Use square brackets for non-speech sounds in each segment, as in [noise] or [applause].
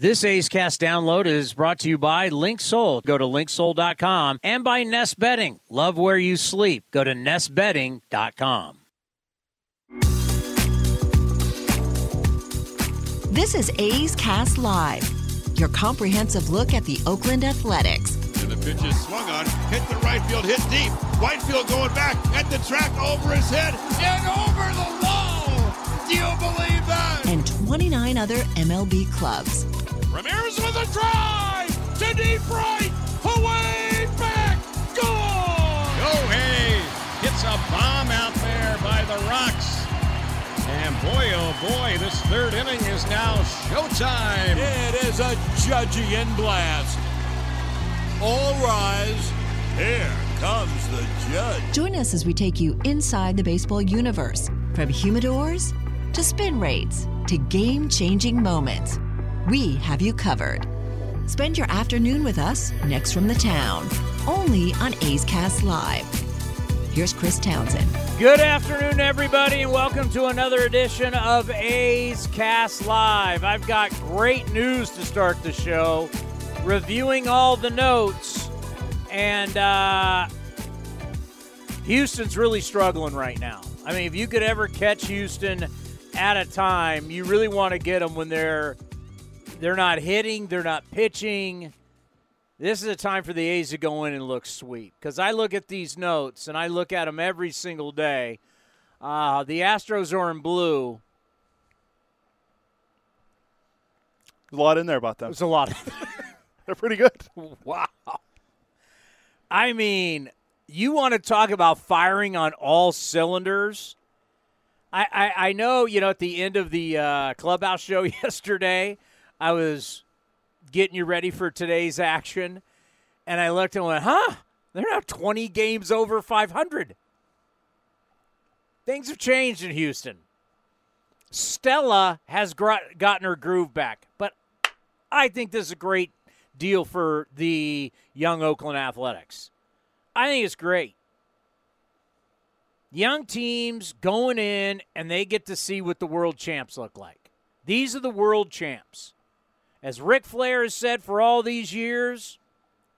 This A's Cast download is brought to you by Linksoul. Go to linksoul.com and by Nest Bedding. Love where you sleep. Go to nestbedding.com. This is A's Cast Live, your comprehensive look at the Oakland Athletics. And the pitch is swung on, hit the right field, hit deep. Whitefield going back at the track over his head and over the wall. Do you believe that? And 29 other MLB clubs. Ramirez with a drive to deep right, away back, gone. Go hey, hits a bomb out there by the Rocks. And boy, oh boy, this third inning is now showtime. It is a Judgian blast. All rise. Here comes the judge. Join us as we take you inside the baseball universe from humidors to spin rates to game changing moments. We have you covered. Spend your afternoon with us next from the town, only on A's Cast Live. Here's Chris Townsend. Good afternoon, everybody, and welcome to another edition of A's Cast Live. I've got great news to start the show, reviewing all the notes, and uh, Houston's really struggling right now. I mean, if you could ever catch Houston at a time, you really want to get them when they're they're not hitting, they're not pitching. This is a time for the A's to go in and look sweet. Because I look at these notes and I look at them every single day. Uh, the Astros are in blue. There's a lot in there about them. There's a lot. [laughs] They're pretty good. wow. I mean, you want to talk about firing on all cylinders? I, I, I know, you know, at the end of the uh, clubhouse show [laughs] yesterday, I was getting you ready for today's action, and I looked and went, huh? They're now 20 games over 500. Things have changed in Houston. Stella has gotten her groove back, but I think this is a great deal for the young Oakland Athletics. I think it's great. Young teams going in and they get to see what the world champs look like. These are the world champs. As Ric Flair has said for all these years,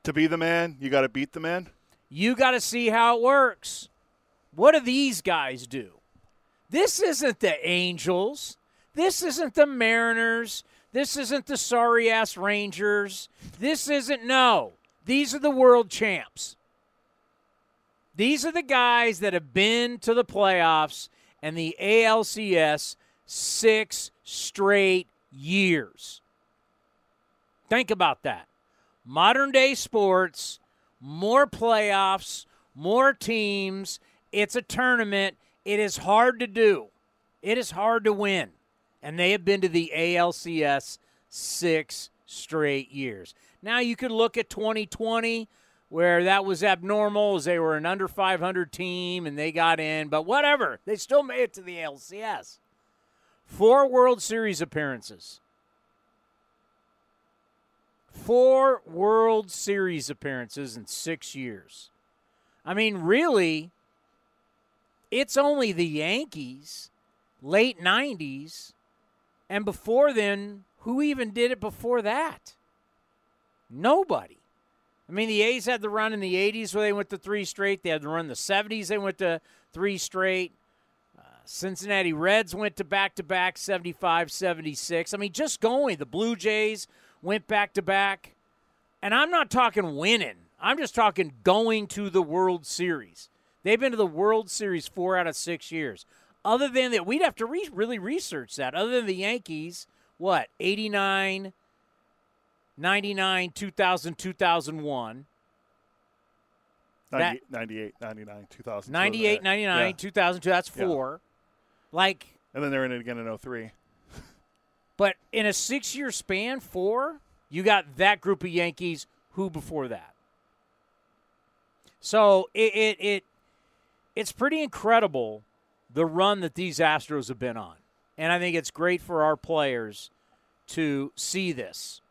to be the man, you got to beat the man. You got to see how it works. What do these guys do? This isn't the Angels. This isn't the Mariners. This isn't the sorry ass Rangers. This isn't, no. These are the world champs. These are the guys that have been to the playoffs and the ALCS six straight years. Think about that. Modern day sports, more playoffs, more teams. It's a tournament. It is hard to do. It is hard to win. And they have been to the ALCS six straight years. Now you could look at 2020 where that was abnormal as they were an under 500 team and they got in, but whatever. They still made it to the ALCS. Four World Series appearances. Four World Series appearances in six years. I mean, really, it's only the Yankees, late 90s, and before then, who even did it before that? Nobody. I mean, the A's had the run in the 80s where they went to three straight. They had the run in the 70s, they went to three straight. Uh, Cincinnati Reds went to back to back 75 76. I mean, just going. The Blue Jays went back to back. And I'm not talking winning, I'm just talking going to the World Series. They've been to the World Series four out of six years. Other than that, we'd have to re- really research that. Other than the Yankees, what, 89, 99, 2000, 2001. 90, 98, 99, 2000. 98, 99, Yeah. 2002, that's Yeah. four. Like, And then they're in it again in 03. But in a six year span, four, you got that group of Yankees. Who before that? So it, it, it it's pretty incredible the run that these Astros have been on. And I think it's great for our players to see this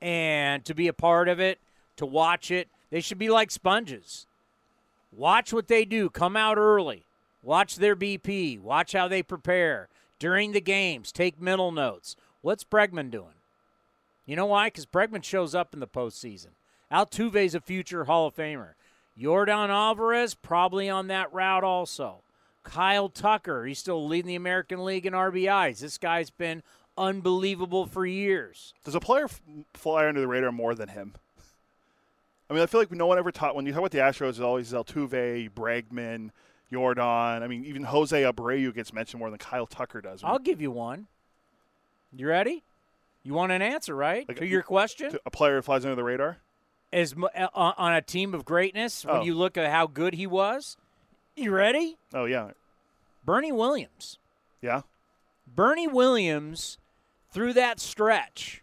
and to be a part of it, to watch it. They should be like sponges. Watch what they do. Come out early. Watch their BP. Watch how they prepare during the games. Take mental notes. What's Bregman doing? You know why? Because Bregman shows up in the postseason. Altuve's a future Hall of Famer. Yordan Alvarez probably on that route also. Kyle Tucker, he's still leading the American League in RBIs. This guy's been unbelievable for years. Does a player f- fly under the radar more than him? I mean, I feel like no one ever taught. When you talk about the Astros, it's always Altuve, Bregman, Yordan. I mean, even Jose Abreu gets mentioned more than Kyle Tucker does. I'll give you one. You ready? You want an answer, right? Like, to your question? a player flies under the radar. As uh, on a team of greatness, when Oh. you look at how good he was, you ready? Oh yeah, Bernie Williams. yeah. Bernie Williams, through that stretch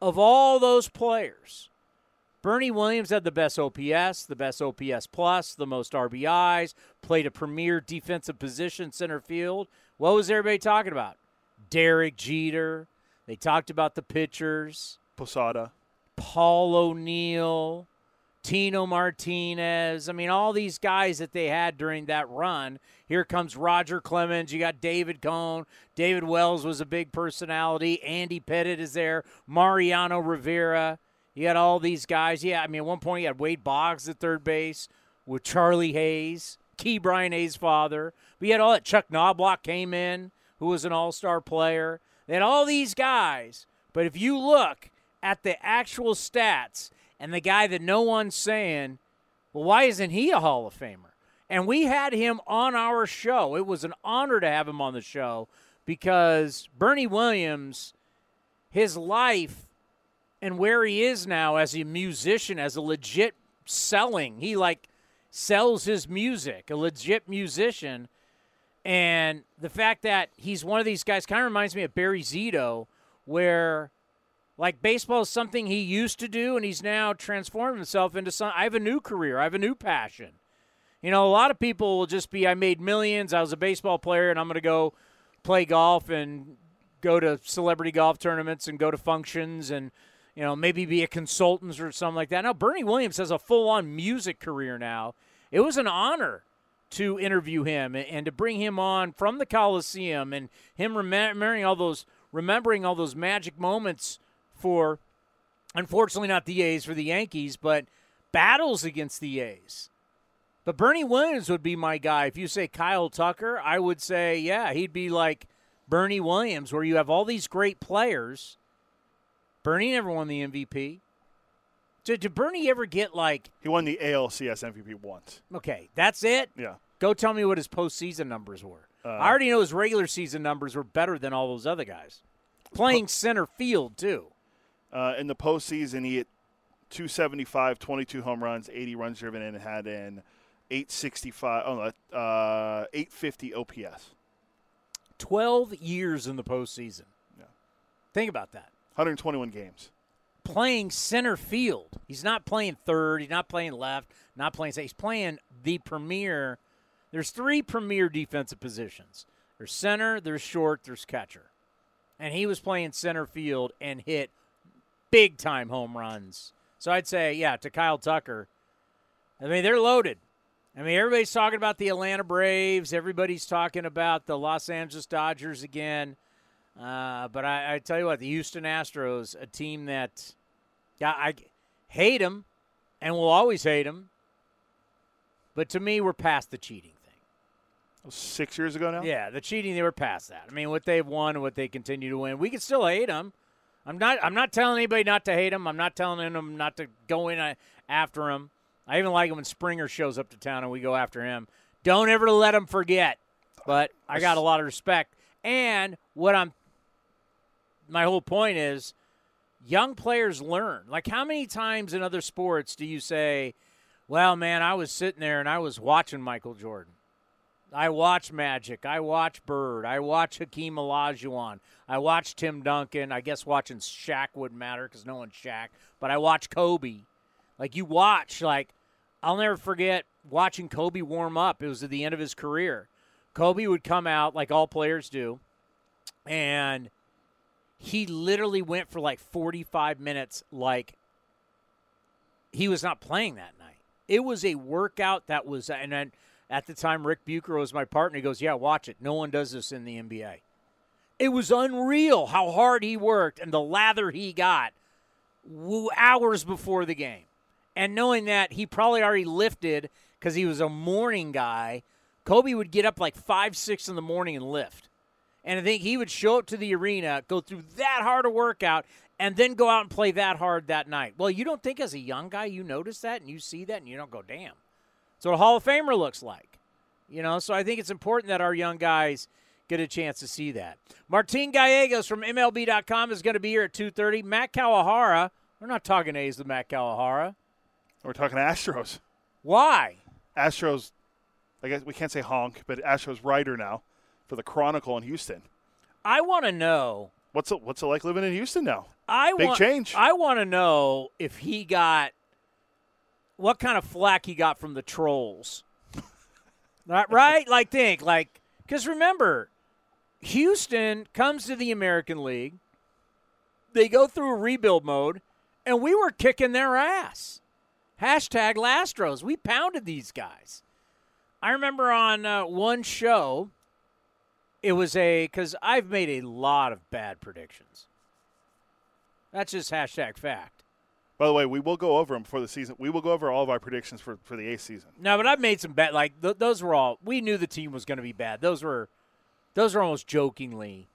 of all those players, Bernie Williams had the best OPS, the best OPS plus, the most RBIs, played a premier defensive position center field. What was everybody talking about? Derek Jeter. They talked about the pitchers. Posada. Paul O'Neill, Tino Martinez. I mean, all these guys that they had during that run. Here comes Roger Clemens. You got David Cone. David Wells was a big personality. Andy Pettitte is there. Mariano Rivera. You had all these guys. Yeah, I mean, at one point you had Wade Boggs at third base with Charlie Hayes, Ke'Bryan Hayes' father. But you had all that. Chuck Knobloch came in, who was an all star player. They had all these guys. But if you look at the actual stats and the guy that no one's saying, well, why isn't he a Hall of Famer? And we had him on our show. It was an honor to have him on the show because Bernie Williams, his life and where he is now as a musician, as a legit selling, he like sells his music, a legit musician. And the fact that he's one of these guys kind of reminds me of Barry Zito, where like baseball is something he used to do and he's now transformed himself into some I have a new career, I have a new passion. You know, a lot of people will just be I made millions, I was a baseball player and I'm going to go play golf and go to celebrity golf tournaments and go to functions and you know, maybe be a consultant or something like that. Now Bernie Williams has a full-on music career now. It was an honor to interview him and to bring him on from the Coliseum and him remembering all those remembering all those magic moments for unfortunately not the A's for the Yankees, but battles against the A's. But Bernie Williams would be my guy. If you say Kyle Tucker, I would say, yeah, he'd be like Bernie Williams, where you have all these great players. Bernie never won the MVP. Did, did Bernie ever get like, He won the ALCS MVP once. okay, that's it? Yeah. Go tell me what his postseason numbers were. I already know his regular season numbers were better than all those other guys. Playing center field, too. Uh, in the postseason, he hit 275, 22 home runs, 80 runs driven in, and had an 865, oh, no, uh, 850 OPS. 12 years in the postseason. Yeah. Think about that. 121 games. Playing center field. He's not playing third. He's not playing left. Not playing. He's playing the premier. There's three premier defensive positions. There's center. There's short. There's catcher. And he was playing center field and hit big time home runs. So I'd say, yeah, to Kyle Tucker. I mean, they're loaded. I mean, everybody's talking about the Atlanta Braves. Everybody's talking about the Los Angeles Dodgers again. Uh, but I, I tell you what, the Houston Astros, a team that yeah, I hate them and will always hate them. But to me, we're past the cheating. Six years ago now. Yeah, the cheating they were past that. I mean, what they've won what they continue to win, we can still hate them. I'm not. I'm not telling anybody not to hate them. I'm not telling them not to go in uh, after them. I even like it when Springer shows up to town and we go after him. Don't ever let them forget. But I got a lot of respect. And what I'm, my whole point is, young players learn. Like, how many times in other sports do you say, "Well, man, I was sitting there and I was watching Michael Jordan." I watch Magic. I watch Bird. I watch Hakeem Olajuwon. I watch Tim Duncan. I guess watching Shaq wouldn't matter because no one's Shaq. But I watch Kobe. Like you watch, like I'll never forget watching Kobe warm up. It was at the end of his career. Kobe would come out like all players do, and he literally went for like 45 minutes like he was not playing that night. It was a workout that was, and then at the time, Ric Bucher was my partner. He goes, Yeah, watch it. No one does this in the NBA. It was unreal how hard he worked and the lather he got hours before the game. And knowing that he probably already lifted because he was a morning guy, Kobe would get up like 5, 6 in the morning and lift. And I think he would show up to the arena, go through that hard a workout, and then go out and play that hard that night. Well, you don't think as a young guy you notice that and you see that and you don't go, damn. So a Hall of Famer looks like. You know, so I think it's important that our young guys get a chance to see that. Martin Gallegos from MLB.com is going to be here at 2.30. Matt Kawahara, we're not talking A's with Matt Kawahara. We're talking Astros. Why? Astros, I guess we can't say honk, but Astros writer now for the Chronicle in Houston. I want to know. What's it, what's it like living in Houston now? I Big want, change. I want to know if he got what kind of flack he got from the trolls. [laughs] Not right? Like think like because remember, Houston comes to the American League. They go through a rebuild mode, and we were kicking their ass. Hashtag Lastros. We pounded these guys. I remember on uh, one show, it was a because I've made a lot of bad predictions. That's just hashtag fact. By the way, we will go over them before the season. We will go over all of our predictions for, for the eighth season. No, but I've made some bad. Like th- those were all. We knew the team was going to be bad. Those were, those were almost jokingly.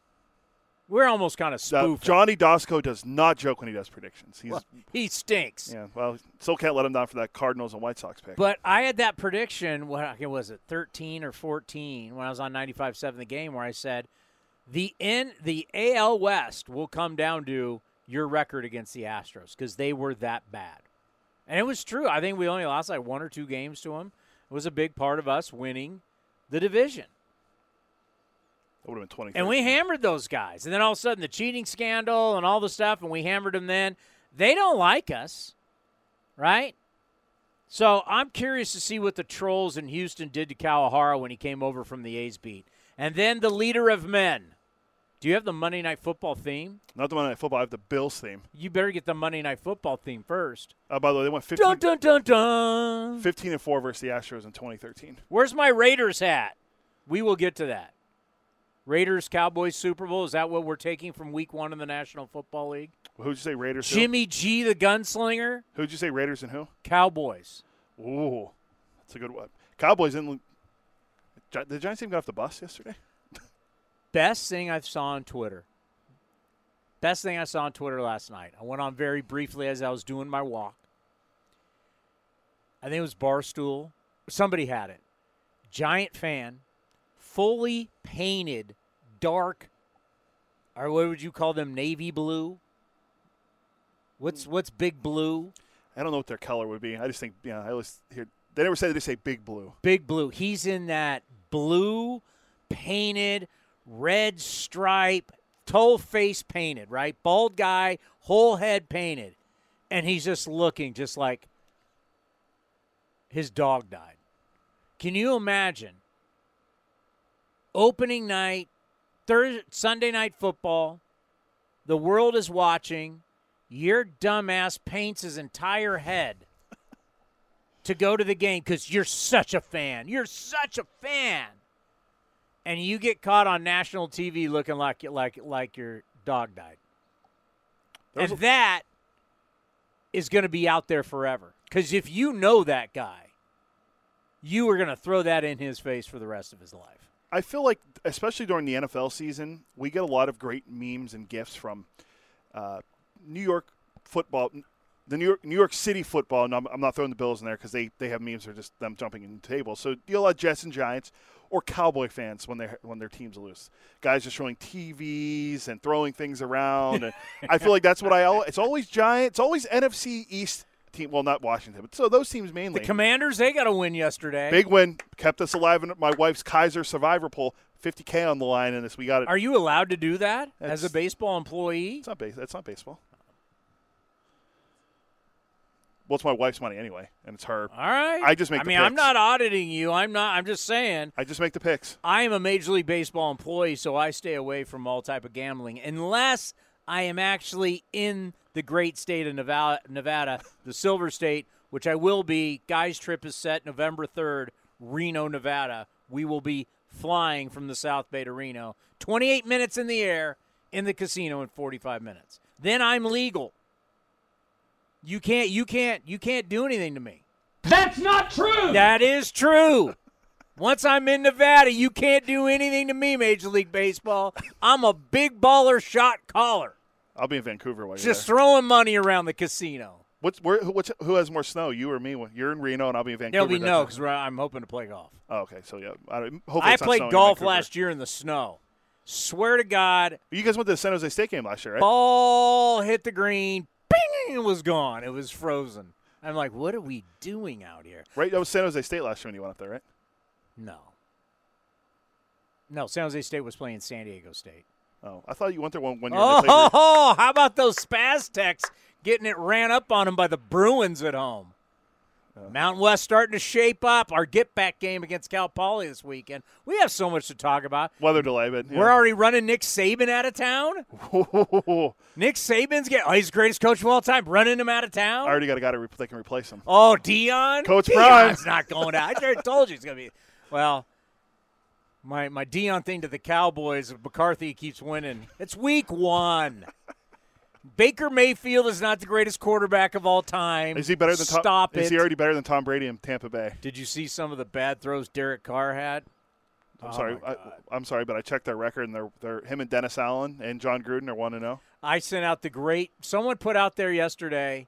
We're almost kind of Uh. Johnny Dosco does not joke when he does predictions. He's Well, he stinks. yeah. Well, still can't let him down for that Cardinals and White Sox pick. But I had that prediction. What was it, thirteen or fourteen, when I was on 95.7 the game, where I said the in the AL West will come down to your record against the Astros because they were that bad, and it was true. I think we only lost like one or two games to them. It was a big part of us winning the division. that would have been twenty. And we hammered those guys. And then all of a sudden, the cheating scandal and all the stuff, and we hammered them then. They don't like us, right? So I'm curious to see what the trolls in Houston did to Kawahara when he came over from the A's beat. And then the leader of men. Do you have the Monday Night Football theme? Not the Monday Night Football. I have the Bills theme. You better get the Monday Night Football theme first. Uh, by the way, they went 15, Dun dun dun dun. 15 and four versus the Astros in 2013. Where's my Raiders hat? We will get to that. Raiders Cowboys Super Bowl. Is that what we're taking from week one in the National Football League? Who'd you say Raiders? who? Jimmy G, the gunslinger. Who'd you say Raiders and who? Cowboys. Ooh, that's a good one. Cowboys didn't. The Giants team got off the bus yesterday. Best thing I saw on Twitter. Best thing I saw on Twitter last night. I went on very briefly as I was doing my walk. I think it was Barstool. Somebody had it. Giant fan, fully painted, dark, or what would you call them? Navy blue. What's hmm. what's big blue? I don't know what their color would be. I just think, yeah, I always hear. They never say they say big blue. Big blue. He's in that blue painted red stripe, whole face painted, right? Bald guy, whole head painted. And he's just looking just like his dog died. Can you imagine opening night, Thursday, Sunday night football? The world is watching. Your dumbass paints his entire head to go to the game because you're such a fan. You're such a fan, and you get caught on national TV looking like like like your dog died, There was and a- that is going to be out there forever. Because if you know that guy, you are going to throw that in his face for the rest of his life. I feel like, especially during the NFL season, we get a lot of great memes and gifs from uh, New York football, the New York New York City football. And I'm, I'm not throwing the Bills in there because they, they have memes that are just them jumping in the table. So you lot Jets and Giants or Cowboy fans when they when their teams lose. Guys just showing TVs and throwing things around. and I feel like that's what I. It's always Giants. It's always NFC East team. Well, not Washington, but so those teams mainly. The Commanders, they got a win yesterday. Big win, kept us alive in my wife's Kaiser Survivor pool. 50k on the line in this. We got it. Are you allowed to do that as a baseball employee? It's not base. That's not baseball. Well, it's my wife's money anyway, and it's her. All right. I just make. I the mean, picks. I'm not auditing you. I'm not. I'm just saying. I just make the picks. I am a Major League Baseball employee, so I stay away from all type of gambling unless I am actually in the great state of Nevada, Nevada, the Silver State, which I will be. Guys' trip is set November 3rd, Reno, Nevada. We will be flying from the South Bay to Reno. 28 minutes in the air in the casino in 45 minutes. Then I'm legal. You can't you can't you can't do anything to me. That's not true. That is true. Once I'm in Nevada, you can't do anything to me, Major League Baseball. I'm a big baller shot caller. I'll be in Vancouver while you're Just there. throwing money around the casino. What's where? What's who has more snow? You or me? You're in Reno, and I'll be in Vancouver. There'll be no because I'm hoping to play golf. Oh, okay, so yeah. I, hopefully I it's played snowing golf Vancouver. last year in the snow. Swear to God, You guys went to the San Jose State game last year, right? ball hit the green, bing, it was gone. It was frozen. I'm like, what are we doing out here? Right, that was San Jose State last year when you went up there, right? No. No, San Jose State was playing San Diego State. Oh, I thought you went there when, when you Oh, were in the how about those Spaztecs getting it ran up on them by the Bruins at home? Uh-huh. Mountain West starting to shape up. Our get back game against Cal Poly this weekend. We have so much to talk about. Weather delay, but yeah. We're already running Nick Saban out of town. [laughs] Nick Saban's getting oh, he's the greatest coach of all time, running him out of town. I already got a guy to re- they can replace him. Oh, Deion. Coach Deion's Prime. not going out. I already [laughs] told you it's gonna be. Well, my my Deion thing to the Cowboys. If McCarthy keeps winning, it's week one. Baker Mayfield is not the greatest quarterback of all time. Is he better than Tom? Stop Is it? he already better than Tom Brady in Tampa Bay? Did you see some of the bad throws Derek Carr had? I'm Oh, sorry, I, I'm sorry, but I checked their record, and they're they're him and Dennis Allen and Jon Gruden are one to oh. zero. I sent out the great. Someone put out there yesterday.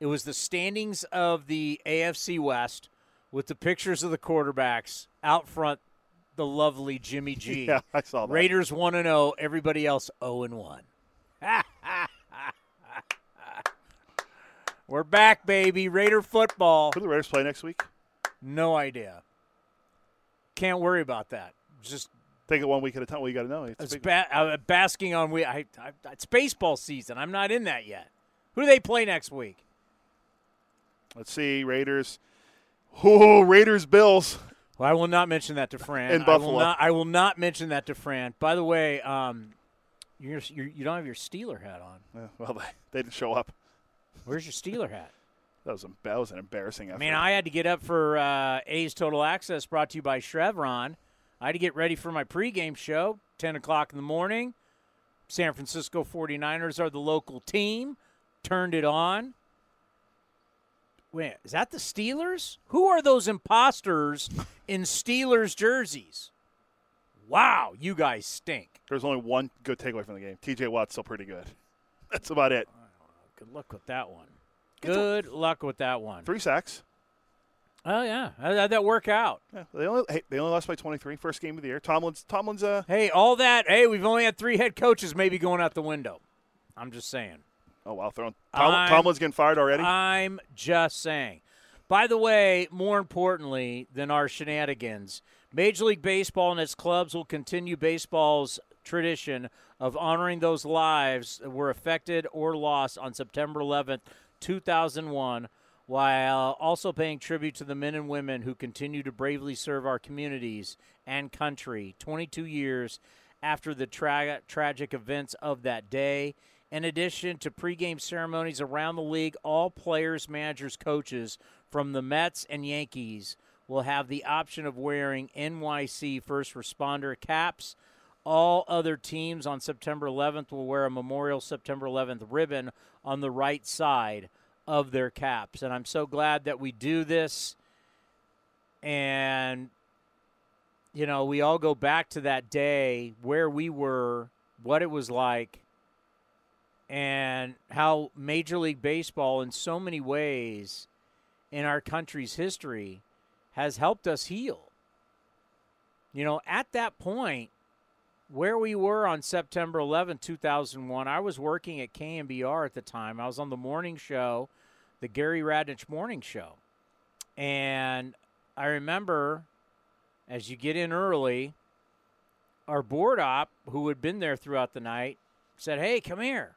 It was the standings of the AFC West with the pictures of the quarterbacks out front. The lovely Jimmy G. [laughs] Yeah, I saw that. Raiders one and zero. Everybody else zero and one. [laughs] We're back, baby. Raider football. Who do the Raiders play next week? No idea. Can't worry about that. Just Take it one week at a time. Well, you got to know. It's it's ba- uh, basking on we. I, I, it's baseball season. I'm not in that yet. Who do they play next week? Let's see, Raiders. Oh, Raiders Bills. Well, I will not mention that to Fran. In I Buffalo. will not, I will not mention that to Fran. By the way, um, you're, you're, you don't have your Steeler hat on. Yeah, well, they, [laughs] they didn't show up. Where's your Steeler hat? That was, that was an embarrassing effort. I mean, I had to get up for uh, A's Total Access, brought to you by Chevron. I had to get ready for my pregame show, 10 o'clock in the morning. San Francisco 49ers are the local team. Turned it on. Wait, is that the Steelers? Who are those imposters in Steelers jerseys? Wow, you guys stink. There's only one good takeaway from the game. T.J. Watt's still pretty good. [laughs] That's about it. Good luck with that one. Good luck with that one. Three sacks. Oh yeah, how did that work out? Yeah, they only hey, they only lost by 23. First game of the year. Tomlin's Tomlin's uh Hey, all that. Hey, we've only had three head coaches maybe going out the window. I'm just saying. oh wow throwing Tom, Tomlin's getting fired already. I'm just saying. By the way, more importantly than our shenanigans, Major League Baseball and its clubs will continue baseball's tradition of honoring those lives that were affected or lost on September 11th, 2001, while also paying tribute to the men and women who continue to bravely serve our communities and country 22 years after the tra- tragic events of that day. In addition to pregame ceremonies around the league, all players, managers, coaches from the Mets and Yankees will have the option of wearing NYC first responder caps. All other teams on September 11th will wear a Memorial September 11th ribbon on the right side of their caps. And I'm so glad that we do this And, you know, we all go back to that day where we were, what it was like, and how Major League Baseball, in so many ways in our country's history, has helped us heal. You know, at that point, where we were on September 11, 2001, I was working at KNBR at the time. I was on the morning show, the Gary Radnich morning show. And I remember as you get in early, our board op, who had been there throughout the night, said, Hey, come here.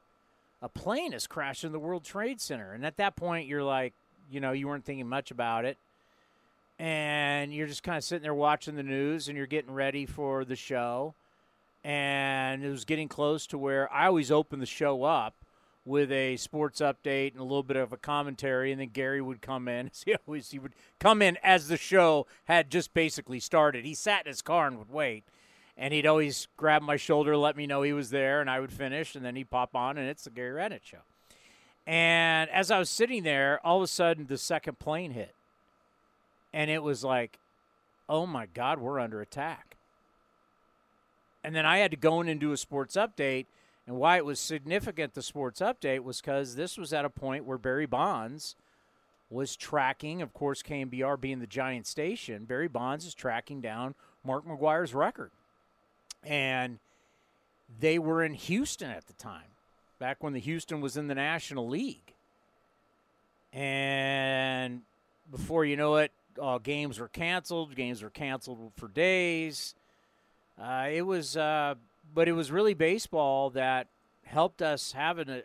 A plane has crashed in the World Trade Center. And at that point, you're like, you know, you weren't thinking much about it and you're just kind of sitting there watching the news and you're getting ready for the show. And it was getting close to where I always open the show up with a sports update and a little bit of a commentary, and then Gary would come in. [laughs] He always he would come in as the show had just basically started. He sat in his car and would wait, and he'd always grab my shoulder, let me know he was there, and I would finish, and then he'd pop on, and it's the Gary Radnich show. And as I was sitting there, all of a sudden the second plane hit and it was like, oh my God, we're under attack. And then I had to go in and do a sports update. And why it was significant, the sports update, was because this was at a point where Barry Bonds was tracking, of course, KNBR being the giant station, Barry Bonds is tracking down Mark McGwire's record. And they were in Houston at the time, back when the Houston was in the National League. And before you know it, uh, games were canceled. Games were canceled for days. Uh, it was, uh, but it was really baseball that helped us have a,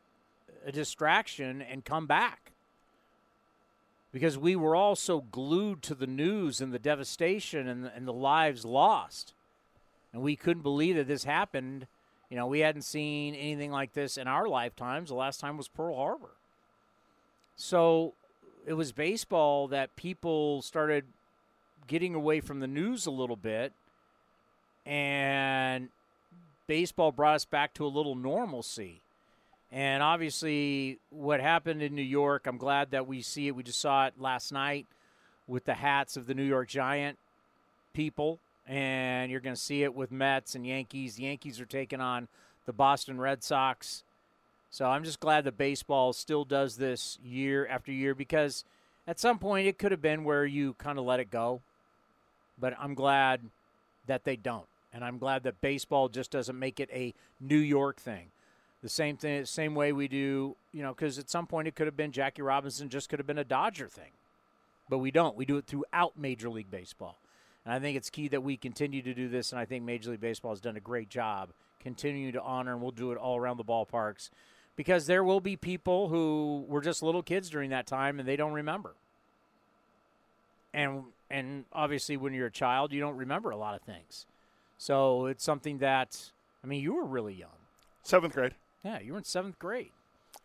a distraction and come back because we were all so glued to the news and the devastation and and the lives lost, and we couldn't believe that this happened. You know, we hadn't seen anything like this in our lifetimes. The last time was Pearl Harbor. So it was baseball that people started getting away from the news a little bit and baseball brought us back to a little normalcy. And obviously, what happened in New York, I'm glad that we see it. We just saw it last night with the hats of the New York Giant people, and you're going to see it with Mets and Yankees. The Yankees are taking on the Boston Red Sox. So I'm just glad that baseball still does this year after year because at some point it could have been where you kind of let it go. But I'm glad that they don't. And I'm glad that baseball just doesn't make it a New York thing. The same thing, same way we do, you know, because at some point it could have been Jackie Robinson just could have been a Dodger thing. But we don't. We do it throughout Major League Baseball. And I think it's key that we continue to do this. And I think Major League Baseball has done a great job continuing to honor, and we'll do it all around the ballparks because there will be people who were just little kids during that time and they don't remember. And and obviously when you're a child, you don't remember a lot of things. So it's something that I mean, you were really young. 7th grade. Yeah, you were in 7th grade.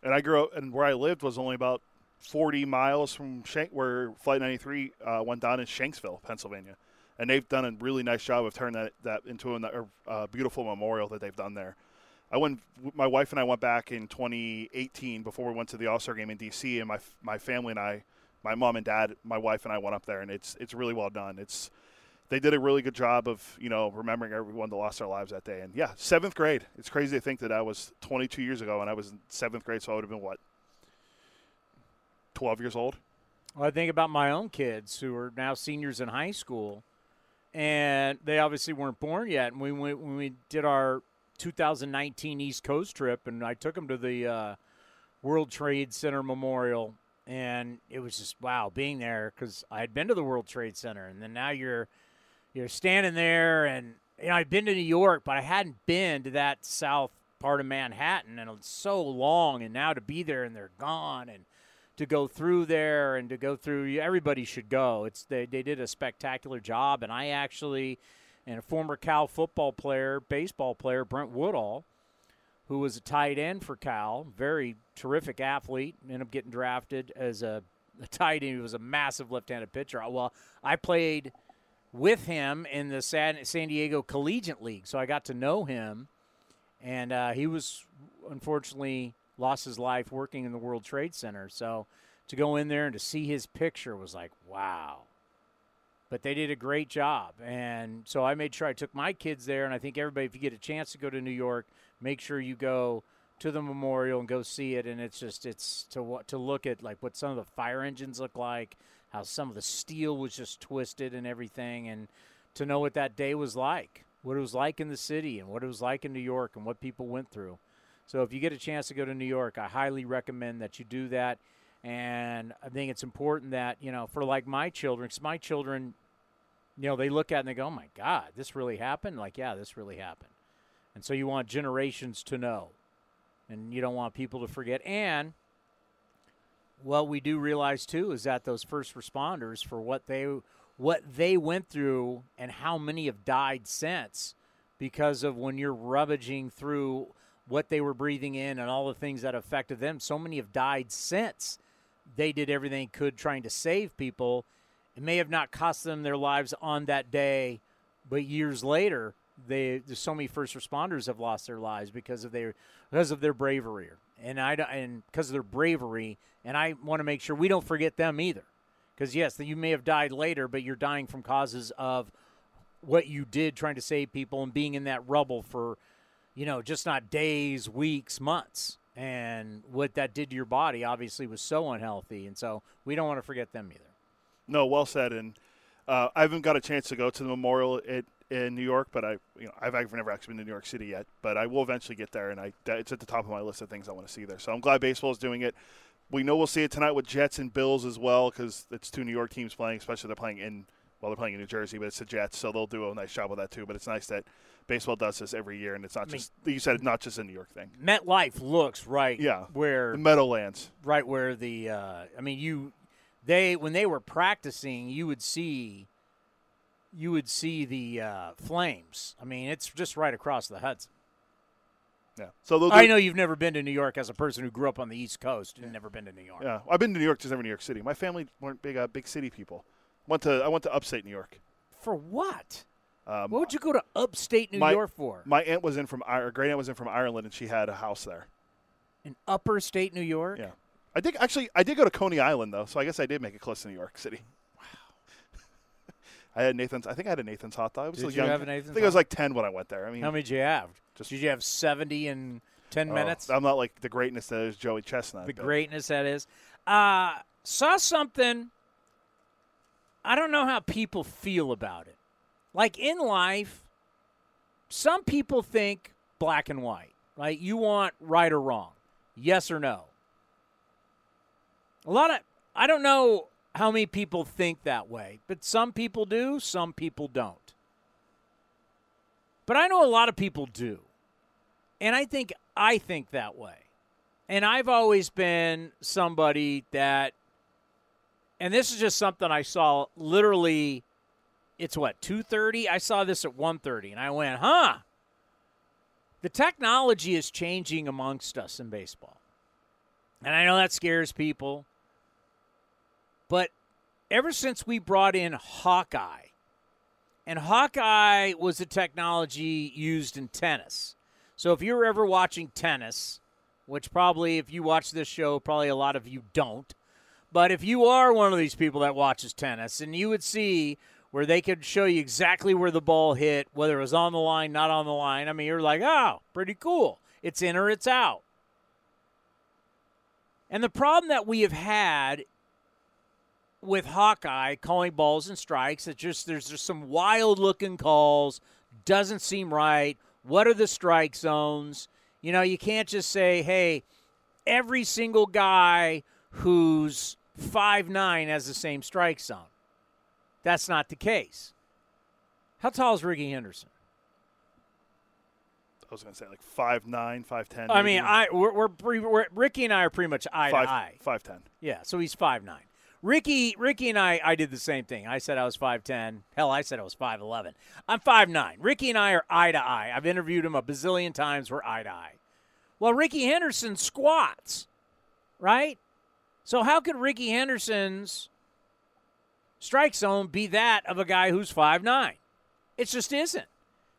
And I grew up and where I lived was only about 40 miles from Shank, where Flight 93 uh, went down in Shanksville, Pennsylvania. And they've done a really nice job of turning that, that into a, a beautiful memorial that they've done there. I went. My wife and I went back in 2018 before we went to the All Star game in DC, and my my family and I, my mom and dad, my wife and I went up there, and it's it's really well done. It's they did a really good job of you know remembering everyone that lost their lives that day. And yeah, seventh grade. It's crazy to think that I was 22 years ago, and I was in seventh grade, so I would have been what 12 years old. Well, I think about my own kids who are now seniors in high school, and they obviously weren't born yet. And we went, when we did our 2019 East Coast trip, and I took them to the uh, World Trade Center Memorial, and it was just wow being there because I had been to the World Trade Center, and then now you're you're standing there, and you know I've been to New York, but I hadn't been to that south part of Manhattan, and it's so long, and now to be there and they're gone, and to go through there and to go through everybody should go. It's they they did a spectacular job, and I actually and a former Cal football player, baseball player, Brent Woodall, who was a tight end for Cal, very terrific athlete, ended up getting drafted as a, a tight end. He was a massive left-handed pitcher. Well, I played with him in the San, San Diego Collegiate League, so I got to know him, and uh, he was unfortunately lost his life working in the World Trade Center. So to go in there and to see his picture was like, wow. but they did a great job. And so I made sure I took my kids there. And I think everybody, if you get a chance to go to New York, make sure you go to the memorial and go see it. And it's just it's to to look at like what some of the fire engines look like, how some of the steel was just twisted and everything, and to know what that day was like, what it was like in the city, and what it was like in New York, and what people went through. So if you get a chance to go to New York, I highly recommend that you do that. And I think it's important that, you know, for like my children, because my children, you know, they look at it and they go, oh my God, this really happened? Like, yeah, this really happened. And so you want generations to know. And you don't want people to forget. And what we do realize too is that those first responders for what they what they went through and how many have died since because of when you're rummaging through what they were breathing in and all the things that affected them. So many have died since they did everything they could trying to save people. It may have not cost them their lives on that day, but years later, they so many first responders have lost their lives because of their because of their bravery and I and because of their bravery. And I want to make sure we don't forget them either, because yes, you may have died later, but you're dying from causes of what you did trying to save people and being in that rubble for you know, just not days, weeks, months. And what that did to your body obviously was so unhealthy. And so we don't want to forget them either. No, well said. And uh, I haven't got a chance to go to the memorial at, in New York, but I, you know, I've, I've never actually been to New York City yet. But I will eventually get there, and I it's at the top of my list of things I want to see there. So I'm glad baseball is doing it. We know we'll see it tonight with Jets and Bills as well because it's two New York teams playing, especially they're playing in well, they're playing in New Jersey, but it's the Jets, so they'll do a nice job with that too. But it's nice that baseball does this every year, and it's not I just mean, you said it's not just a New York thing. MetLife looks right, yeah, where the Meadowlands, right where the uh, I mean you they when they were practicing, you would see you would see the uh, flames. I mean, it's just right across the Hudson. Yeah. So I know you've never been to New York as a person who grew up on the East Coast and never been to New York. Yeah, I've been to New York, just never New York City. My family weren't big, uh, big city people. Went to I went to upstate New York. For what? Um, what would you go to upstate New my, York for? My aunt was in from or great aunt was in from Ireland, and she had a house there. In upper state New York. Yeah, I think actually I did go to Coney Island though, so I guess I did make it close to New York City. I had Nathan's. I think I had a Nathan's hot dog. I was did young. you have a Nathan's? I think I was like ten when I went there. I mean, how many did you have? Just did you have seventy in ten oh, minutes? I'm not like the greatness that is Joey Chestnut. The but. greatness that is. Uh, saw something I don't know how people feel about it. Like in life, some people think black and white, right? You want right or wrong, yes or no. A lot of, I don't know how many people think that way, but some people do, some people don't. But I know a lot of people do. And I think I think that way. And I've always been somebody that and this is just something I saw literally it's what 2:30 I saw this at 1:30 and I went, "Huh. The technology is changing amongst us in baseball." And I know that scares people. But ever since we brought in Hawkeye, and Hawkeye was the technology used in tennis. So if you're ever watching tennis, which probably if you watch this show, probably a lot of you don't, but if you are one of these people that watches tennis and you would see where they could show you exactly where the ball hit, whether it was on the line, not on the line, I mean, you're like, oh, pretty cool. It's in or it's out. And the problem that we have had with Hawkeye calling balls and strikes, it's just there's just some wild looking calls, doesn't seem right. What are the strike zones? You know, you can't just say, hey, every single guy who's five nine has the same strike zone. That's not the case. How tall is Rickey Henderson? I was going to say like five nine, five ten. I mean, I we're, we're, we're, Rickey and I are pretty much eye five, to eye. Five ten. Yeah, so he's five nine. Rickey, Rickey and I, I did the same thing. I said I was five ten. Hell, I said I was five eleven. I'm five nine. Rickey and I are eye to eye. I've interviewed him a bazillion times. We're eye to eye. Well, Rickey Henderson squats, right? So how could Rickey Henderson's strike zone be that of a guy who's five nine? It just isn't.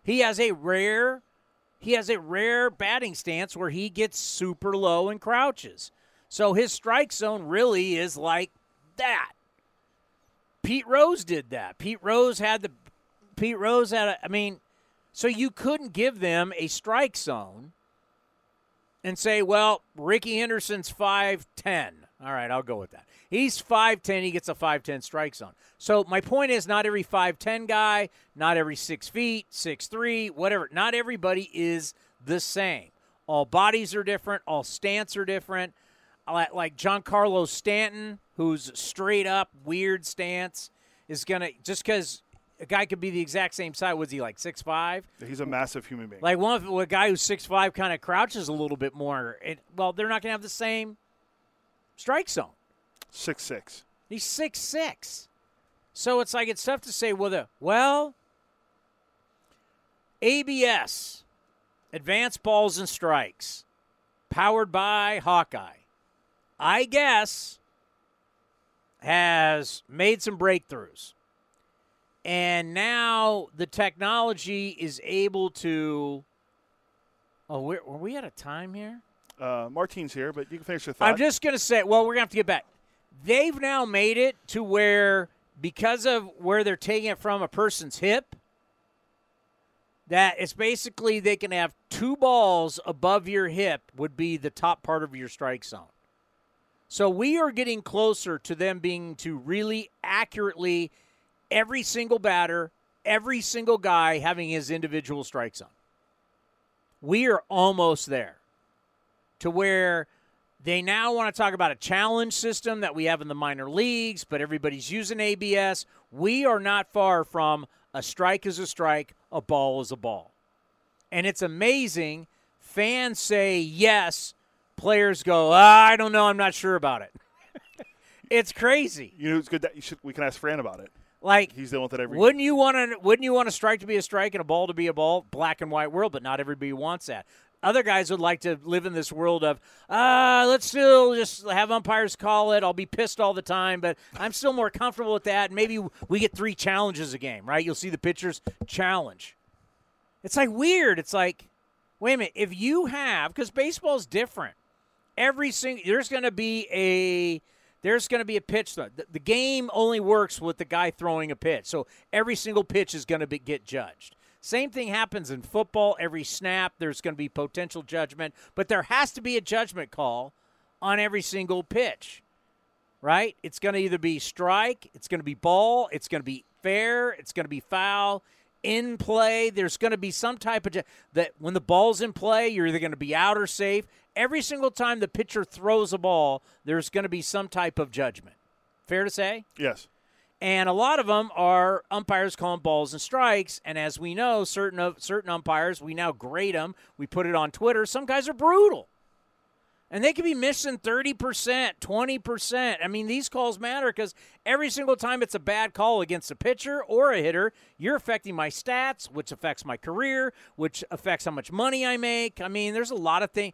He has a rare he has a rare batting stance where he gets super low and crouches. So his strike zone really is like that. Pete Rose did that. Pete Rose had the Pete Rose had a, I mean, so you couldn't give them a strike zone and say, well, Rickey Henderson's 5'10. All right, I'll go with that. He's 5'10, he gets a 5'10 strike zone. So my point is not every 5'10 guy, not every 6 feet, 6'3, whatever, not everybody is the same. All bodies are different, all stance are different. Like Giancarlo Stanton, who's straight up weird stance, is going to, just because a guy could be the exact same size. Was he like six five? He's a massive human being. Like one of a guy who's six five kind of crouches a little bit more. It, well, they're not going to have the same strike zone. Six six. He's six six. So it's like it's tough to say whether well ABS, advanced balls and strikes, powered by Hawkeye. I guess has made some breakthroughs. And now the technology is able to. Oh, we're, we out of time here? Uh, Martín's here, but you can finish your thought. I'm just going to say, well, we're going to have to get back. They've now made it to where, because of where they're taking it from a person's hip, that it's basically they can have two balls above your hip would be the top part of your strike zone. So we are getting closer to them being to really accurately every single batter, every single guy having his individual strike zone. We are almost there to where they now want to talk about a challenge system that we have in the minor leagues, but everybody's using ABS. We are not far from a strike is a strike, a ball is a ball. And it's amazing. Fans say yes, players go, ah, I don't know, I'm not sure about it. [laughs] it's crazy. You know, it's good that you should. We can ask Fran about it. Like he's dealing with it every. Wouldn't you want to? Wouldn't you want a strike to be a strike and a ball to be a ball? Black and white world, but not everybody wants that. Other guys would like to live in this world of, uh, let's still just have umpires call it. I'll be pissed all the time, but I'm still more comfortable with that. Maybe we get three challenges a game, right? You'll see the pitchers challenge. It's like weird. It's like, wait a minute. If you have, because baseball's different. Every single there's going to be a there's going to be a pitch. The, the game only works with the guy throwing a pitch. So every single pitch is going to get judged. Same thing happens in football. Every snap, there's going to be potential judgment, but there has to be a judgment call on every single pitch, right? It's going to either be strike, it's going to be ball, it's going to be fair, it's going to be foul. In play, there's going to be some type of ju- that when the ball's in play, you're either going to be out or safe. Every single time the pitcher throws a ball, there's going to be some type of judgment. Fair to say? Yes and a lot of them are umpires calling balls and strikes. And as we know, certain of certain umpires, we now grade them. We put it on Twitter. Some guys are brutal, and they could be missing thirty percent, twenty percent. I mean, these calls matter because every single time it's a bad call against a pitcher or a hitter, you're affecting my stats, which affects my career, which affects how much money I make. I mean, there's a lot of things.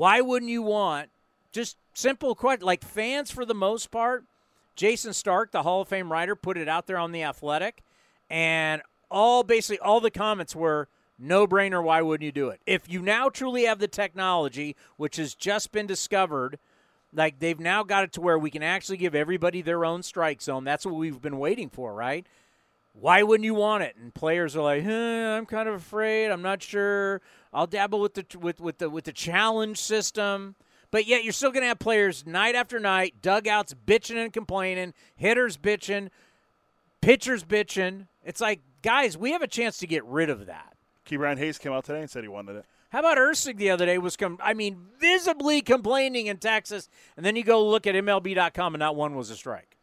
Why wouldn't you want just simple question like fans for the most part? Jayson Stark, the Hall of Fame writer, put it out there on the Athletic, and all basically all the comments were no brainer. Why wouldn't you do it? If you now truly have the technology, which has just been discovered, like they've now got it to where we can actually give everybody their own strike zone. That's what we've been waiting for, right? Why wouldn't you want it? And players are like, eh, I'm kind of afraid. I'm not sure. I'll dabble with the with with the with the challenge system. But yet you're still going to have players night after night, dugouts bitching and complaining, hitters bitching, pitchers bitching. It's like guys, we have a chance to get rid of that. Ke'Bryan Hayes came out today and said he wanted it. How about Ursig the other day was, com- I mean, visibly complaining in Texas, and then you go look at MLB.com and not one was a strike.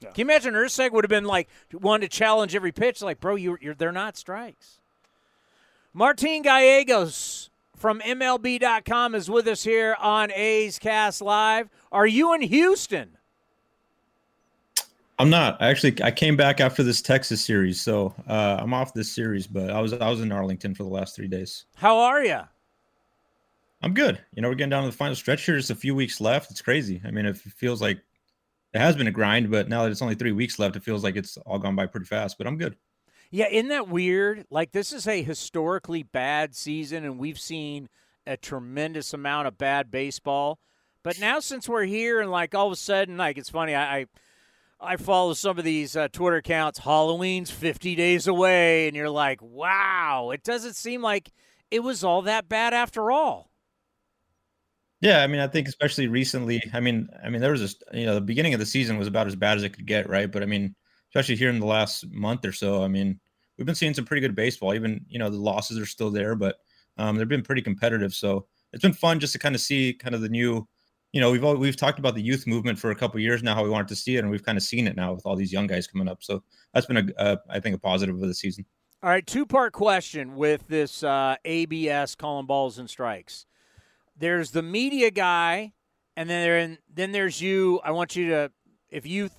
Can you imagine Ursig would have been like wanted to challenge every pitch? Like, bro, you, you're they're not strikes. Martin Gallegos from MLB.com is with us here on A's Cast Live. Are you in Houston? I'm not. Actually, I came back after this Texas series, so uh, I'm off this series. But I was I was in Arlington for the last three days. How are you? I'm good. You know, we're getting down to the final stretch here. Just a few weeks left. It's crazy. I mean, it feels like it has been a grind, but now that it's only three weeks left, it feels like it's all gone by pretty fast. But I'm good. Yeah, isn't that weird? Like this is a historically bad season, and we've seen a tremendous amount of bad baseball. But now, since we're here, and like all of a sudden, like it's funny, I. I I follow some of these uh, Twitter accounts. Halloween's 50 days away, and you're like, wow, it doesn't seem like it was all that bad after all. Yeah, I mean, I think especially recently. I mean, I mean, there was a you know the beginning of the season was about as bad as it could get, right? But I mean, especially here in the last month or so, I mean, we've been seeing some pretty good baseball. Even you know the losses are still there, but um, they've been pretty competitive. So it's been fun just to kind of see kind of the new you know, we've all, we've talked about the youth movement for a couple years now, how we wanted to see it, and we've kind of seen it now with all these young guys coming up. So that's been a, a I think, a positive of the season. All right, two part question with this uh, ABS calling balls and strikes. There's the media guy, and then then there's you. I want you to, if you,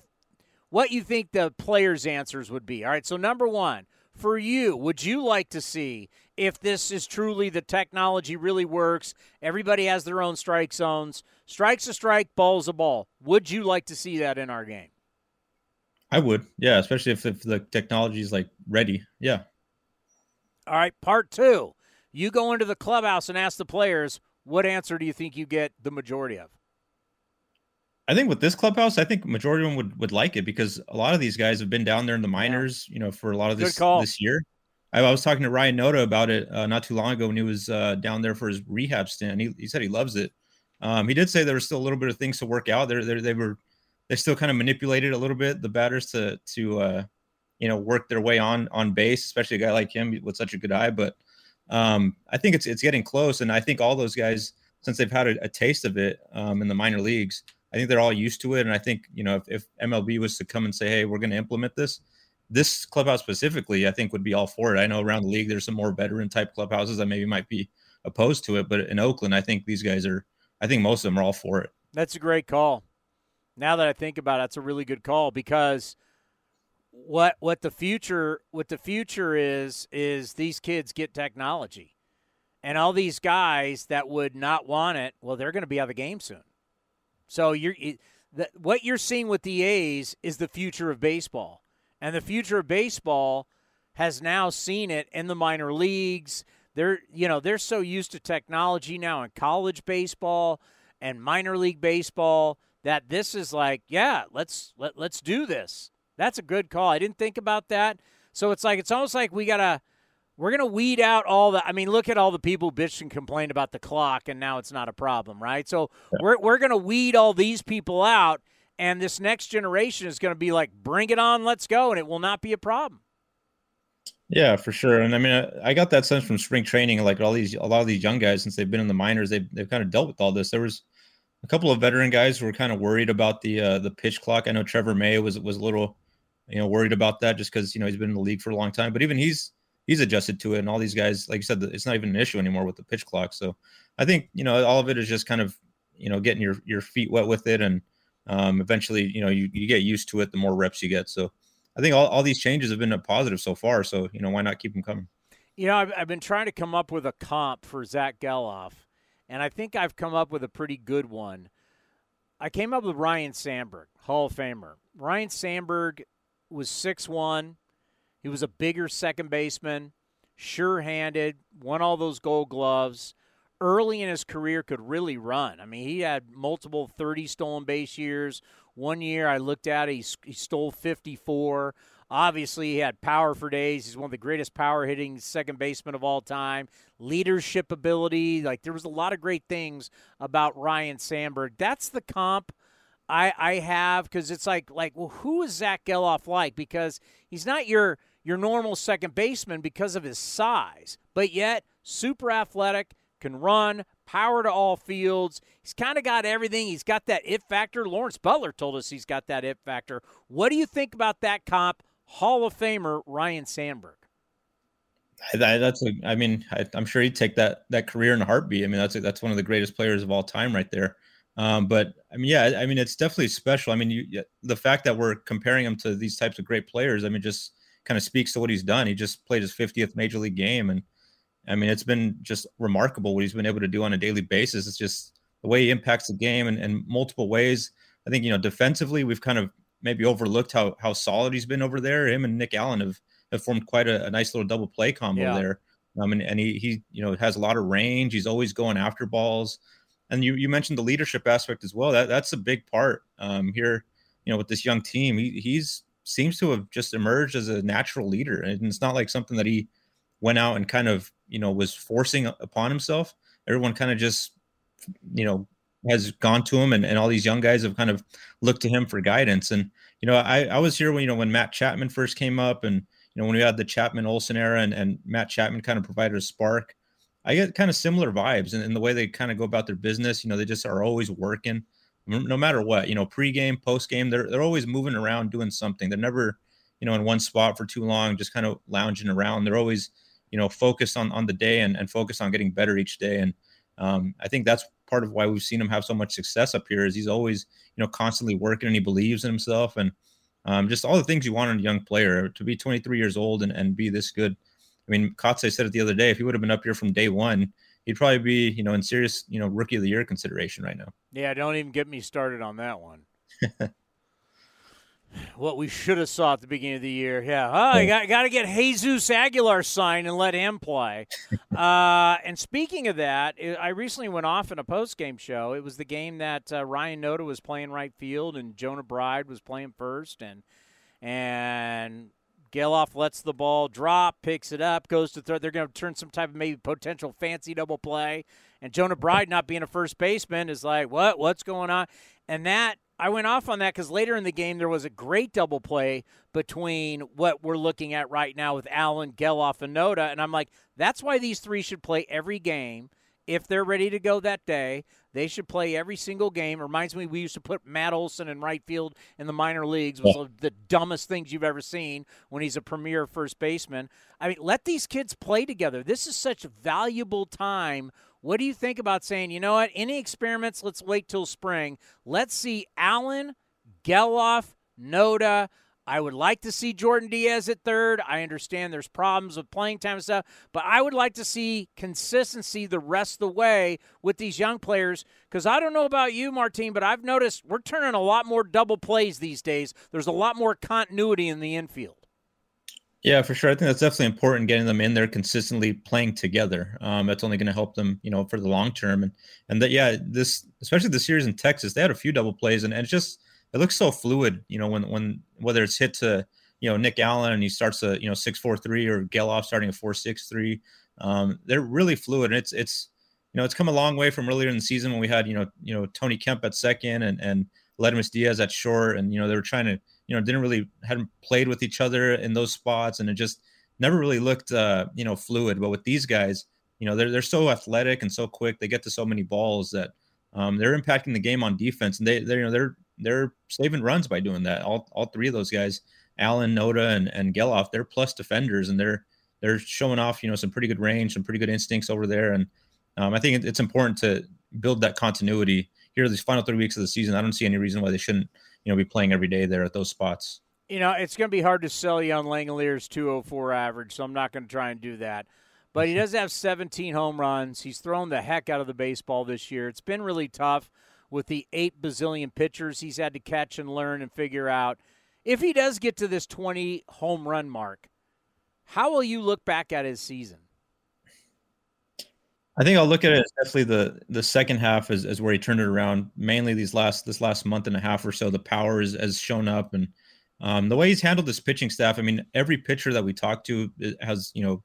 what you think the players' answers would be. All right, so number one, for you, would you like to see if this is truly the technology really works? Everybody has their own strike zones. Strike's a strike, ball's a ball. Would you like to see that in our game? I would, yeah, especially if, if the technology is like ready. Yeah. All right, part two. You go into the clubhouse and ask the players, what answer do you think you get the majority of? I think with this clubhouse, I think majority of them would, would like it because a lot of these guys have been down there in the minors, you know, for a lot of this this year. I, I, was talking to Ryan Noda about it uh, not too long ago when he was uh, down there for his rehab stint. He, he said he loves it. Um, he did say there was still a little bit of things to work out. They they were they still kind of manipulated a little bit the batters to to uh, you know work their way on on base, especially a guy like him with such a good eye. But um, I think it's it's getting close, and I think all those guys since they've had a, a taste of it um, in the minor leagues, I think they're all used to it. And I think you know if, if MLB was to come and say, hey, we're going to implement this, this clubhouse specifically, I think would be all for it. I know around the league there's some more veteran type clubhouses that maybe might be opposed to it, but in Oakland, I think these guys are I think most of them are all for it. That's a great call. Now that I think about it, that's a really good call because what what the future what the future is is these kids get technology. And all these guys that would not want it, well, they're going to be out of the game soon. So you're the, what you're seeing with the A's is the future of baseball, and the future of baseball has now seen it in the minor leagues. They're you know they're so used to technology now in college baseball and minor league baseball that this is like yeah let's let, let's do this. That's a good call. I didn't think about that. So it's like it's almost like we gotta we're gonna weed out all the. I mean, look at all the people bitched and complained about the clock, and now it's not a problem, right? So yeah. we're we're gonna weed all these people out, and this next generation is gonna be like, bring it on, let's go, and it will not be a problem. Yeah, for sure. And I mean, I got that sense from spring training. Like all these, a lot of these young guys, since they've been in the minors, they've they've kind of dealt with all this. There was a couple of veteran guys who were kind of worried about the uh, the pitch clock. I know Trevor May was was a little, you know, worried about that just because you know he's been in the league for a long time. But even he's he's adjusted to it, and all these guys, like you said, it's not even an issue anymore with the pitch clock. So I think you know all of it is just kind of you know getting your your feet wet with it, and um, eventually you know you, you get used to it the more reps you get. So I think all, all these changes have been a positive so far. So, you know, why not keep them coming? You know, I've, I've been trying to come up with a comp for Zach Gelof, and I think I've come up with a pretty good one. I came up with Ryne Sandberg, Hall of Famer. Ryne Sandberg was six one. He was a bigger second baseman, sure handed, won all those gold gloves. Early in his career, could really run. I mean, he had multiple 30 stolen base years, one year I looked at it, he, he stole 54. Obviously, he had power for days. He's one of the greatest power hitting second basemen of all time. Leadership ability. Like, there was a lot of great things about Ryne Sandberg. That's the comp I, I have because it's like, like, well, who is Zach Gelof like? Because he's not your your normal second baseman because of his size, but yet super athletic, can run, power to all fields. He's kind of got everything. He's got that it factor. Lawrence Butler told us he's got that it factor. What do you think about that comp? Hall of Famer Ryne Sandberg. I, that's a. I mean, I, am sure he'd take that that career in a heartbeat. I mean, that's a, that's one of the greatest players of all time, right there. Um, but I mean, yeah, I mean, it's definitely special. I mean, you, the fact that we're comparing him to these types of great players, I mean, just kind of speaks to what he's done. He just played his 50th major league game, and I mean, it's been just remarkable what he's been able to do on a daily basis. It's just the way he impacts the game in, in multiple ways. I think you know, defensively, we've kind of maybe overlooked how how solid he's been over there. Him and Nick Allen have have formed quite a, a nice little double play combo yeah. there. Um, and, and he he you know has a lot of range. He's always going after balls. And you you mentioned the leadership aspect as well. That that's a big part um, here. You know, with this young team, he he's seems to have just emerged as a natural leader, and it's not like something that he went out and kind of you know was forcing upon himself. Everyone kind of just you know has gone to him and, and all these young guys have kind of looked to him for guidance. And, you know, I, I was here when, you know, when Matt Chapman first came up and, you know, when we had the Chapman Olson era and, and Matt Chapman kind of provided a spark, I get kind of similar vibes in the way they kind of go about their business. You know, they just are always working no matter what, you know, pregame, postgame, they're, they're always moving around doing something. They're never, you know, in one spot for too long, just kind of lounging around. They're always, you know, focused on, on the day and, and focused on getting better each day. And um, I think that's part of why we've seen him have so much success up here is he's always, you know, constantly working and he believes in himself and um, just all the things you want in a young player to be 23 years old and, and be this good. I mean, Kotsay said it the other day, if he would have been up here from day one, he'd probably be, you know, in serious, you know, rookie of the year consideration right now. Yeah, don't even get me started on that one. [laughs] what we should have saw at the beginning of the year. Yeah, oh, I got got to get Jesus Aguilar signed and let him play. [laughs] uh, and speaking of that, I recently went off in a post game show. It was the game that uh, Ryan Noda was playing right field and Jonah Bride was playing first, and and Gelof lets the ball drop, picks it up, goes to third. They're going to turn some type of maybe potential fancy double play. And Jonah Bride not being a first baseman is like, what? What's going on? And that I went off on that because later in the game there was a great double play between what we're looking at right now with Allen, Gelof, and Noda, and I'm like, that's why these three should play every game if they're ready to go that day. They should play every single game. Reminds me, we used to put Matt Olson in right field in the minor leagues. Was yeah. the dumbest things you've ever seen when he's a premier first baseman. I mean, let these kids play together. This is such valuable time what do you think about saying, you know what, any experiments, let's wait till spring. Let's see Allen, Gelof, Noda. I would like to see Jordan Diaz at third. I understand there's problems with playing time and stuff, but I would like to see consistency the rest of the way with these young players. Because I don't know about you, Martín, but I've noticed we're turning a lot more double plays these days. There's a lot more continuity in the infield. Yeah, for sure. I think that's definitely important getting them in there consistently playing together. Um, that's only going to help them, you know, for the long term. And and that yeah, this especially the series in Texas, they had a few double plays, and, and it's just it looks so fluid. You know, when when whether it's hit to you know Nick Allen and he starts a you know six four three or Gelof starting a four six three, um, they're really fluid. And it's it's you know it's come a long way from earlier in the season when we had you know you know Tony Kemp at second and and Aledmys Diaz at short, and you know they were trying to you know, didn't really hadn't played with each other in those spots, and it just never really looked, uh, you know, fluid. But with these guys, you know, they're they're so athletic and so quick. They get to so many balls that um, they're impacting the game on defense, and they they you know they're they're saving runs by doing that. All all three of those guys, Allen, Noda, and and Gelof, they're plus defenders, and they're they're showing off you know some pretty good range, some pretty good instincts over there, and um, I think it's important to build that continuity here these final three weeks of the season. I don't see any reason why they shouldn't you know be playing every day there at those spots. You know, it's going to be hard to sell you on Langeliers 204 average, so I'm not going to try and do that. But he does have 17 home runs. He's thrown the heck out of the baseball this year. It's been really tough with the eight bazillion pitchers he's had to catch and learn and figure out. If he does get to this 20 home run mark, how will you look back at his season? I think I'll look at it as definitely the the second half is, is where he turned it around. Mainly these last this last month and a half or so, the power is, has shown up, and um, the way he's handled this pitching staff. I mean, every pitcher that we talk to has you know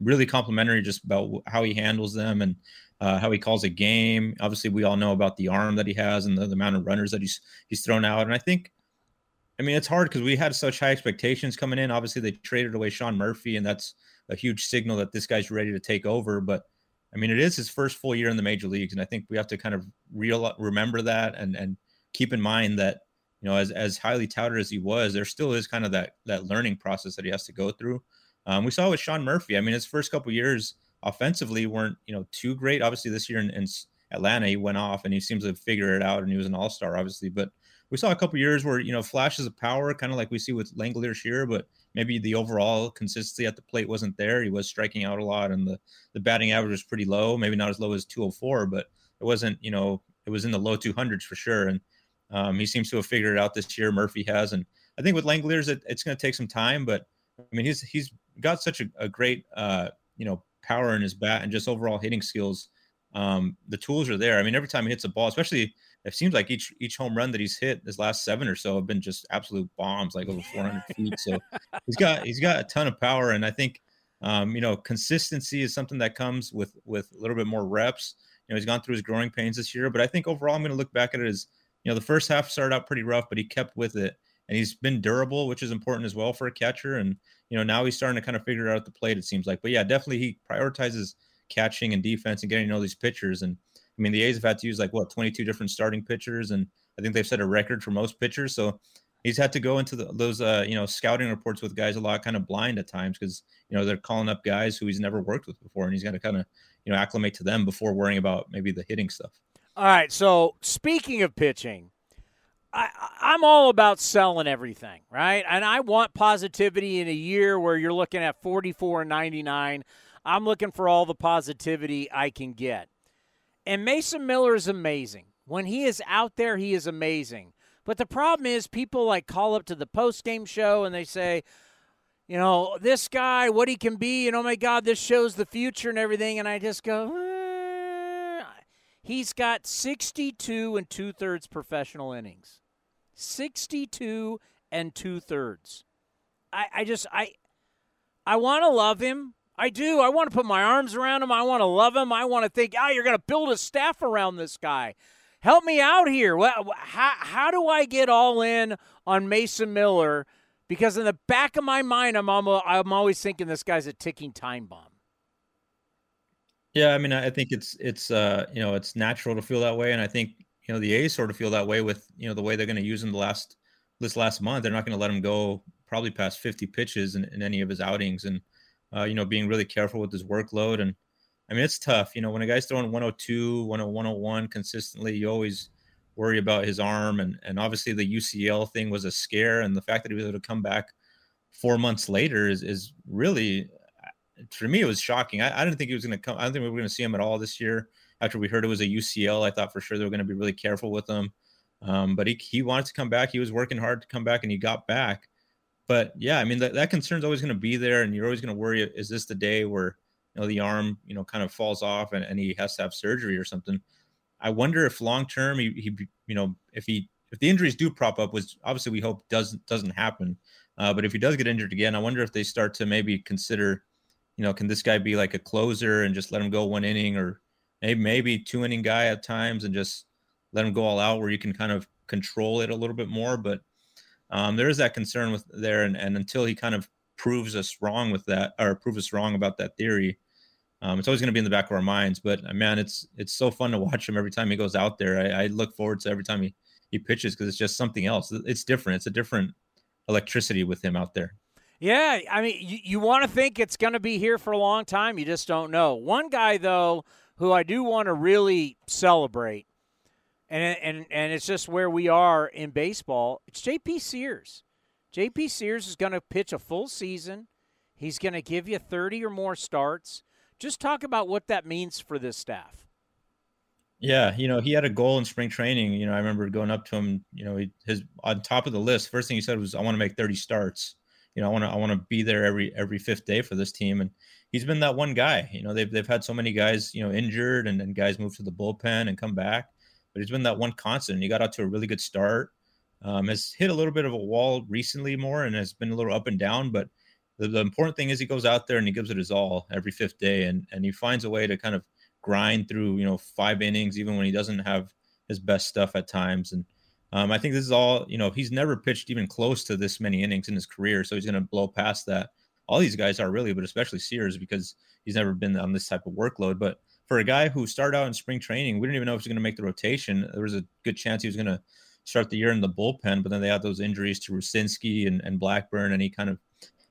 really complimentary just about how he handles them and uh, how he calls a game. Obviously, we all know about the arm that he has and the, the amount of runners that he's he's thrown out, and I think I mean, it's hard because we had such high expectations coming in. Obviously, they traded away Sean Murphy, and that's a huge signal that this guy's ready to take over. But I mean, it is his first full year in the major leagues, and I think we have to kind of real remember that and and keep in mind that you know, as as highly touted as he was, there still is kind of that that learning process that he has to go through. Um, we saw with Sean Murphy. I mean, his first couple years offensively weren't you know too great. Obviously, this year in, in Atlanta, he went off and he seems to figure it out, and he was an All Star, obviously. But we saw a couple years where you know flashes of power, kind of like we see with Langeliers here, but maybe the overall consistency at the plate wasn't there. He was striking out a lot, and the the batting average was pretty low, maybe not as low as 204, but it wasn't you know it was in the low 200s for sure. And um, he seems to have figured it out this year. Murphy has, and I think with Langeliers, it, it's going to take some time, but I mean he's he's got such a, a great uh, you know power in his bat and just overall hitting skills. Um, the tools are there. I mean, every time he hits a ball, especially it seems like each each home run that he's hit his last seven or so have been just absolute bombs, like over 400 feet. So [laughs] he's got he's got a ton of power, and I think um, you know consistency is something that comes with with a little bit more reps. You know, he's gone through his growing pains this year, but I think overall, I'm going to look back at it as you know the first half started out pretty rough, but he kept with it, and he's been durable, which is important as well for a catcher. And you know now he's starting to kind of figure out the plate. It seems like, but yeah, definitely he prioritizes catching and defense and getting to know these pitchers. And I mean, the A's have had to use like what 22 different starting pitchers, and I think they've set a record for most pitchers. So he's had to go into the, those uh, you know scouting reports with guys a lot kind of blind at times because you know they're calling up guys who he's never worked with before, and he's got to kind of you know acclimate to them before worrying about maybe the hitting stuff. All right. So speaking of pitching, I, I'm all about selling everything, right? And I want positivity in a year where you're looking at 44 and 99. I'm looking for all the positivity I can get. And Mason Miller is amazing. When he is out there, he is amazing. But the problem is, people like call up to the post game show and they say, you know, this guy, what he can be, and oh my God, this shows the future and everything. And I just go, eh. he's got 62 and two thirds professional innings. 62 and two thirds. I, I just I I want to love him. I do. I want to put my arms around him. I want to love him. I want to think, oh, you're going to build a staff around this guy. Help me out here. How, how do I get all in on Mason Miller? Because in the back of my mind, I'm almost, I'm always thinking this guy's a ticking time bomb. Yeah, I mean, I think it's it's uh you know it's natural to feel that way, and I think you know the A's sort of feel that way with you know the way they're going to use him the last this last month. They're not going to let him go probably past 50 pitches in, in any of his outings, and uh, you know being really careful with his workload. And I mean it's tough. You know when a guy's throwing 102, 101 consistently, you always worry about his arm, and and obviously the UCL thing was a scare, and the fact that he was able to come back four months later is is really for me it was shocking. I, I didn't think he was going to come. I don't think we were going to see him at all this year after we heard it was a UCL, I thought for sure they were going to be really careful with him. Um, but he, he wanted to come back. He was working hard to come back and he got back. But yeah, I mean, that, that concern's always going to be there. And you're always going to worry, is this the day where, you know, the arm, you know, kind of falls off and, and he has to have surgery or something. I wonder if long term he, he, you know, if he, if the injuries do prop up, which obviously we hope doesn't, doesn't happen. Uh, but if he does get injured again, I wonder if they start to maybe consider, you know, can this guy be like a closer and just let him go one inning or, maybe maybe two inning guy at times and just let him go all out where you can kind of control it a little bit more. But um, there is that concern with there, and, and until he kind of proves us wrong with that or proves us wrong about that theory, um, it's always going to be in the back of our minds. But uh, man, it's it's so fun to watch him every time he goes out there. I, I look forward to every time he he pitches because it's just something else. It's different. It's a different electricity with him out there. Yeah, I mean, you, you want to think it's going to be here for a long time. You just don't know. One guy though who I do want to really celebrate, and and and it's just where we are in baseball. It's J.P. Sears. J.P. Sears is going to pitch a full season. He's going to give you 30 or more starts. Just talk about what that means for this staff. Yeah, you know, he had a goal in spring training. You know, I remember going up to him. You know, he, his on top of the list. First thing he said was, "I want to make 30 starts." You know, I want to I want to be there every every fifth day for this team. And he's been that one guy. You know, they've they've had so many guys, you know, injured and then guys move to the bullpen and come back. But he's been that one constant. He got out to a really good start. Um, has hit a little bit of a wall recently more and has been a little up and down. But the, the important thing is he goes out there and he gives it his all every fifth day and and he finds a way to kind of grind through, you know, five innings, even when he doesn't have his best stuff at times. And Um, I think this is all, you know, he's never pitched even close to this many innings in his career. So he's going to blow past that. All these guys are really, but especially Sears because he's never been on this type of workload. But for a guy who started out in spring training, we didn't even know if he was going to make the rotation. There was a good chance he was going to start the year in the bullpen, but then they had those injuries to Rucinski and, and Blackburn, and he kind of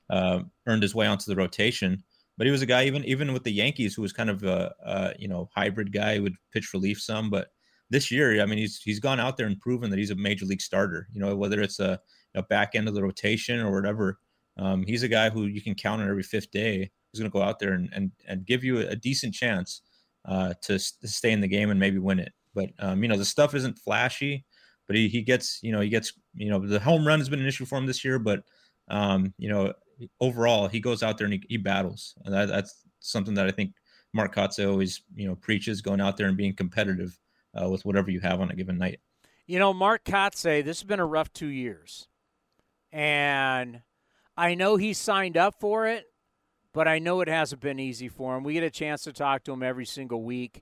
uh, earned his way onto the rotation. But he was a guy, even even with the Yankees, who was kind of a, a you know hybrid guy, who would pitch relief some, but this year, I mean, he's he's gone out there and proven that he's a major league starter. You know, whether it's a, a back end of the rotation or whatever, um, he's a guy who you can count on every fifth day. He's going to go out there and, and and give you a, decent chance uh, to, to, stay in the game and maybe win it. But um, you know, the stuff isn't flashy, but he he gets you know he gets you know the home run has been an issue for him this year, but um, you know overall he goes out there and he, he battles, and that, that's something that I think Mark Kotsay always you know preaches going out there and being competitive uh, with whatever you have on a given night. You know, Mark Kotsay, this has been a rough two years. And I know he signed up for it, but I know it hasn't been easy for him. We get a chance to talk to him every single week.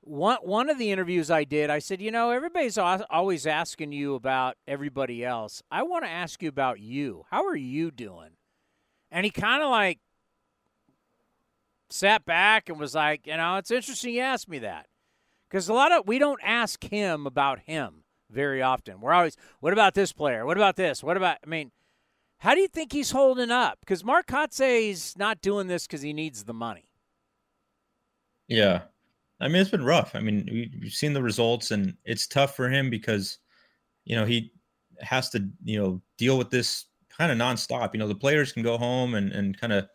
One, one of the interviews I did, I said, you know, everybody's always asking you about everybody else. I want to ask you about you. How are you doing? And he kind of like sat back and was like, you know, it's interesting you asked me that. Because a lot of we don't ask him about him very often. We're always, what about this player? What about this? What about? I mean, how do you think he's holding up? Because Mark Kotsay's not doing this because he needs the money. Yeah, I mean it's been rough. I mean we've seen the results, and it's tough for him because you know he has to you know deal with this kind of nonstop. You know the players can go home and and kind of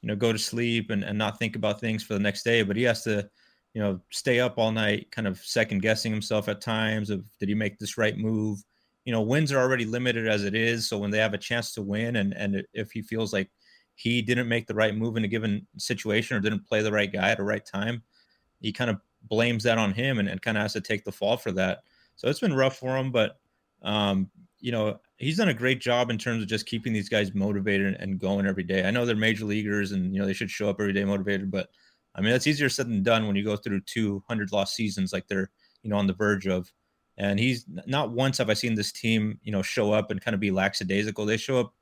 you know go to sleep and, and not think about things for the next day, but he has to you know, stay up all night, kind of second guessing himself at times of did he make this right move? You know, wins are already limited as it is. So when they have a chance to win, and and if he feels like he didn't make the right move in a given situation or didn't play the right guy at the right time, he kind of blames that on him and, and kind of has to take the fall for that. So it's been rough for him, but um, you know, he's done a great job in terms of just keeping these guys motivated and going every day. I know they're major leaguers and you know they should show up every day motivated, but I mean, that's easier said than done when you go through 200 lost seasons like they're, you know, on the verge of. And he's not once have I seen this team, you know, show up and kind of be lackadaisical. They show up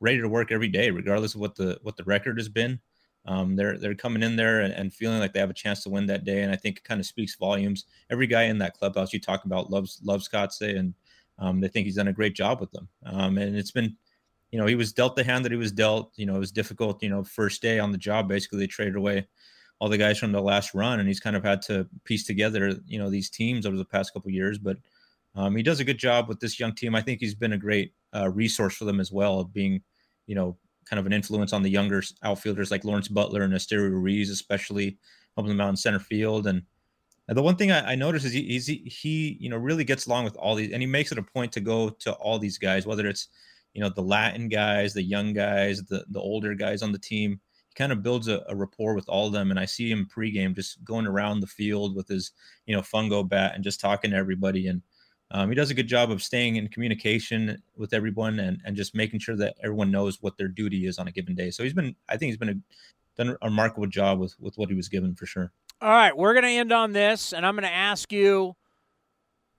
ready to work every day, regardless of what the what the record has been. Um, they're they're coming in there and, and, feeling like they have a chance to win that day, and I think it kind of speaks volumes. Every guy in that clubhouse you talk about loves loves Kotsay, and um, they think he's done a great job with them. Um, and it's been, you know, he was dealt the hand that he was dealt. You know, it was difficult. You know, first day on the job, basically they traded away all the guys from the last run, and he's kind of had to piece together, you know, these teams over the past couple years. But um, he does a good job with this young team. I think he's been a great uh, resource for them as well, of being, you know, kind of an influence on the younger outfielders like Lawrence Butler and Esteury Ruiz, especially helping them out in center field. And the one thing I, I noticed is he, he's, he, you know, really gets along with all these, and he makes it a point to go to all these guys, whether it's, you know, the Latin guys, the young guys, the the older guys on the team kind of builds a, a, rapport with all of them. And I see him pregame just going around the field with his, you know, fungo bat and just talking to everybody. And um, he does a good job of staying in communication with everyone and, and just making sure that everyone knows what their duty is on a given day. So he's been, I think he's been a, done a remarkable job with, with what he was given for sure. All right, we're going to end on this, and I'm going to ask you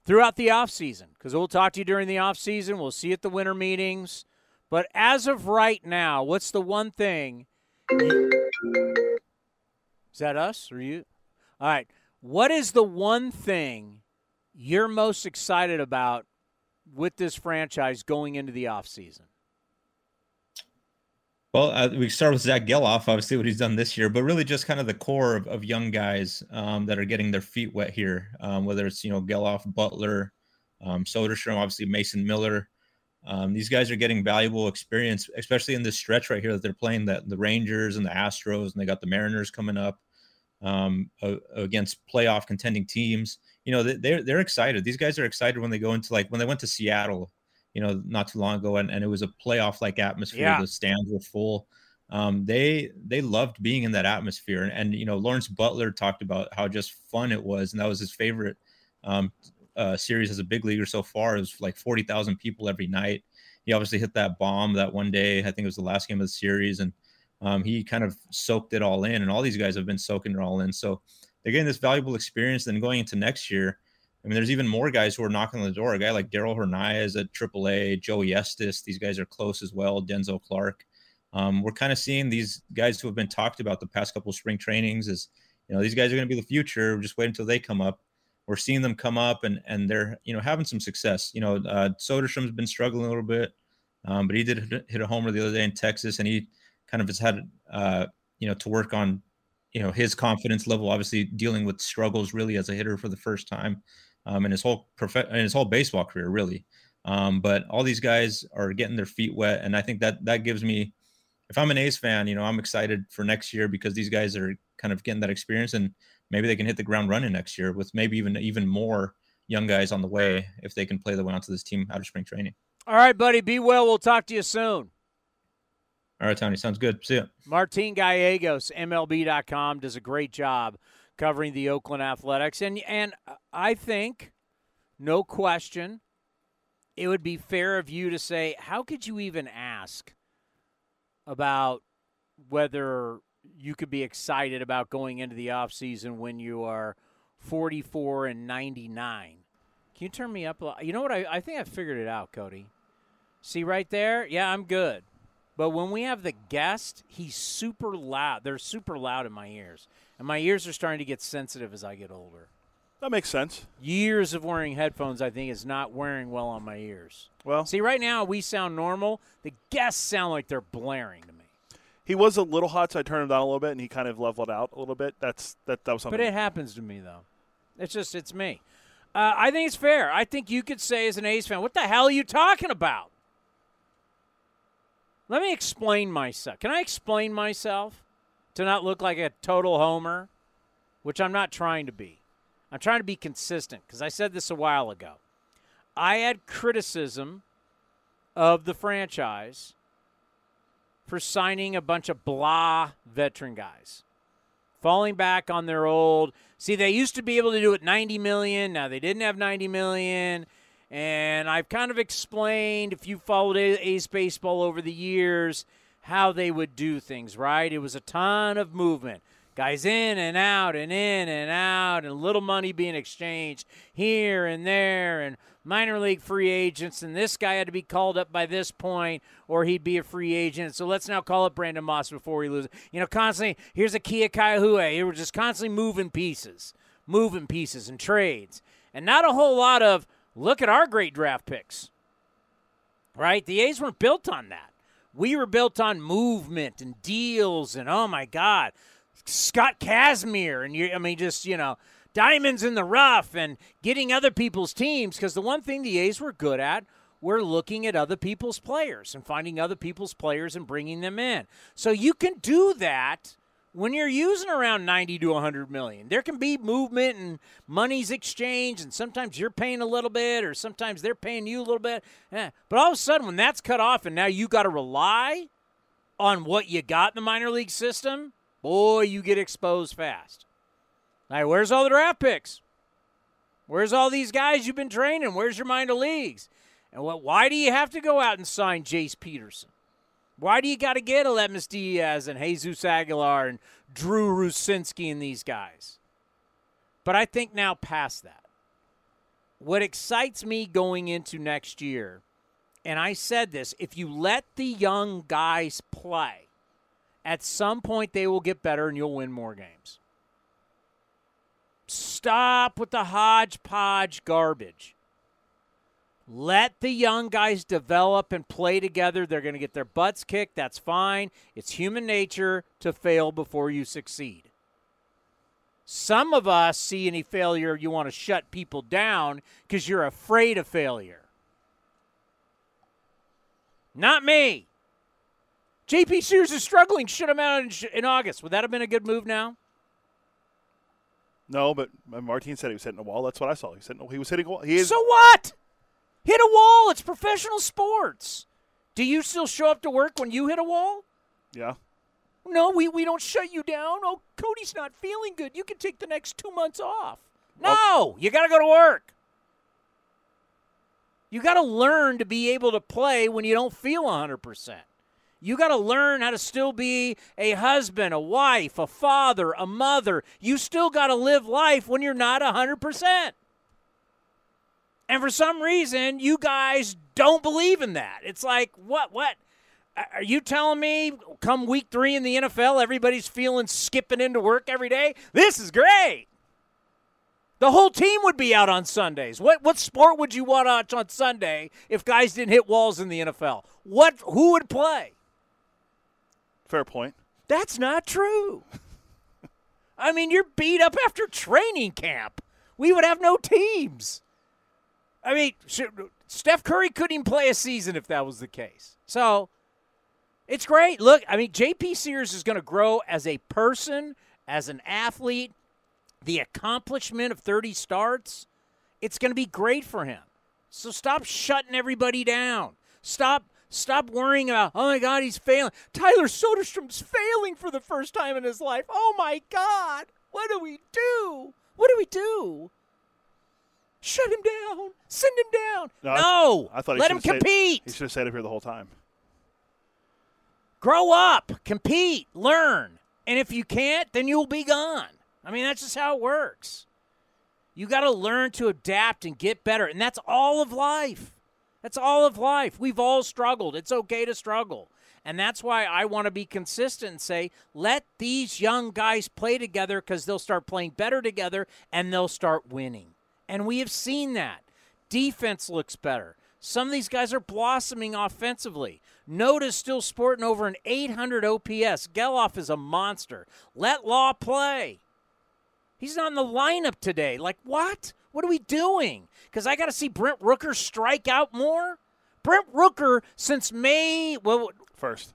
throughout the off season because we'll talk to you during the off season. We'll see you at the winter meetings. But as of right now, what's the one thing – is that us or you? All right. What is the one thing you're most excited about with this franchise going into the offseason? Well, uh, we start with Zach Gelof, obviously what he's done this year, but really just kind of the core of, of young guys um, that are getting their feet wet here. Um, whether it's you know Gelof, Butler, um, Soderstrom, obviously Mason Miller, um, these guys are getting valuable experience, especially in this stretch right here that they're playing that the Rangers and the Astros, and they got the Mariners coming up um, against playoff contending teams. You know, they're they're excited. These guys are excited when they go into like when they went to Seattle, you know, not too long ago, and, and it was a playoff like atmosphere. Yeah. The stands were full. Um, they they loved being in that atmosphere, and, and you know, Lawrence Butler talked about how just fun it was, and that was his favorite um, uh, series as a big leaguer so far. Was like 40,000 people every night. He obviously hit that bomb that one day. I think it was the last game of the series. And um, he kind of soaked it all in. And all these guys have been soaking it all in. So they're getting this valuable experience. Then going into next year, I mean, there's even more guys who are knocking on the door. A guy like Darell Hernaiz at AAA, Joe Estes, these guys are close as well. Denzel Clark. Um, we're kind of seeing these guys who have been talked about the past couple of spring trainings as, you know, these guys are going to be the future. Just wait until they come up. We're seeing them come up and and they're you know having some success. You know, uh, Soderstrom's been struggling a little bit, um, but he did hit a homer the other day in Texas, and he kind of has had uh, you know to work on you know his confidence level. Obviously, dealing with struggles really as a hitter for the first time um, in his whole prof- in his whole baseball career, really. Um, but all these guys are getting their feet wet, and I think that that gives me, if I'm an A's fan, you know, I'm excited for next year because these guys are kind of getting that experience, and maybe they can hit the ground running next year with maybe even even more young guys on the way if they can play their way onto this team out of spring training. All right, buddy. Be well. We'll talk to you soon. All right, Tony. Sounds good. See ya. Martin Gallegos, MLB.com, does a great job covering the Oakland Athletics. And and I think, no question, it would be fair of you to say, how could you even ask about whether you could be excited about going into the offseason when you are 44 and 99? Can you turn me up? A lot? You know what? I, I think I figured it out, Cody. See right there? Yeah, I'm good. But when we have the guest, he's super loud. They're super loud in my ears. And my ears are starting to get sensitive as I get older. That makes sense. Years of wearing headphones, I think, is not wearing well on my ears. Well, see, right now we sound normal. The guests sound like they're blaring to me. He was a little hot, so I turned him down a little bit, and he kind of leveled out a little bit. That's that. That was something. But it happens to me, though. It's just it's me. Uh, I think it's fair. I think you could say as an A's fan, "What the hell are you talking about?" Let me explain myself. Can I explain myself to not look like a total homer, which I'm not trying to be. I'm trying to be consistent because I said this a while ago. I had criticism of the franchise for signing a bunch of blah veteran guys. Falling back on their old. See, they used to be able to do it 90 million. Now they didn't have 90 million. And I've kind of explained, if you followed A's baseball over the years, how they would do things, right? It was a ton of movement. Guys in and out and in and out, and little money being exchanged here and there, and minor league free agents. And this guy had to be called up by this point, or he'd be a free agent. So let's now call up Brandon Moss before he loses. You know, constantly, here's a Kila Ka'aihue. It was just constantly moving pieces, moving pieces and trades. And not a whole lot of, Look at our great draft picks. Right? The A's weren't built on that. We were built on movement and deals and oh my God, Scott Kazmir and you I mean just, you know, diamonds in the rough and getting other people's teams because the one thing the A's were good at we're looking at other people's players and finding other people's players and bringing them in. So you can do that when you're using around 90 to 100 million there can be movement and money's exchanged and sometimes you're paying a little bit or sometimes they're paying you a little bit eh. but all of a sudden when that's cut off and now you got to rely on what you got in the minor league system boy you get exposed fast right where's all the draft picks where's all these guys you've been training where's your minor leagues and what why do you have to go out and sign jace peterson why do you got to get Aledmys Diaz and Jesus Aguilar and Drew Rucinski and these guys? But I think now past that. What excites me going into next year, and I said this, if you let the young guys play, at some point they will get better and you'll win more games. Stop with the hodgepodge garbage. Let the young guys develop and play together. They're going to get their butts kicked. That's fine. It's human nature to fail before you succeed. Some of us see any failure, you want to shut people down because you're afraid of failure. Not me. JP Sears is struggling. Should him out in, in August. Would that have been a good move now? No, but Martin said he was hitting a wall. That's what I saw. He said he was hitting a wall. He is, so what? Hit a wall. It's professional sports. Do you still show up to work when you hit a wall? Yeah. No, we, we don't shut you down. Oh, Cody's not feeling good. You can take the next two months off. No, oh. you got to go to work. You got to learn to be able to play when you don't feel 100%. You got to learn how to still be a husband, a wife, a father, a mother. You still got to live life when you're not 100%. And for some reason, you guys don't believe in that. It's like, what, what? Are you telling me come week three in the NFL, everybody's feeling skipping into work every day? This is great. The whole team would be out on Sundays. What what sport would you watch on Sunday if guys didn't hit walls in the NFL? What who would play? Fair point. That's not true. [laughs] I mean, you're beat up after training camp. We would have no teams. I mean, Steph Curry couldn't even play a season if that was the case. So it's great. Look, I mean, JP Sears is going to grow as a person, as an athlete. The accomplishment of 30 starts, it's going to be great for him. So stop shutting everybody down. Stop stop worrying about, oh my God, he's failing. Tyler Soderstrom's failing for the first time in his life. Oh my God. What do we do? What do we do? Shut him down. Send him down. No, no. I, I thought let him compete. he should have stayed up here the whole time. Grow up, compete, learn. And if you can't, then you'll be gone. I mean, that's just how it works. You got to learn to adapt and get better. And that's all of life. That's all of life. We've all struggled. It's okay to struggle. And that's why I want to be consistent and say, let these young guys play together because they'll start playing better together and they'll start winning. And we have seen that. Defense looks better. Some of these guys are blossoming offensively. Noda's still sporting over an 800 OPS. Gelof is a monster. Let Law play. He's not in the lineup today. Like, what? What are we doing? Because I got to see Brent Rooker strike out more. Brent Rooker since May well first.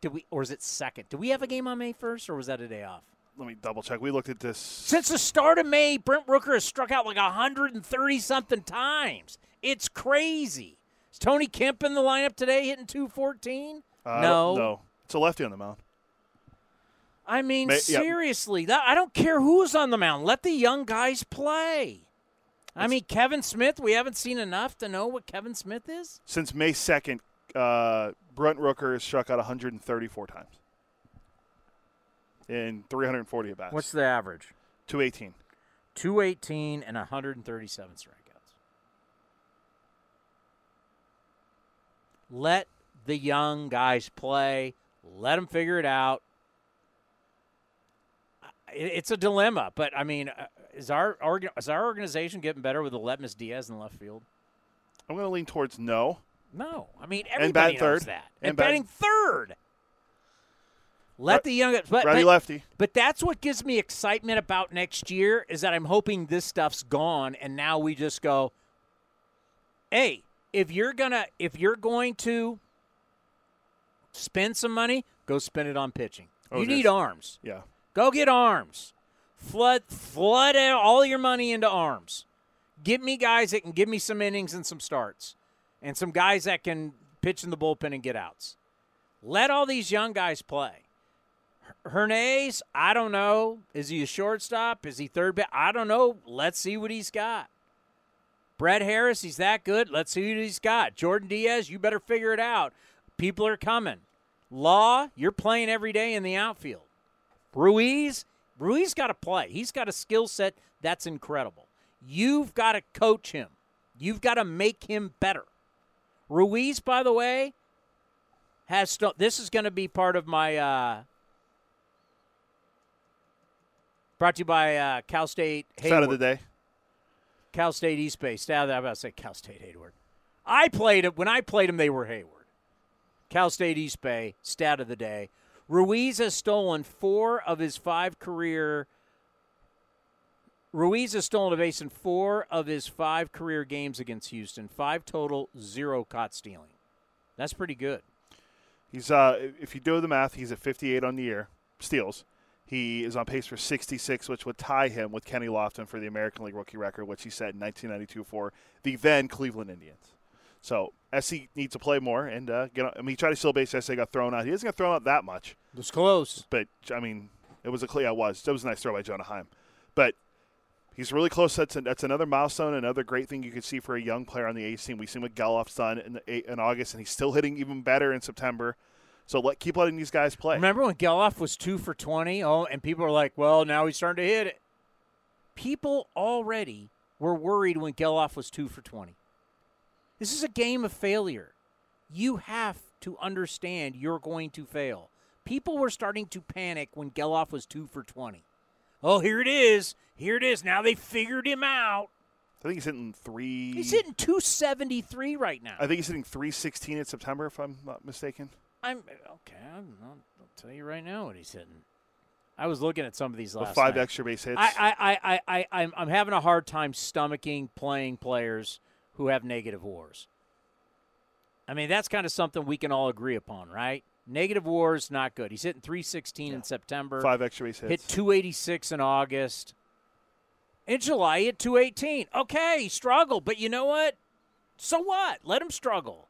Did we or is it second? Did we have a game on May first or was that a day off? Let me double check. We looked at this since the start of May. Brent Rooker has struck out like 130 something times. It's crazy. Is Tony Kemp in the lineup today hitting 214? Uh, no. No. It's a lefty on the mound. I mean, May, seriously, that, I don't care who's on the mound. Let the young guys play. I mean, Kevin Smith, we haven't seen enough to know what Kevin Smith is. Since May 2nd, uh, Brent Rooker has struck out 134 times in 340 at bats. What's the average? 218. 218 and 137 strikeouts. Let the young guys play. Let them figure it out. It's a dilemma, but I mean, uh, is our is our organization getting better with Aledmys Diaz in left field? I'm going to lean towards no. No, I mean everybody knows third. that. And, and batting third. Let the young but, ready but, lefty. But that's what gives me excitement about next year is that I'm hoping this stuff's gone and now we just go, hey, if you're gonna if you're going to spend some money, go spend it on pitching. Oh, you need arms. Yeah. Go get arms. Flood flood all your money into arms. Get me guys that can give me some innings and some starts. And some guys that can pitch in the bullpen and get outs. Let all these young guys play. Hernaiz, I don't know. Is he a shortstop? Is he third base? I don't know. Let's see what he's got. Brett Harris, he's that good. Let's see what he's got. Jordan Diaz, you better figure it out. People are coming. Law, you're playing every day in the outfield. Ruiz, Ruiz got to play. He's got a skill set that's incredible. You've got to coach him. You've got to make him better. Ruiz, by the way, has st- this is going to be part of my uh, brought to you by uh, Cal State. Hayward. Stat of the day. Cal State East Bay. Stat, I'm about to say Cal State Hayward. I played it when I played them. They were Hayward. Cal State East Bay. Stat of the day. Ruiz has stolen four of his five career. Ruiz has stolen a base in four of his five career games against Houston. Five total, zero caught stealing. That's pretty good. He's uh, if you do the math, he's at 58 on the year steals. He is on pace for 66, which would tie him with Kenny Lofton for the American League rookie record, which he set in 1992 for the then Cleveland Indians. So SC needs to play more, and uh, get. On, I mean, he tried to steal base. SC got thrown out. He doesn't get thrown out that much. It was close, but I mean, it was a clear. Yeah, it was. It was a nice throw by Jonah Heim, but he's really close. That's a, that's another milestone, another great thing you can see for a young player on the A team. We've seen what Gelof's done in, the, in August, and he's still hitting even better in September. So let keep letting these guys play. Remember when Gelof was two for twenty? Oh, and people were like, "Well, now he's starting to hit it." People already were worried when Gelof was two for 20. This is a game of failure. You have to understand you're going to fail. People were starting to panic when Gelof was two for 20. Oh, here it is. Here it is. Now they figured him out. I think he's hitting three. He's hitting 273 right now. I think he's hitting 316 in September, if I'm not mistaken. I'm okay. I'm, I'll, I'll tell you right now what he's hitting. I was looking at some of these last With five night. extra base hits. I, I, I, I, I, I'm, I'm having a hard time stomaching playing players who have negative wars. I mean, that's kind of something we can all agree upon, right? Negative wars, not good. He's hitting 316 in September. Five extra base hits. Hit 286 in August. In July, he hit 218. Okay, he struggled, but you know what? So what? Let him struggle.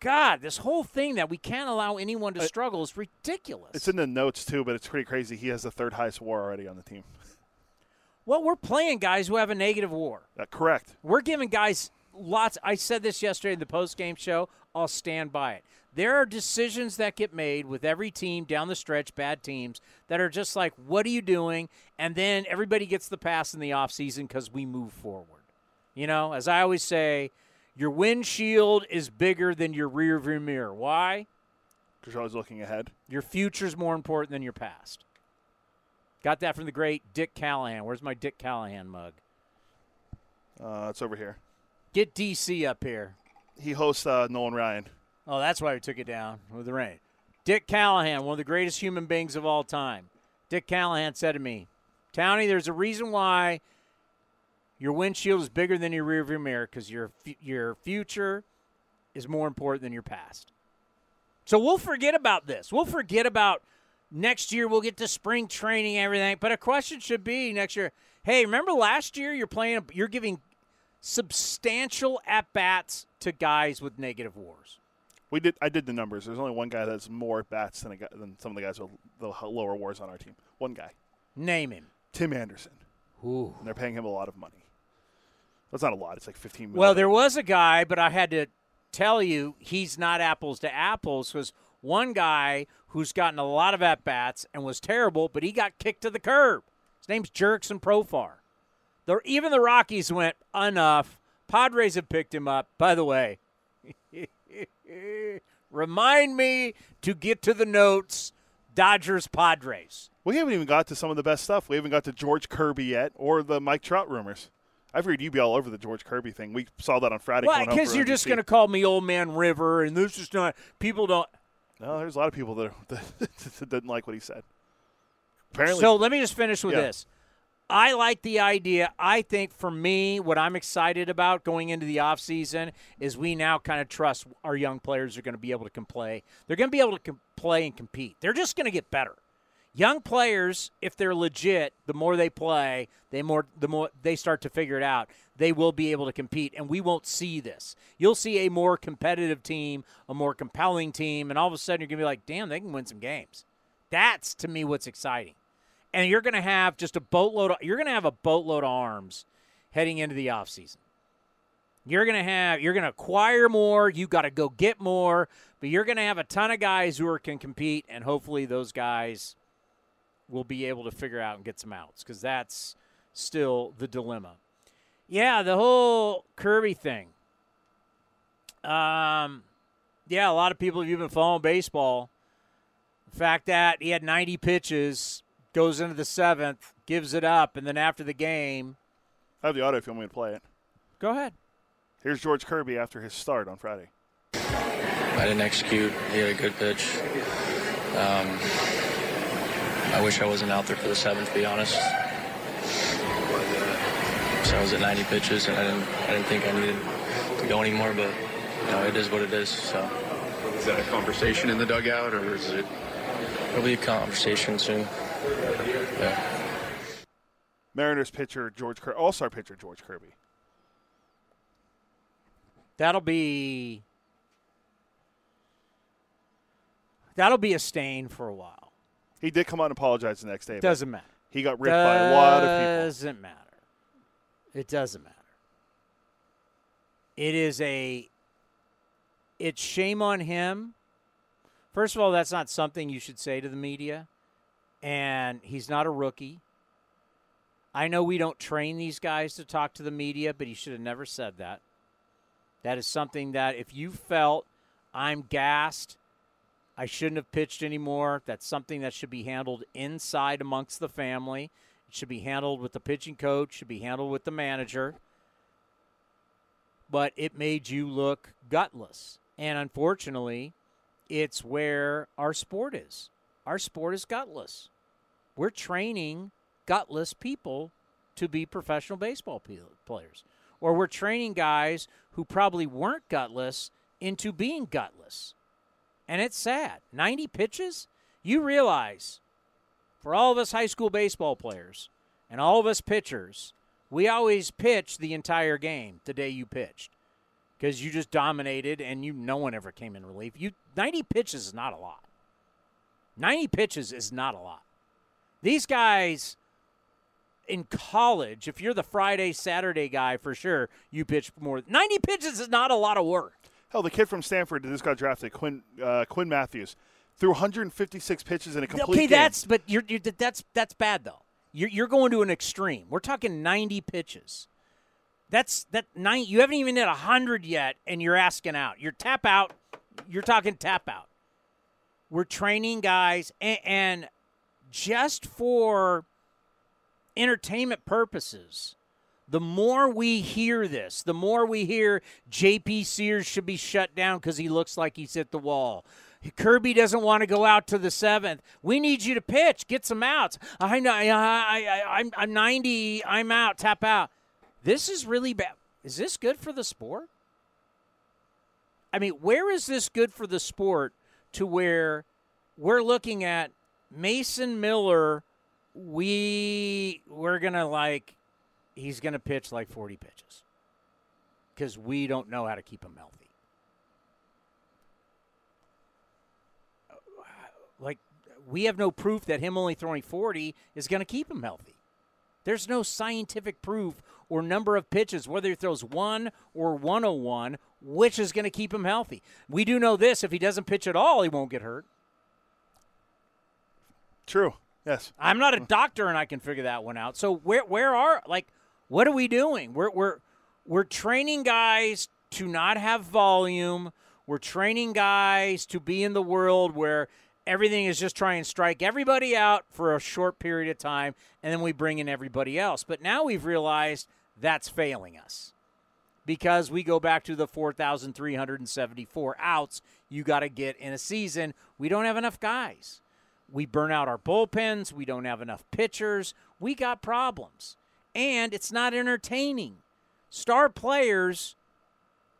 God, this whole thing that we can't allow anyone to Uh, struggle is ridiculous. It's in the notes too, but it's pretty crazy. He has the third highest WAR already on the team. Well, we're playing guys who have a negative WAR. Uh, correct. We're giving guys lots. I said this yesterday in the post game show. I'll stand by it. There are decisions that get made with every team down the stretch, bad teams, that are just like, what are you doing? And then everybody gets the pass in the offseason because we move forward. You know, as I always say, your windshield is bigger than your rear view mirror. Why? Because you're always looking ahead. Your future's more important than your past. Got that from the great Dick Callahan. Where's my Dick Callahan mug? Uh, it's over here. Get DC up here. He hosts uh, Nolan Ryan. Oh, that's why we took it down with the rain. Dick Callahan, one of the greatest human beings of all time. Dick Callahan said to me, Townie, there's a reason why your windshield is bigger than your rearview mirror because your your future is more important than your past. So we'll forget about this. We'll forget about next year. We'll get to spring training, and everything. But a question should be next year. Hey, remember last year? You're playing. You're giving substantial at bats to guys with negative wars. We did. I did the numbers. There's only one guy that's more bats than a guy, than some of the guys with the lower wars on our team. One guy, Name him. Tim Anderson. Ooh. And they're paying him a lot of money. That's not a lot. It's like 15 million. Well, there was a guy, but I had to tell you he's not apples to apples because one guy who's gotten a lot of at bats and was terrible, but he got kicked to the curb. His name's Jurickson Profar. The, even the Rockies went enough. Padres have picked him up. By the way, [laughs] remind me to get to the notes. Dodgers Padres. We haven't even got to some of the best stuff. We haven't got to George Kirby yet, or the Mike Trout rumors. I've heard you be all over the George Kirby thing. We saw that on Friday. Well, because you're just going to call me Old Man River, and this is not. People don't. No, there's a lot of people that, [laughs] that didn't like what he said. Apparently, So let me just finish with Yeah. this. I like the idea. I think for me, what I'm excited about going into the offseason is we now kind of trust our young players are going to be able to play. They're going to be able to play and compete. They're just going to get better. Young players, if they're legit, the more they play, they more the more they start to figure it out. They will be able to compete, and we won't see this. You'll see a more competitive team, a more compelling team, and all of a sudden you're going to be like, "Damn, they can win some games." That's to me what's exciting and you're going to have just a boatload of, you're to have a boatload of arms heading into the offseason. You're going to have you're going to acquire more, you got to go get more, but you're going to have a ton of guys who are, can compete and hopefully those guys will be able to figure out and get some outs cuz that's still the dilemma. Yeah, the whole Kirby thing. Um yeah, a lot of people have been following baseball. The fact that he had 90 pitches goes into the seventh, gives it up, and then after the game, I have the audio if you want me to play it. Go ahead. Here's George Kirby after his start on Friday. I didn't execute. He had a good pitch. Um, I wish I wasn't out there for the seventh, to be honest. So I was at 90 pitches, and I didn't, I didn't think I needed to go anymore. But you know, it is what it is. So. Is that a conversation in the dugout, or is it? It'll be a conversation soon. Yeah. Mariners pitcher George Kirby, All-Star pitcher George Kirby. That'll be that'll be a stain for a while. He did come out and apologize the next day. Doesn't matter. He got ripped by a lot of people. Doesn't matter. It doesn't matter. It is a. It's shame on him. First of all, that's not something you should say to the media, and he's not a rookie. I know we don't train these guys to talk to the media, but he should have never said that. That is something that if you felt I'm gassed, I shouldn't have pitched anymore, that's something that should be handled inside amongst the family. It should be handled with the pitching coach, should be handled with the manager. But it made you look gutless. And unfortunately, it's where our sport is. Our sport is gutless. We're training gutless people to be professional baseball players. Or we're training guys who probably weren't gutless into being gutless. And it's sad. 90 pitches? You realize for all of us high school baseball players and all of us pitchers, we always pitch the entire game the day you pitched because you just dominated and you no one ever came in relief. You 90 pitches is not a lot. 90 pitches is not a lot. These guys in college, if you're the Friday Saturday guy for sure, you pitch more. 90 pitches is not a lot of work. Hell, the kid from Stanford that just got drafted, Quinn uh, Quinn Matthews, threw 156 pitches in a complete okay, game. that's but you're, you're that's that's bad though. You're you're going to an extreme. We're talking 90 pitches. That's that nine. You haven't even hit hundred yet, and you're asking out. You're tap out. You're talking tap out. We're training guys, and, and just for entertainment purposes, the more we hear this, the more we hear JP Sears should be shut down because he looks like he's hit the wall. Kirby doesn't want to go out to the seventh. We need you to pitch, get some outs. I know, I, I, I, I'm, I'm 90. I'm out. Tap out. This is really bad. Is this good for the sport? I mean, where is this good for the sport to where we're looking at Mason Miller? We we're gonna like he's gonna pitch like 40 pitches because we don't know how to keep him healthy. Uh, like we have no proof that him only throwing 40 is going to keep him healthy. There's no scientific proof or number of pitches, whether he throws one or 101, which is going to keep him healthy. We do know this if he doesn't pitch at all, he won't get hurt. True. Yes. I'm not a doctor and I can figure that one out. So where where are like what are we doing? We're we're we're training guys to not have volume. We're training guys to be in the world where everything is just trying to strike everybody out for a short period of time, and then we bring in everybody else. But now we've realized that's failing us because we go back to the 4,374 outs you got to get in a season. We don't have enough guys. We burn out our bullpens. We don't have enough pitchers. We got problems. And it's not entertaining. Star players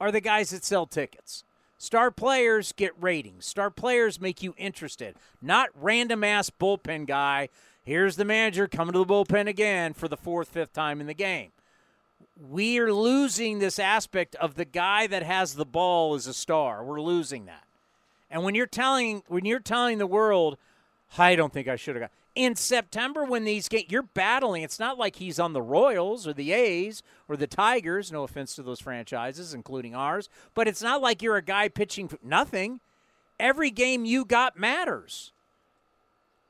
are the guys that sell tickets. Star players get ratings. Star players make you interested, not random ass bullpen guy. Here's the manager coming to the bullpen again for the fourth, fifth time in the game. We're losing this aspect of the guy that has the ball as a star. We're losing that. And when you're telling when you're telling the world, I don't think I should have got in September when these games you're battling. It's not like he's on the Royals or the A's or the Tigers. No offense to those franchises, including ours, but it's not like you're a guy pitching nothing. Every game you got matters.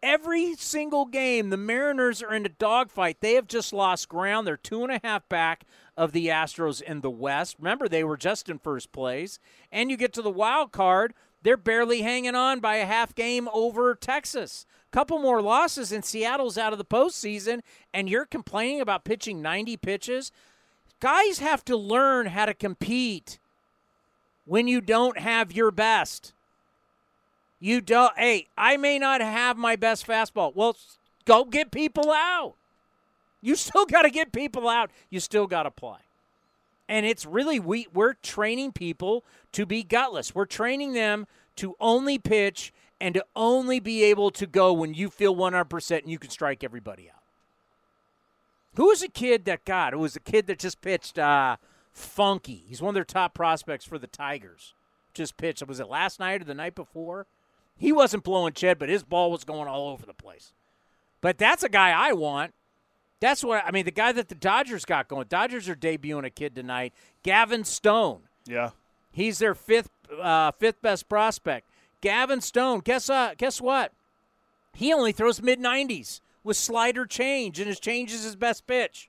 Every single game, the Mariners are in a dogfight. They have just lost ground. They're two and a half back of the Astros in the West. Remember, they were just in first place. And you get to the wild card, they're barely hanging on by a half game over Texas couple more losses and Seattle's out of the postseason, and you're complaining about pitching 90 pitches. Guys have to learn how to compete when you don't have your best. You don't, hey, I may not have my best fastball. Well, go get people out. You [laughs] still got to get people out. You still got to play. And it's really, we, we're training people to be gutless. We're training them to only pitch and to only be able to go when you feel 100% and you can strike everybody out. Who was a kid that got? It was a kid that just pitched uh, funky. He's one of their top prospects for the Tigers. Just pitched. Was it last night or the night before? He wasn't blowing Ched, but his ball was going all over the place. But that's a guy I want. That's what I mean. The guy that the Dodgers got going. Dodgers are debuting a kid tonight, Gavin Stone. Yeah, he's their fifth uh, fifth best prospect. Gavin Stone, guess uh, guess what? He only throws mid 90s. with slider change, and his change is his best pitch.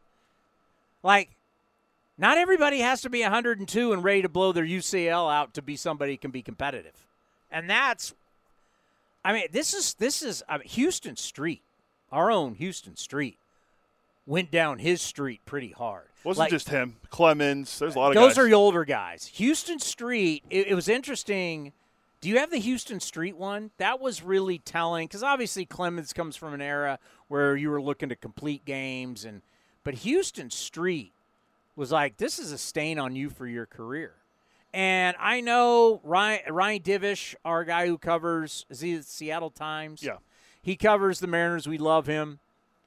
Like, not everybody has to be 102 and ready to blow their UCL out to be somebody who can be competitive, and that's. I mean, this is this is I mean, Huston Street, our own Huston Street, went down his street pretty hard. Wasn't Like, just him. Clemens. There's a lot of those guys. are the older guys. Huston Street. It, it was interesting. Do you have the Huston Street one? That was really telling because obviously Clemens comes from an era where you were looking to complete games, and but Huston Street was like this is a stain on you for your career. And I know Ryan Ryan Divish, our guy who covers is he the Seattle Times? Yeah. He covers the Mariners. We love him.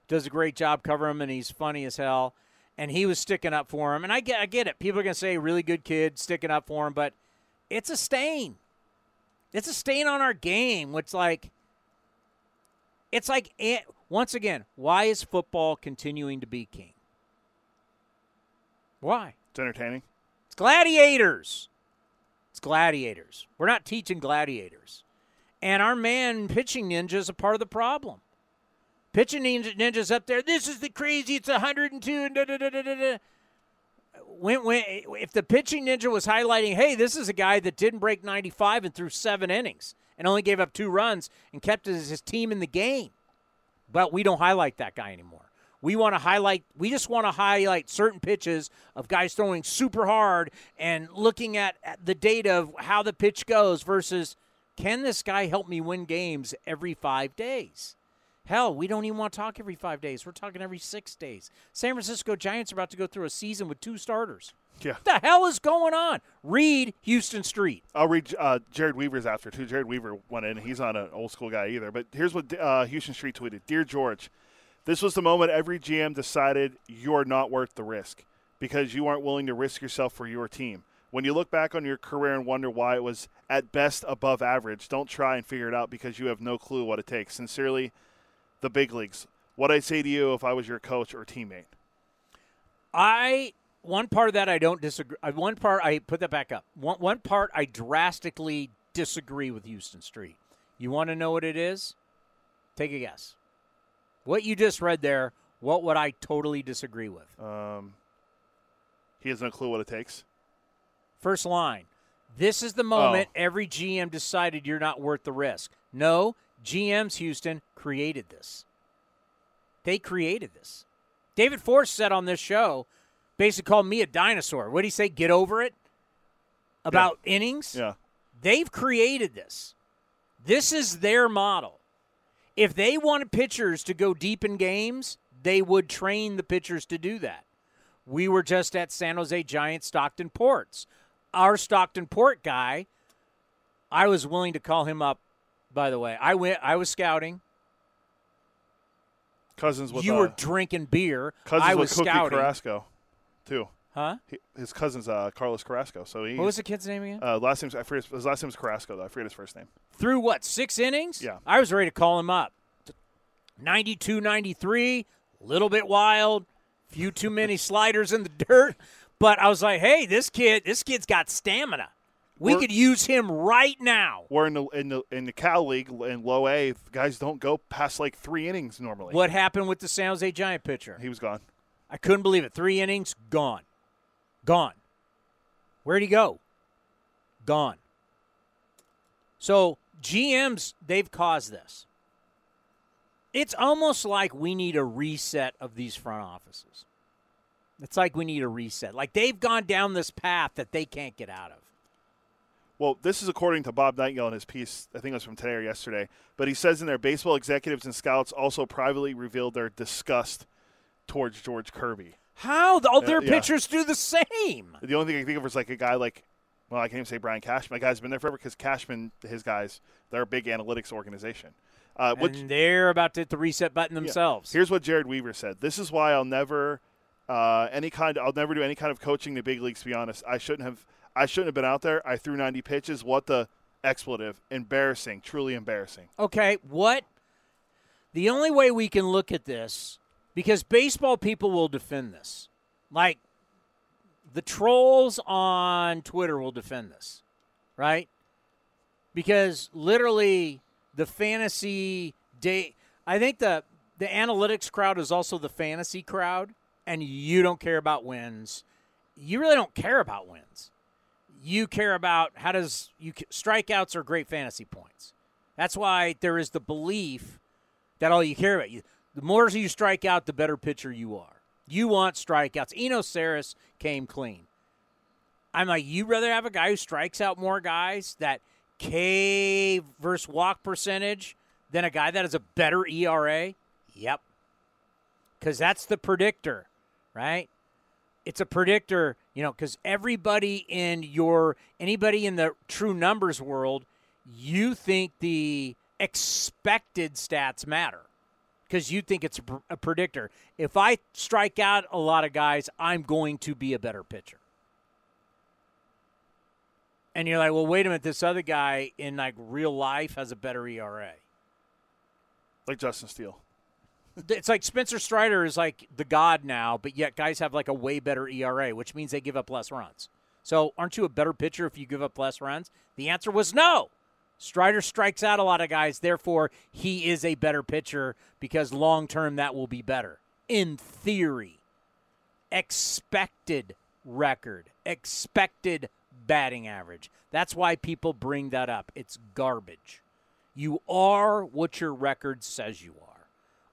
Does a great job covering him, and he's funny as hell. And he was sticking up for him. And I get, I get it. People are gonna say really good kid sticking up for him, but it's a stain. It's a stain on our game. Which like, it's like once again, why is football continuing to be king? Why? It's entertaining. It's gladiators. It's gladiators. We're not teaching gladiators. And our man pitching ninja is a part of the problem. Pitching ninja, ninja's up there. This is the crazy. It's 102. and Da, da, da, da, da, da. When, when, if the pitching ninja was highlighting, hey, this is a guy that didn't break 95 and threw seven innings and only gave up two runs and kept his, his team in the game. But we don't highlight that guy anymore. We want to highlight, we just want to highlight certain pitches of guys throwing super hard and looking at, at the data of how the pitch goes versus can this guy help me win games every five days? Hell, we don't even want to talk every five days. We're talking every six days. San Francisco Giants are about to go through a season with two starters. Yeah. What the hell is going on? Read Huston Street. I'll read uh, Jered Weaver's after too. Jered Weaver went in. He's not an old school guy either. But here's what uh, Huston Street tweeted: Dear George, this was the moment every GM decided you're not worth the risk because you aren't willing to risk yourself for your team. When you look back on your career and wonder why it was at best above average, don't try and figure it out because you have no clue what it takes. Sincerely, the big leagues. What I'd say to you if I was your coach or teammate. I one part of that I don't disagree. uh, One part I put that back up. One one part I drastically disagree with Huston Street. You want to know what it is? Take a guess. What you just read there. What would I totally disagree with? Um, he has no clue what it takes. First line. This is the moment every GM decided you're not worth the risk. No, GMs Houston created this. They created this. David Forst said on this show, basically called me a dinosaur. What did he say? Get over it? About innings? Yeah. They've created this. This is their model. If they wanted pitchers to go deep in games, they would train the pitchers to do that. We were just at San Jose Giants Stockton Ports. Our Stockton Port guy, I was willing to call him up. By the way, I went. I was scouting. Cousins with you uh, were drinking beer. cousins I with was Cookie scouting. Carrasco, too. Huh? He, his cousin's uh, Carlos Carrasco. So he What was the kid's name again? Uh, last name I forget his, last name's Carrasco though. I forget his first name. Through what six innings? Yeah. I was ready to call him up. 92, 93, little bit wild, few too many [laughs] sliders in the dirt, but I was like, hey, this kid, this kid's got stamina. We We're- could use him right now. We're in the in the in the Cal League in Low A. Guys don't go past like three innings normally. What happened with the San Jose Giant pitcher? He was gone. I couldn't believe it. Three innings, gone. Gone. Where'd he go? Gone. So GMs, they've caused this. It's almost like we need a reset of these front offices. It's like we need a reset. Like they've gone down this path that they can't get out of. Well, this is according to Bob Nightingale in his piece. I think it was from today or yesterday. But he says in there, baseball executives and scouts also privately revealed their disgust towards George Kirby. How? All their Uh, yeah. pitchers do the same. The only thing I can think of is like a guy like, well, I can't even say Brian Cashman. My guy's been there forever because Cashman, his guys, they're a big analytics organization. Uh, what, and they're about to hit the reset button Yeah. themselves. Here's what Jered Weaver said. This is why I'll never uh, any kind. I'll never do any kind of coaching in the big leagues. To be honest, I shouldn't have. I shouldn't have been out there. I threw 90 pitches. What the expletive? Embarrassing. Truly embarrassing. Okay, what? The only way we can look at this, because baseball people will defend this. Like, the trolls on Twitter will defend this, right? Because literally, the fantasy day. I think the the analytics crowd is also the fantasy crowd, and you don't care about wins. You really don't care about wins. You care about how does you strikeouts are great fantasy points. That's why there is the belief that all you care about you. The more you strike out, the better pitcher you are. You want strikeouts. Eno Sarris came clean. I'm like, you rather have a guy who strikes out more guys that K versus walk percentage than a guy that has a better ERA? Yep. Because that's the predictor, right? It's a predictor, you know, because everybody in your, anybody in the true numbers world, you think the expected stats matter because you think it's a predictor. If I strike out a lot of guys, I'm going to be a better pitcher. And you're like, well, wait a minute, this other guy in like real life has a better ERA. Like Justin Steele. It's like Spencer Strider is like the god now, but yet guys have like a way better ERA, which means they give up less runs. So aren't you a better pitcher if you give up less runs? The answer was no. Strider strikes out a lot of guys, therefore he is a better pitcher because long term that will be better. In theory. Expected record, expected batting average. That's why people bring that up. It's garbage. You are what your record says you are.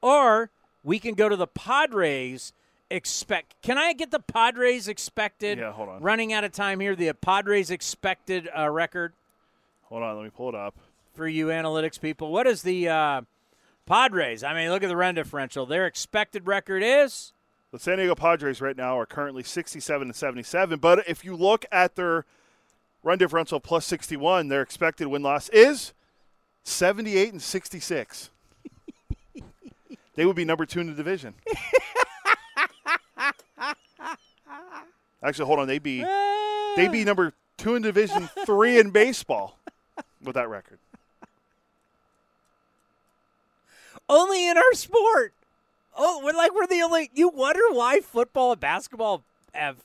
Or we can go to the Padres expect. Can I get the Padres expected? Yeah, hold on. Running out of time here. The Padres expected uh, record. Hold on, let me pull it up. For you analytics people, what is the uh, Padres? I mean, look at the run differential. Their expected record is. The San Diego Padres right now are currently 67 and 77. But if you look at their run differential plus 61, their expected win loss is 78 and 66. They would be number two in the division. Actually, hold on. They'd be they'd be number two in Division Three in baseball with that record. Only in our sport. Oh, we're like we're the only. You wonder why football and basketball have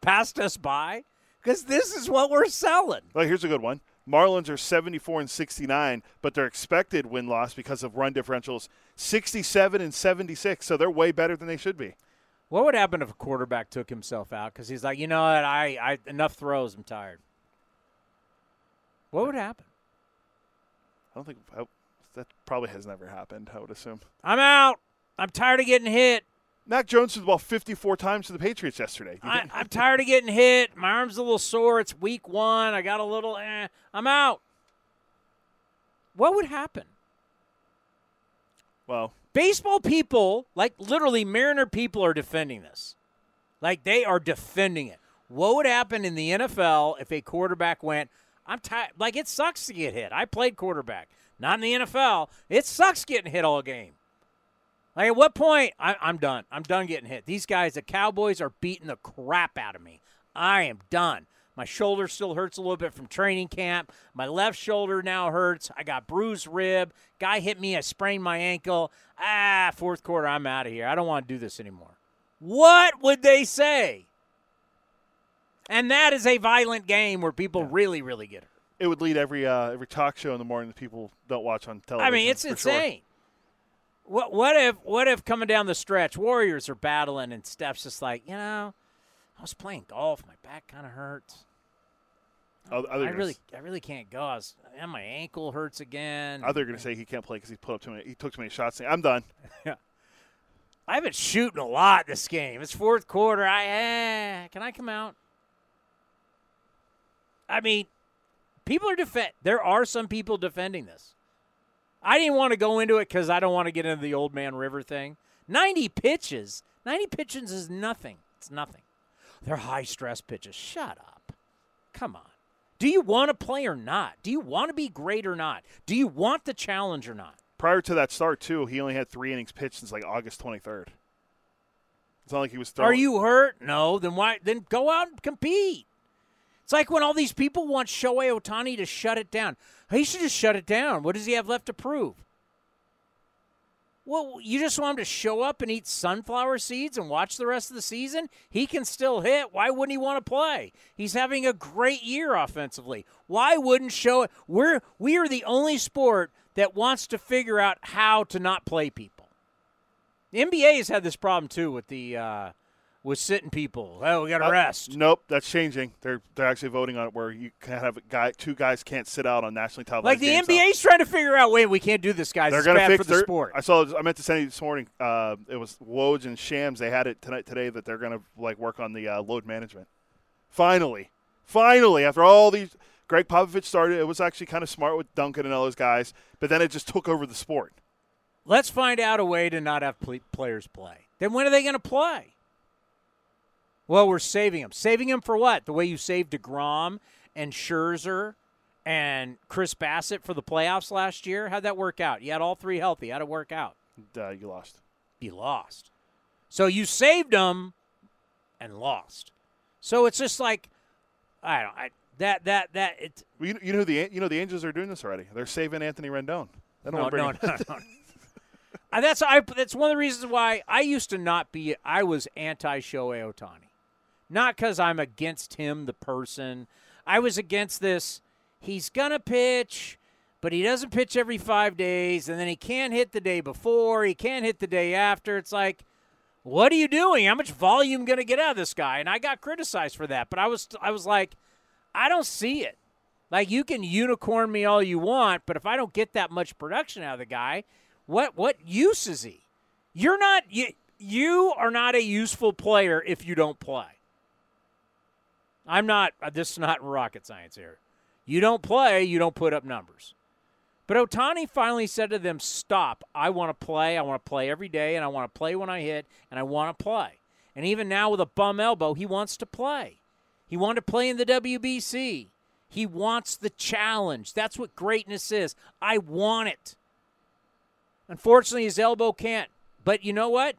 passed us by? Because this is what we're selling. Well, here's a good one. Marlins are 74 and 69, but their expected win loss because of run differentials 67 and 76. So they're way better than they should be. What would happen if a quarterback took himself out because he's like, you know what, I, I enough throws, I'm tired. What would happen? I don't think that probably has never happened. I would assume. I'm out. I'm tired of getting hit. Mac Jones threw the ball 54 times to the Patriots yesterday. I, am tired of getting hit. My arm's a little sore. It's week one. I got a little. Eh, I'm out. What would happen? Well, baseball people, like literally Mariner people, are defending this. Like they are defending it. What would happen in the NFL if a quarterback went? I'm tired. Like it sucks to get hit. I played quarterback. Not in the NFL. It sucks getting hit all game. Like at what point I, I'm done. I'm done getting hit. These guys, the Cowboys, are beating the crap out of me. I am done. My shoulder still hurts a little bit from training camp. My left shoulder now hurts. I got bruised rib. Guy hit me. I sprained my ankle. Ah, fourth quarter, I'm out of here. I don't want to do this anymore. What would they say? And that is a violent game where people yeah. really, really get hurt. It would lead every uh, every talk show in the morning that people don't watch on television. I mean, it's insane. Sure. What what if what if coming down the stretch, Warriors are battling and Steph's just like, you know, I was playing golf, my back kind of hurts. Oh, I really, I really can't go. I was, and my ankle hurts again. Other going to say he can't play because he put up too many. He took too many shots. I'm done. [laughs] yeah, I've been shooting a lot this game. It's fourth quarter. I eh, can I come out? I mean, people are defend. There are some people defending this. I didn't want to go into it because I don't want to get into the old man river thing. Ninety pitches. Ninety pitches is nothing. It's nothing. They're high stress pitches. Shut up. Come on. Do you want to play or not? Do you want to be great or not? Do you want the challenge or not? Prior to that start, too, he only had three innings pitched since like August 23rd. It's not like he was throwing. Are you hurt? No. Then why? Then go out and compete. It's like when all these people want Shohei Ohtani to shut it down. He should just shut it down. What does he have left to prove? Well, you just want him to show up and eat sunflower seeds and watch the rest of the season? He can still hit. Why wouldn't he want to play? He's having a great year offensively. Why wouldn't show it? We're we are the only sport that wants to figure out how to not play people. The NBA has had this problem too with the uh, with sitting people. Oh, we got to uh, rest. Nope, that's changing. They're they're actually voting on it where you can have a guy, two guys can't sit out on nationally televised. Like the NBA's trying to figure out, wait, we can't do this, guys. They're going to fix the sport. I saw. I meant to send you this morning. Uh, it was Woj and Shams. They had it tonight today that they're going to like work on the uh, load management. Finally, finally, after all these, Gregg Popovich started. It was actually kind of smart with Duncan and all those guys, but then it just took over the sport. Let's find out a way to not have players play. Then when are they going to play? Well, we're saving him. Saving him for what? The way you saved DeGrom and Scherzer and Chris Bassitt for the playoffs last year? How'd that work out? You had all three healthy. How'd it work out? Uh, you lost. You lost. So you saved them and lost. So it's just like I don't I that that that it. Well, you, you know the you know the Angels are doing this already. They're saving Anthony Rendon. They don't no, no, no, no. [laughs] that's I. That's one of the reasons why I used to not be. I was anti Shohei Ohtani, not because I'm against him, the person. I was against this. He's gonna pitch, but he doesn't pitch every five days, and then he can't hit the day before. He can't hit the day after. It's like, what are you doing? How much volume gonna get out of this guy? And I got criticized for that, but I was I was like, I don't see it. Like you can unicorn me all you want, but if I don't get that much production out of the guy, what what use is he? You're not you, you are not a useful player if you don't play. I'm not uh, this is not rocket science here. You don't play, you don't put up numbers. But Ohtani finally said to them, "Stop! I want to play. I want to play every day, and I want to play when I hit, and I want to play." And even now with a bum elbow, he wants to play. He wanted to play in the WBC. He wants the challenge. That's what greatness is. I want it. Unfortunately, his elbow can't. But you know what?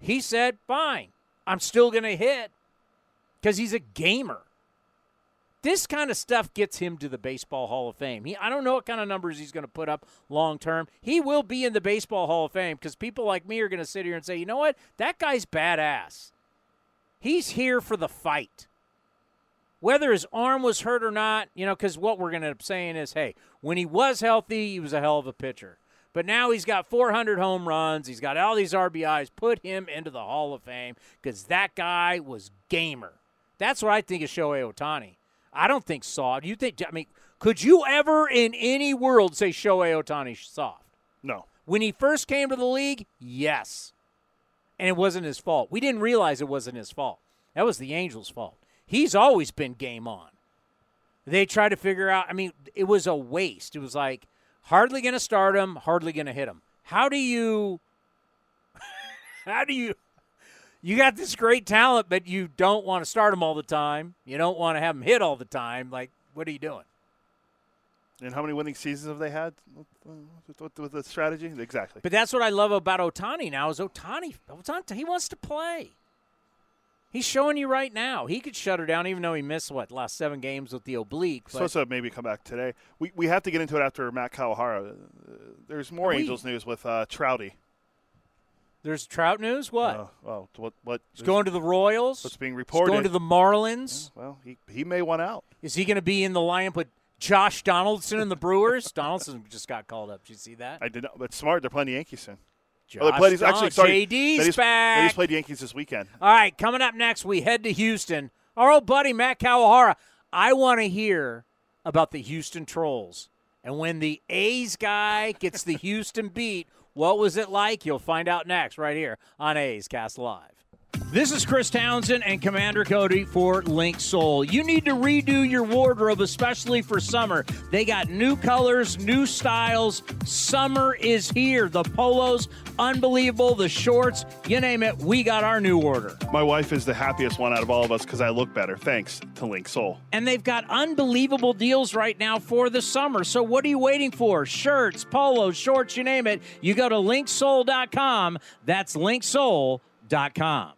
He said, fine, I'm still going to hit because he's a gamer. This kind of stuff gets him to the Baseball Hall of Fame. He, I don't know what kind of numbers he's going to put up long term. He will be in the Baseball Hall of Fame because people like me are going to sit here and say, you know what? That guy's badass. He's here for the fight. Whether his arm was hurt or not, you know, because what we're going to end up saying is, hey, when he was healthy, he was a hell of a pitcher. But now he's got 400 home runs. He's got all these RBIs. Put him into the Hall of Fame because that guy was gamer. That's what I think of Shohei Ohtani. I don't think soft. You think? I mean, could you ever in any world say Shohei Ohtani soft? No. When he first came to the league, yes, and it wasn't his fault. We didn't realize it wasn't his fault. That was the Angels' fault. He's always been game on. They tried to figure out. I mean, it was a waste. It was like hardly going to start him, hardly going to hit him. How do you [laughs] how do you you got this great talent but you don't want to start him all the time. You don't want to have him hit all the time. Like what are you doing? And how many winning seasons have they had with, the strategy? Exactly. But that's what I love about Ohtani now is Otani, Ohtani he wants to play. He's showing you right now. He could shut her down, even though he missed what last seven games with the oblique. But supposed to maybe come back today. We we have to get into it after Matt Kawahara. There's more we, Angels news with uh, Trouty. There's Trout news. What? Uh, well, what? What? He's going to the Royals. What's being reported? He's going to the Marlins. Yeah, well, he he may want out. Is he going to be in the lineup with Josh Donaldson and the Brewers? [laughs] Donaldson just got called up. Did you see that? I did not. But smart. They're playing the Yankees soon. Josh oh, they played, actually, sorry, JD's they back. They just played Yankees this weekend. All right, coming up next, we head to Houston. Our old buddy Matt Kawahara. I want to hear about the Houston Trolls. And when the A's guy gets the [laughs] Houston beat, what was it like? You'll find out next, right here on A's Cast Live. This is Chris Townsend and Commander Cody for Link Linksoul. You need to redo your wardrobe, especially for summer. They got new colors, new styles. Summer is here. The polos, unbelievable. The shorts, you name it, we got our new order. My wife is the happiest one out of all of us because I look better, thanks to Link Linksoul. And they've got unbelievable deals right now for the summer. So what are you waiting for? Shirts, polos, shorts, you name it. You go to linksoul.com. That's linksoul.com.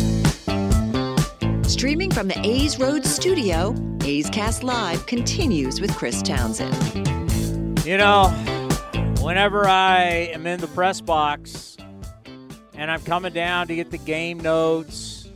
Streaming from the A's Road studio, A's Cast Live continues with Chris Townsend. You know, whenever I am in the press box and I'm coming down to get the game notes,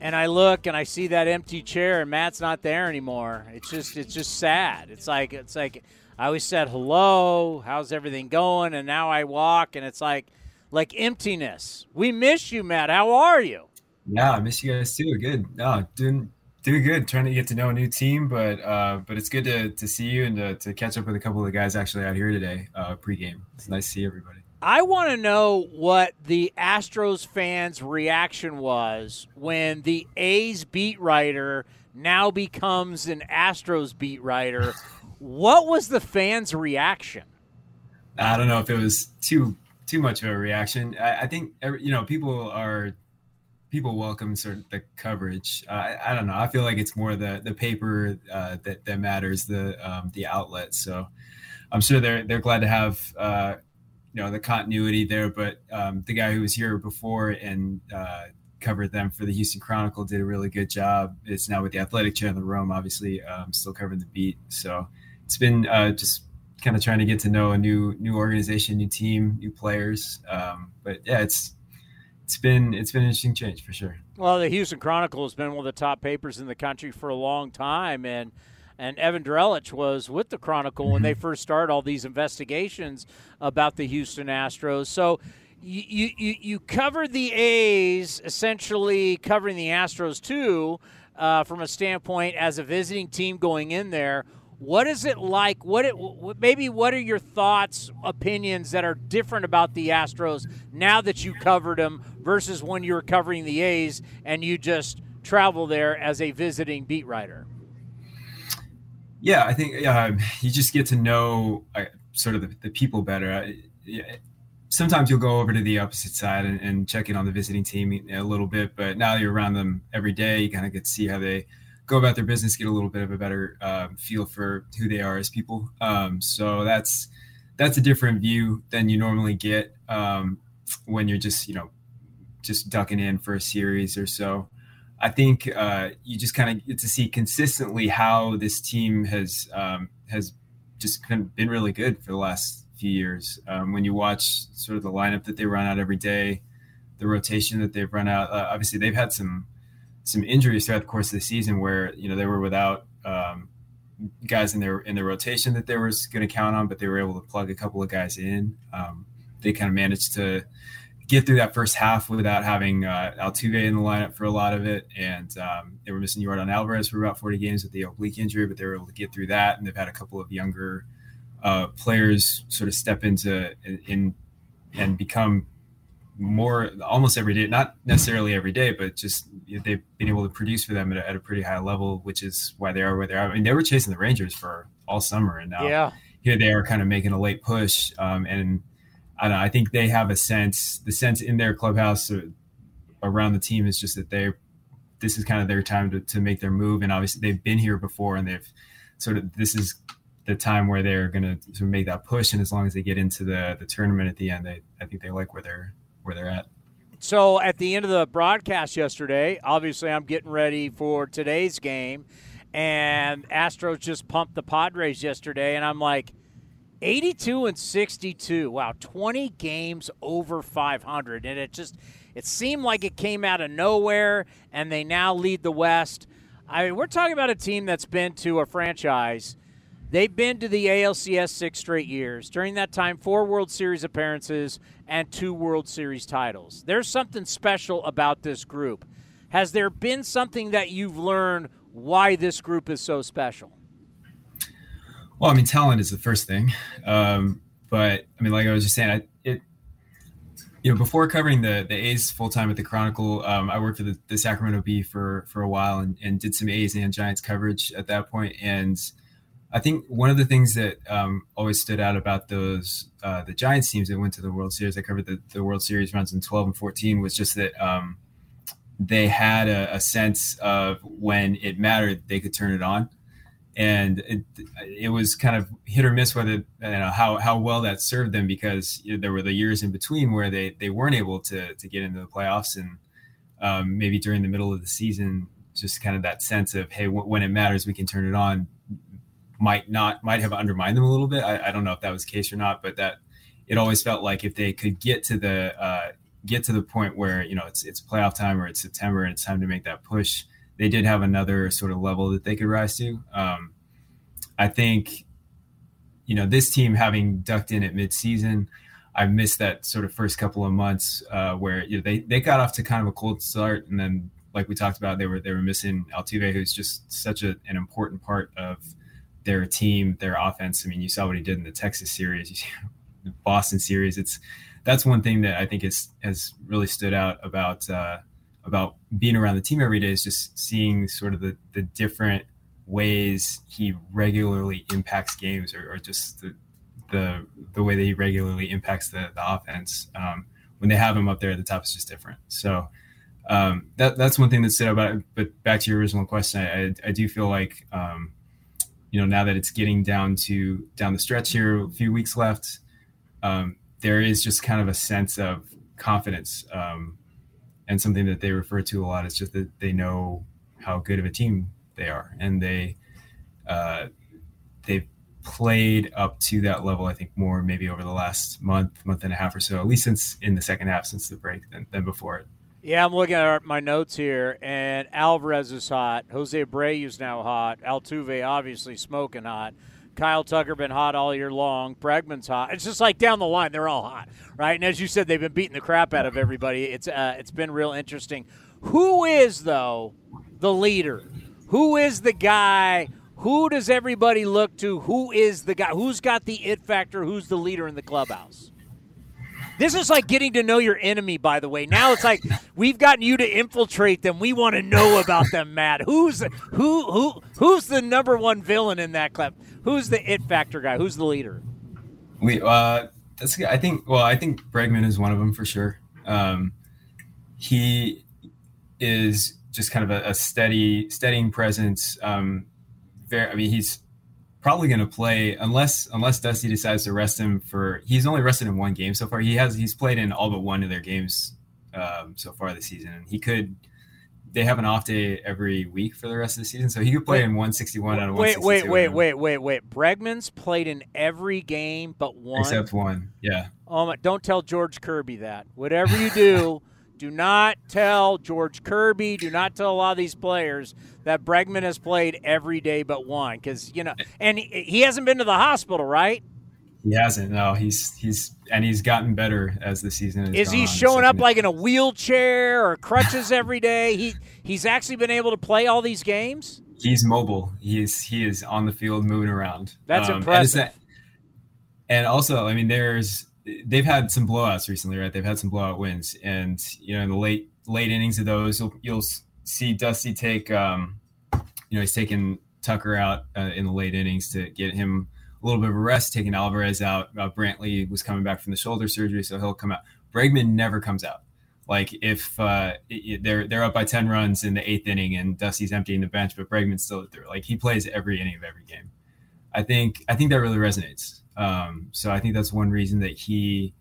and I look and I see that empty chair and Matt's not there anymore. It's just it's just sad. It's like it's like I always said hello, how's everything going, and now I walk and it's like like emptiness. We miss you, Matt. How are you? Yeah, I miss you guys too. Good. No, doing doing good. Trying to get to know a new team, but uh, but it's good to, to see you and to, to catch up with a couple of the guys actually out here today uh, pregame. It's nice to see everybody. I want to know what the Astros fans' reaction was when the A's beat writer now becomes an Astros beat writer. what was the fans' reaction? I don't know if it was too too much of a reaction. I, I think you know people are people welcome sort of the coverage. Uh, I, I, don't know. I feel like it's more the the paper uh, that that matters, the um, the outlet. So I'm sure they're they're glad to have uh, you know the continuity there. But um, the guy who was here before and uh, covered them for the Houston Chronicle did a really good job. It's now with the Athletic Chandler Rome, obviously um, still covering the beat. So it's been uh, just kind of trying to get to know a new new organization, new team, new players. Um, but yeah, it's it's been it's been an interesting change for sure. Well, the Houston Chronicle has been one of the top papers in the country for a long time, and and Evan Drellich was with the Chronicle mm-hmm. when they mm-hmm. first started all these investigations about the Houston Astros. So. You, you, you cover the A's, essentially covering the Astros too, uh, from a standpoint as a visiting team going in there. What is it like? What it, maybe what are your thoughts, opinions that are different about the Astros now that you covered them versus when you were covering the A's and you just travel there as a visiting beat writer? Yeah, I think uh, you just get to know uh, sort of the, the people better. Uh, sometimes you'll go over to the opposite side and, and check in on the visiting team a little bit, but now you're around them every day. You kind of get to see how they go about their business, get a little bit of a better uh, feel for who they are as people. Um, so that's that's a different view than you normally get um, when you're just you know just ducking in for a series or so. I think uh, you just kind of get to see consistently how this team has um, has just kind of been really good for the last few years. Um, when you watch sort of the lineup that they run out every day, the rotation that they've run out, uh, obviously they've had some some injuries throughout the course of the season where you know they were without um, guys in their in their rotation that they were going to count on, but they were able to plug a couple of guys in. Um, they kind of managed to get through that first half without having uh, Altuve in the lineup for a lot of it, and um, they were missing Yordan Alvarez for about 40 games with the oblique injury, but they were able to get through that, and they've had a couple of younger uh, players sort of step into in, in and become more almost every day, not necessarily every day, but just they've been able to produce for them at a, at a, pretty high level, which is why they are where they are. I mean, they were chasing the Rangers for all summer, and now yeah. here they are kind of making a late push. Um, and I know, I think they have a sense, the sense in their clubhouse uh, around the team is just that they this is kind of their time to, to make their move. And obviously they've been here before and they've sort of, this is the time where they're going to make that push. And as long as they get into the, the tournament at the end, they, I think they like where they're, where they're at. So at the end of the broadcast yesterday, obviously I'm getting ready for today's game, and Astros just pumped the Padres yesterday, and I'm like, 82 and 62. Wow, 20 games over 500, and it just it seemed like it came out of nowhere, and they now lead the West. I mean, we're talking about a team that's been to a franchise They've been to the ALCS six straight years. During that time, four World Series appearances and two World Series titles. There's something special about this group. Has there been something that you've learned why this group is so special? Well, I mean, talent is the first thing. Um, but I mean, like I was just saying, I, it you know, before covering the the A's full time at the Chronicle, um, I worked for the, the Sacramento Bee for for a while and, and did some A's and Giants coverage at that point. And I think one of the things that um, always stood out about those uh, the Giants teams that went to the World Series, I covered the, the World Series runs in 12 and 14, was just that um, they had a, a sense of when it mattered, they could turn it on and it, it was kind of hit or miss whether you know how how well that served them because you know, there were the years in between where they they weren't able to to get into the playoffs and um, maybe during the middle of the season just kind of that sense of hey w- when it matters we can turn it on might not might have undermined them a little bit. I, I, don't know if that was the case or not but that it always felt like if they could get to the uh, get to the point where you know it's it's playoff time or it's September and it's time to make that push they did have another sort of level that they could rise to. Um, I think, you know, this team having ducked in at midseason, I missed that sort of first couple of months uh, where you know they they got off to kind of a cold start, and then like we talked about, they were they were missing Altuve, who's just such a, an important part of their team, their offense. I mean, you saw what he did in the Texas series, [laughs] the Boston series. It's that's one thing that I think is has really stood out about. Uh, about being around the team every day is just seeing sort of the, the different ways he regularly impacts games or, or just the, the, the way that he regularly impacts the, the offense. Um, when they have him up there at the top, it's just different. So um, that, that's one thing that stood out about it. But back to your original question, I, I, I do feel like, um, you know, now that it's getting down to down the stretch here, a few weeks left, um, there is just kind of a sense of confidence um, and something that they refer to a lot is just that they know how good of a team they are, and they uh, they've played up to that level. I think more maybe over the last month, month and a half or so, at least since in the second half since the break than, than before it. Yeah, I'm looking at my notes here, and Alvarez is hot. Jose Abreu is now hot. Altuve obviously smoking hot. Kyle Tucker been hot all year long. Bregman's hot. It's just like down the line, they're all hot, right? And as you said, they've been beating the crap out of everybody. It's uh, it's been real interesting. Who is though the leader? Who is the guy? Who does everybody look to? Who is the guy? Who's got the it factor? Who's the leader in the clubhouse? This is like getting to know your enemy, by the way. Now it's like [laughs] we've gotten you to infiltrate them. We want to know about them, Matt. Who's who who who's the number one villain in that club? Who's the it factor guy? Who's the leader? We uh I think well, I think Bregman is one of them for sure. Um he is just kind of a, a steady steadying presence. Um very I mean he's probably going to play unless unless Dusty decides to rest him for. He's only rested in one game so far. He has he's played in all but one of their games um, so far this season, and he could. They have an off day every week for the rest of the season, so he could play wait, in 161 out of wait, wait, wait, wait, wait, wait. Bregman's played in every game but one, except one. Yeah. Oh my! Don't tell George Kirby that. Whatever you do. [laughs] Do not tell George Kirby, do not tell a lot of these players that Bregman has played every day but one. Because, you know, eh. and he, he hasn't been to the hospital, right? He hasn't. No, he's he's and he's gotten better as the season is. Is he showing up like in a wheelchair or crutches every day? He he's actually been able to play all these games. He's mobile. He is he is on the field moving around. That's um, impressive. And, and also, I mean, there's they've had some blowouts recently, right? They've had some blowout wins, and you know, in the late late innings of those, you'll, you'll see Dusty take, um, you know, he's taking Tucker out uh, in the late innings to get him a little bit of a rest, taking Alvarez out. Uh, Brantley was coming back from the shoulder surgery, so he'll come out. Bregman never comes out. Like if uh, they're they're up by ten runs in the eighth inning and Dusty's emptying the bench, but Bregman's still there. Like he plays every inning of every game. I think I think that really resonates. Um, so I think that's one reason that he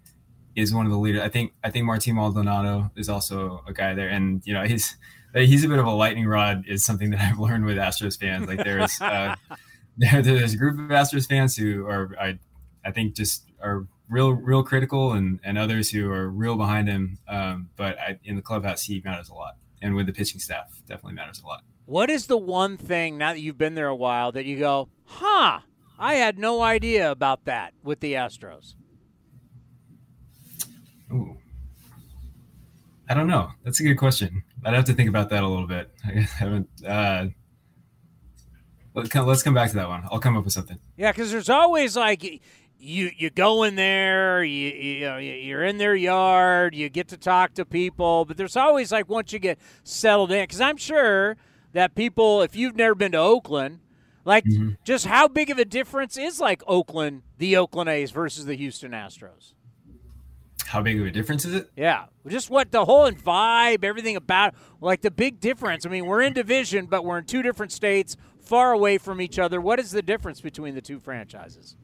is one of the leaders. I think I think Martin Maldonado is also a guy there, and you know he's he's a bit of a lightning rod. Is something that I've learned with Astros fans. Like there's uh, [laughs] [laughs] there's a group of Astros fans who are I I think just are real real critical, and and others who are real behind him. Um, but I, in the clubhouse, he matters a lot, and with the pitching staff, definitely matters a lot. What is the one thing now that you've been there a while that you go, huh? I had no idea about that with the Astros. Ooh. I don't know. That's a good question. I'd have to think about that a little bit. [laughs] I haven't. Uh, let's come, let's come back to that one. I'll come up with something. Yeah, because there's always like you you go in there, you, you know, you're in their yard, you get to talk to people, but there's always like once you get settled in, because I'm sure that people, if you've never been to Oakland, like mm-hmm. just how big of a difference is like Oakland, the Oakland A's versus the Houston Astros? How big of a difference is it? Yeah, just what the whole vibe, everything about like the big difference. I mean, we're in division, but we're in two different states, far away from each other. What is the difference between the two franchises?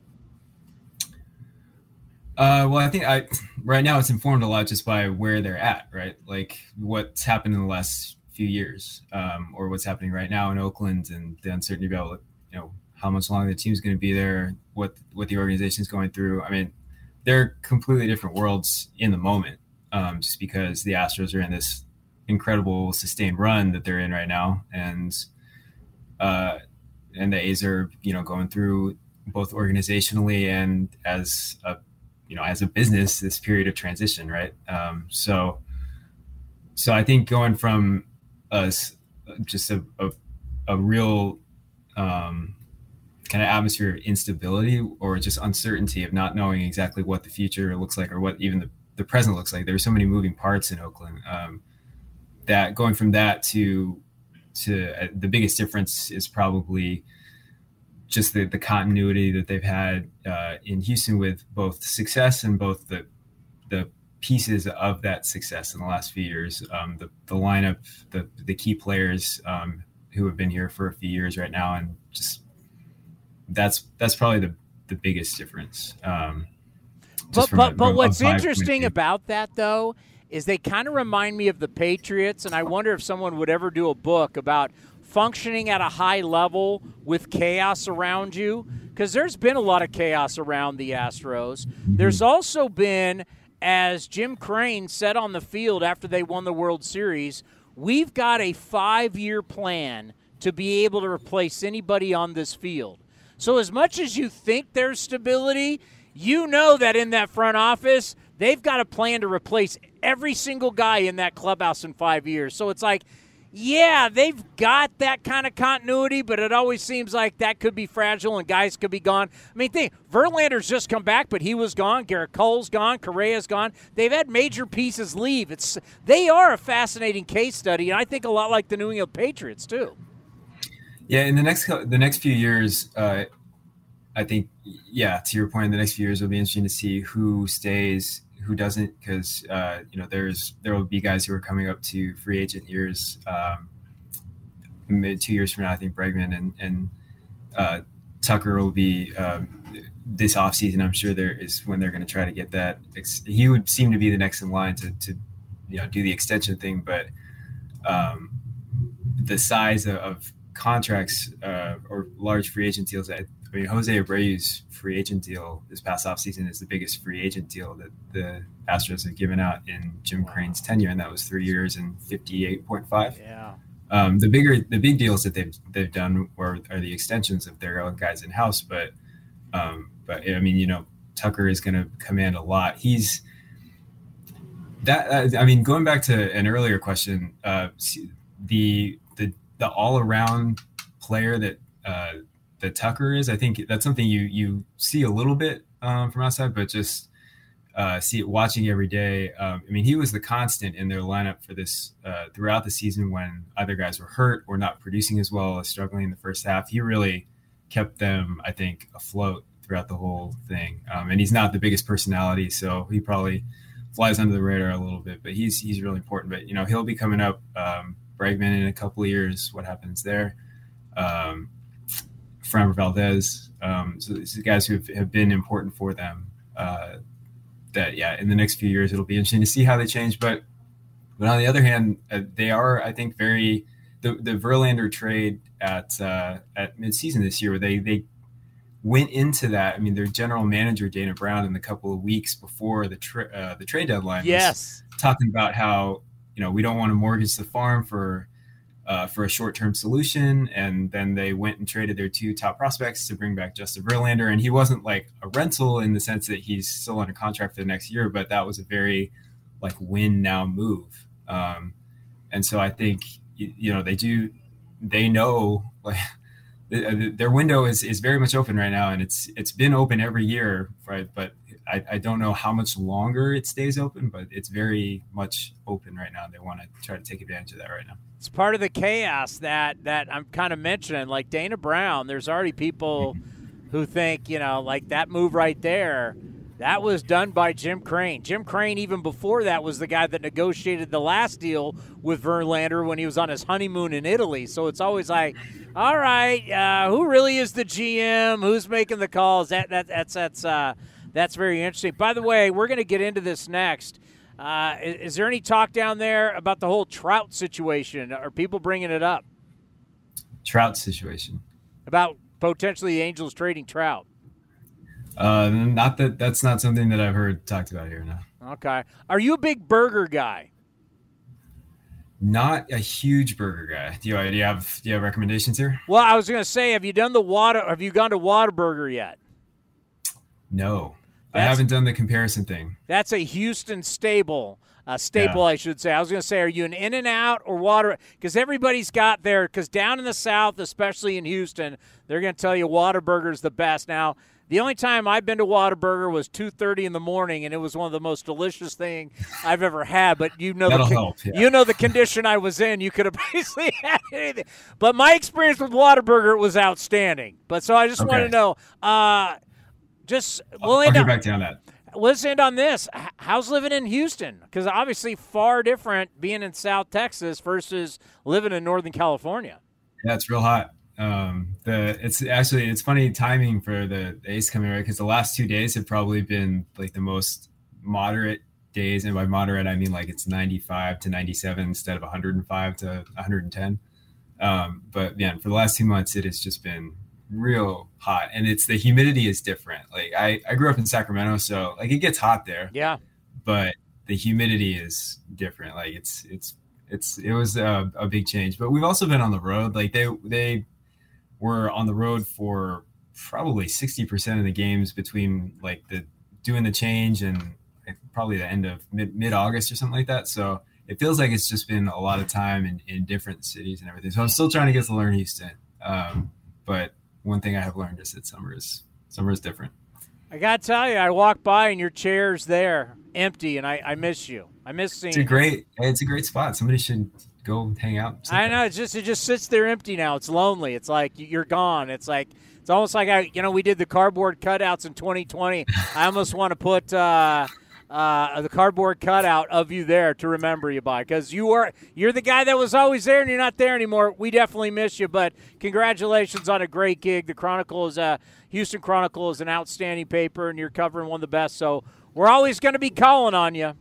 Uh, well, I think I right now it's informed a lot just by where they're at, right? Like what's happened in the last few years, um, or what's happening right now in Oakland, and the uncertainty about you know how much longer the team's going to be there, what what the organization's going through. I mean, they're completely different worlds in the moment, um, just because the Astros are in this incredible sustained run that they're in right now, and uh, and the A's are you know going through both organizationally and as a you know as a business this period of transition right? Um, so so i think going from us just a, a, a real um, kind of atmosphere of instability or just uncertainty of not knowing exactly what the future looks like or what even the, the present looks like. There there's so many moving parts in oakland um, that going from that to to uh, the biggest difference is probably just the, the continuity that they've had uh, in Houston with both success and both the the pieces of that success in the last few years. Um, the the lineup, the the key players um, who have been here for a few years right now, and just that's that's probably the the biggest difference. Um, but but, a, but what's interesting about that though is they kind of remind me of the Patriots, and I wonder if someone would ever do a book about functioning at a high level with chaos around you because there's been a lot of chaos around the Astros. Mm-hmm. There's also been, as Jim Crane said on the field after they won the World Series, we've got a five year plan to be able to replace anybody on this field. So, as much as you think there's stability, you know that in that front office, they've got a plan to replace every single guy in that clubhouse in five years. So, it's like, yeah, they've got that kind of continuity, but it always seems like that could be fragile and guys could be gone. I mean, think Verlander's just come back, but he was gone. Gerrit Cole's gone. Correa's gone. They've had major pieces leave. It's they are a fascinating case study, and I think a lot like the New England Patriots too. Yeah, in the next the next few years, uh, I think yeah, to your point, in the next few years, it'll be interesting to see who stays who doesn't? Because uh, you know there's there will be guys who are coming up to free agent years um, two years from now I think Bregman and and uh, Tucker will be um, this offseason I'm sure there is when they're going to try to get that he would seem to be the next in line to, to you know do the extension thing but um, the size of, of contracts uh, or large free agent deals I mean Jose Abreu's free agent deal this past offseason is the biggest free agent deal that the Astros have given out in Jim Crane's tenure, and that was three years and fifty-eight point five. Yeah. Um, the bigger, the big deals that they've they've done are, are the extensions of their own guys in house. But, um, but I mean, you know, Tucker is going to command a lot. He's that. I mean, going back to an earlier question, uh, the the the all around player that uh, that Tucker is. I think that's something you you see a little bit um, from outside, but just uh, see it watching every day. Um, I mean, he was the constant in their lineup for this uh, throughout the season when other guys were hurt or not producing as well as struggling in the first half. He really kept them, I think, afloat throughout the whole thing. Um, and he's not the biggest personality, so he probably flies under the radar a little bit. But he's he's really important. But you know, he'll be coming up. Um, Bregman in a couple of years. What happens there? Um, Framber Valdez. Um, so these are guys who have, have been important for them. Uh, that yeah, in the next few years it'll be interesting to see how they change. But but on the other hand, uh, they are I think very the the Verlander trade at uh, at midseason this year where they they went into that. I mean, their general manager Dana Brown in the couple of weeks before the tra- uh, the trade deadline, yes, talking about how you know we don't want to mortgage the farm for uh, for a short-term solution, and then they went and traded their two top prospects to bring back Justin Verlander. And he wasn't like a rental in the sense that he's still under contract for the next year, but that was a very like win now move. Um, and so I think you know they do they know like [laughs] their window is, is very much open right now, and it's it's been open every year, right? But I, I don't know how much longer it stays open, but it's very much open right now. They want to try to take advantage of that right now. It's part of the chaos that that I'm kind of mentioning. Like Dana Brown, there's already people who think you know, like that move right there. That was done by Jim Crane. Jim Crane, even before that, was the guy that negotiated the last deal with Verlander when he was on his honeymoon in Italy. So it's always like, all right, uh, who really is the GM? Who's making the calls? That, that that's that's uh, that's very interesting. By the way, we're going to get into this next. Uh, is, is, there any talk down there about the whole Trout situation? Are people bringing it up? Trout situation about potentially the Angels trading Trout. Uh, not that that's not something that I've heard talked about here. No. Okay. Are you a big burger guy? Not a huge burger guy. Do you, do you have do you have recommendations here? Well, I was going to say, have you done the water? Have you gone to Whataburger yet? No, that's, I haven't done the comparison thing. That's a Houston stable. A staple, yeah. I should say. I was going to say, are you an In and Out or Water? Because everybody's got there. Because down in the South, especially in Houston, they're going to tell you Whataburger's the best. Now, the only time I've been to Whataburger was 2:30 in the morning, and it was one of the most delicious thing I've ever had. But you know, the, help, yeah. you know the condition I was in. You could have [laughs] basically had anything. But my experience with Whataburger was outstanding. But so I just okay. want to know, uh, just we'll I'll, end I'll on, back down that. Let's end on this. How's living in Houston? Because obviously far different being in South Texas versus living in Northern California. Yeah, it's real hot. Um, the it's actually it's funny timing for the, the A's coming right because the last two days have probably been like the most moderate days, and by moderate I mean like it's 95 to 97 instead of 105 to 110. Um, but yeah, for the last two months it has just been real hot, and it's the humidity is different. Like I I grew up in Sacramento, so like it gets hot there. Yeah, but the humidity is different. Like it's it's it's it was a, a, big change. But we've also been on the road. Like they they were on the road for probably 60% of the games between like the doing the change and probably the end of mid, mid-august or something like that so it feels like it's just been a lot of time in, in different cities and everything so i'm still trying to get to learn houston um, but one thing i have learned is that summer is summer is different i gotta tell you i walk by and your chair's there empty and i, I miss you i miss seeing it's a great it's a great spot somebody should go hang out. I know it's just it just sits there empty now. It's lonely. It's like you're gone. It's like it's almost like I you know we did the cardboard cutouts in 2020. I almost want to put. Uh, uh, the cardboard cutout of you there to remember you by because you are you're the guy that was always there and you're not there anymore. We definitely miss you, but congratulations on a great gig. The Chronicle is a Houston Chronicle is an outstanding paper, and you're covering one of the best. So we're always going to be calling on you.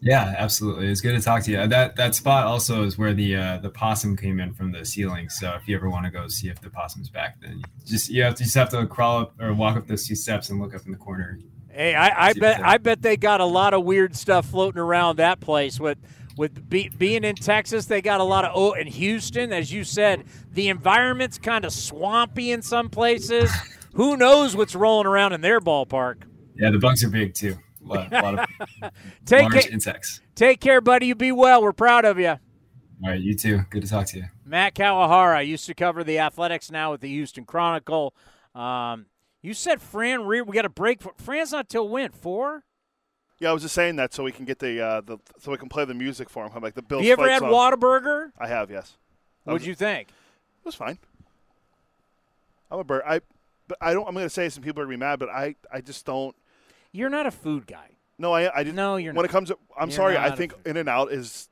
Yeah, absolutely. It's good to talk to you. That that spot also is where the uh, the possum came in from the ceiling. So if you ever want to go see if the possum's back, then you just you have to just have to crawl up or walk up those two steps and look up in the corner. Hey, I, I bet I bet they got a lot of weird stuff floating around that place with with be, being in Texas. They got a lot of oh, in Houston, as you said, the environment's kind of swampy in some places. Who knows what's rolling around in their ballpark? Yeah, the bugs are big too. A lot, a lot of [laughs] take large ca- insects. Take care, buddy. You be well. We're proud of you. All right, you too. Good to talk to you. Matt Kawahara used to cover the Athletics now with the Houston Chronicle. Um, you said Fran Rear. We got a break. For, Fran's not till when? Four? Yeah, I was just saying that so we can get the uh, the so we can play the music for him. Like the Bill. Have you ever had song. Whataburger? I have. Yes. What'd you think? It was fine. I'm a bird. I, but I don't. I'm going to say some people are going to be mad, but I, I just don't. You're not a food guy. No, I, I didn't. No, you're when not. it comes to, I'm You're sorry. I think In and Out is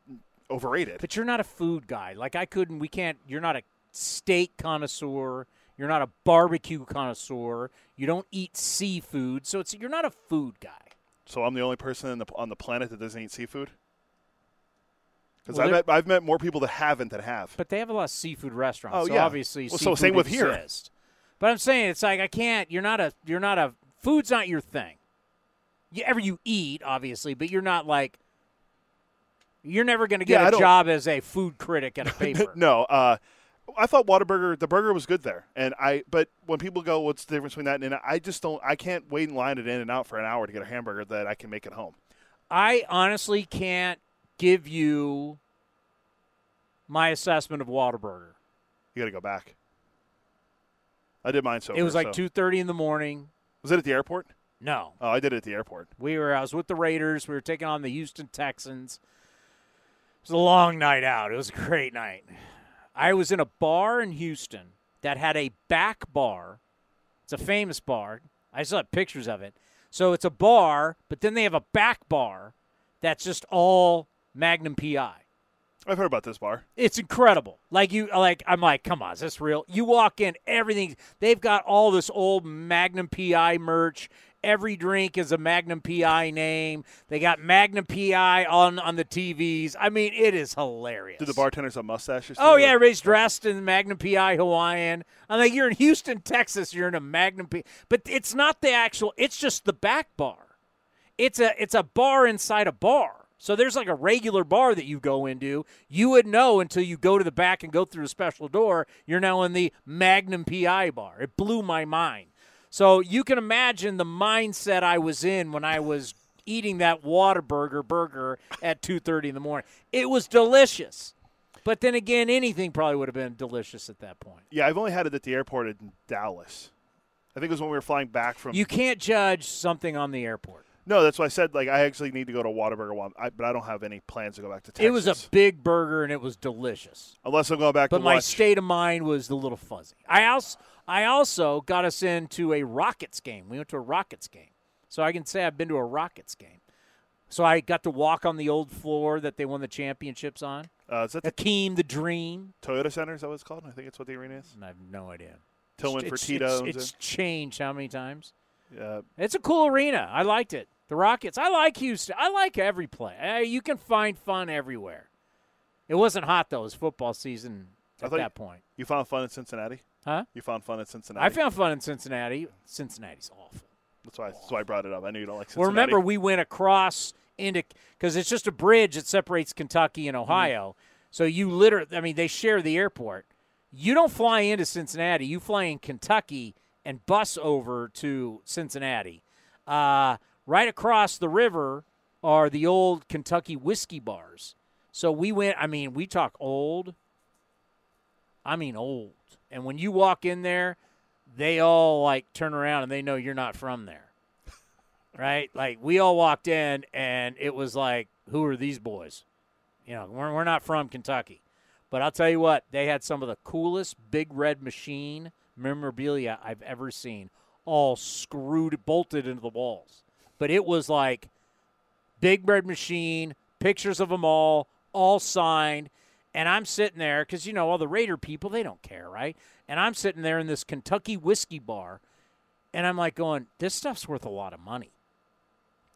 overrated. But you're not a food guy. Like I couldn't. We can't. You're not a steak connoisseur. You're not a barbecue connoisseur. You don't eat seafood. So it's you're not a food guy. So I'm the only person the, on the planet that doesn't eat seafood. Because Well, I've met I've met more people that haven't that have. But they have a lot of seafood restaurants. Oh, so yeah. obviously, Well, so same with here. But I'm saying it's like I can't. You're not a. You're not a. Food's not your thing. You, ever you eat, obviously, but you're not like. You're never going to get Yeah, a job as a food critic at a [laughs] paper. no, uh, I thought Whataburger the burger was good there, and I. But when people go, "What's the difference between that?" and In-N-Out?" I just don't. I can't wait in line at In and Out for an hour to get a hamburger that I can make at home. I honestly can't give you my assessment of Whataburger. You got to go back. I did mine so. It was like so- two thirty in the morning. Was it at the airport? No. Oh, I did it at the airport. We were. I was with the Raiders. We were taking on the Houston Texans. It was a long night out. It was a great night. I was in a bar in Houston that had a back bar. It's a famous bar. I saw pictures of it. So it's a bar, but then they have a back bar that's just all Magnum PI. I've heard about this bar. It's incredible. Like you, like I'm like, come on, is this real? You walk in, everything. They've got all this old Magnum PI merch. Every drink is a Magnum PI name. They got Magnum PI on on the TVs. I mean, it is hilarious. Did the bartenders have mustaches? Oh yeah, everybody's dressed in Magnum PI Hawaiian. I'm like, you're in Houston, Texas. You're in a Magnum PI, but it's not the actual. It's just the back bar. It's a it's a bar inside a bar. So there's like a regular bar that you go into. You would know until you go to the back and go through a special door. You're now in the Magnum PI bar. It blew my mind. So you can imagine the mindset I was in when I was eating that Whataburger burger at 2:30 in the morning. It was delicious. But then again, anything probably would have been delicious at that point. Yeah, I've only had it at the airport in Dallas. I think it was when we were flying back from. You can't judge something on the airport. No, that's why I said like I actually need to go to Whataburger one, I, but I don't have any plans to go back to Texas. It was a big burger and it was delicious. unless I'm going back But to my watch. state of mind was a little fuzzy. I also I also got us into a Rockets game. We went to a Rockets game. So I can say I've been to a Rockets game. So I got to walk on the old floor that they won the championships on. Uh, is that the Hakeem the Dream? Toyota Center? Is that what it's called? I think it's what the arena is. I have no idea. Tillman It's- Fertitta It's, owns it's changed how many times? Yeah. It's a cool arena. I liked it. The Rockets. I like Houston. I like every play. Uh, you can find fun everywhere. It wasn't hot though. It was football season at that you- point. You found fun in Cincinnati? Huh? You found fun in Cincinnati? I found fun in Cincinnati. Cincinnati's awful. That's why. That's why I brought it up. I knew you don't like Well, remember we went across into because it's just a bridge that separates Kentucky and Ohio. So you literally, I mean, they share the airport. You don't fly into Cincinnati. You fly in Kentucky and bus over to Cincinnati. Uh, right across the river are the old Kentucky whiskey bars. So we went. I mean, we talk old. I mean old. And when you walk in there, they all like turn around and they know you're not from there [laughs] right? Like we all walked in, and it was like, who are these boys? You know, we're we're not from Kentucky, but I'll tell you what, they had some of the coolest big red machine memorabilia I've ever seen, all screwed, bolted into the walls. But it was like big red machine, pictures of them all, all signed. And I'm sitting there because, you know, all the Raider people, they don't care, right? And I'm sitting there in this Kentucky whiskey bar, and I'm like going, this stuff's worth a lot of money.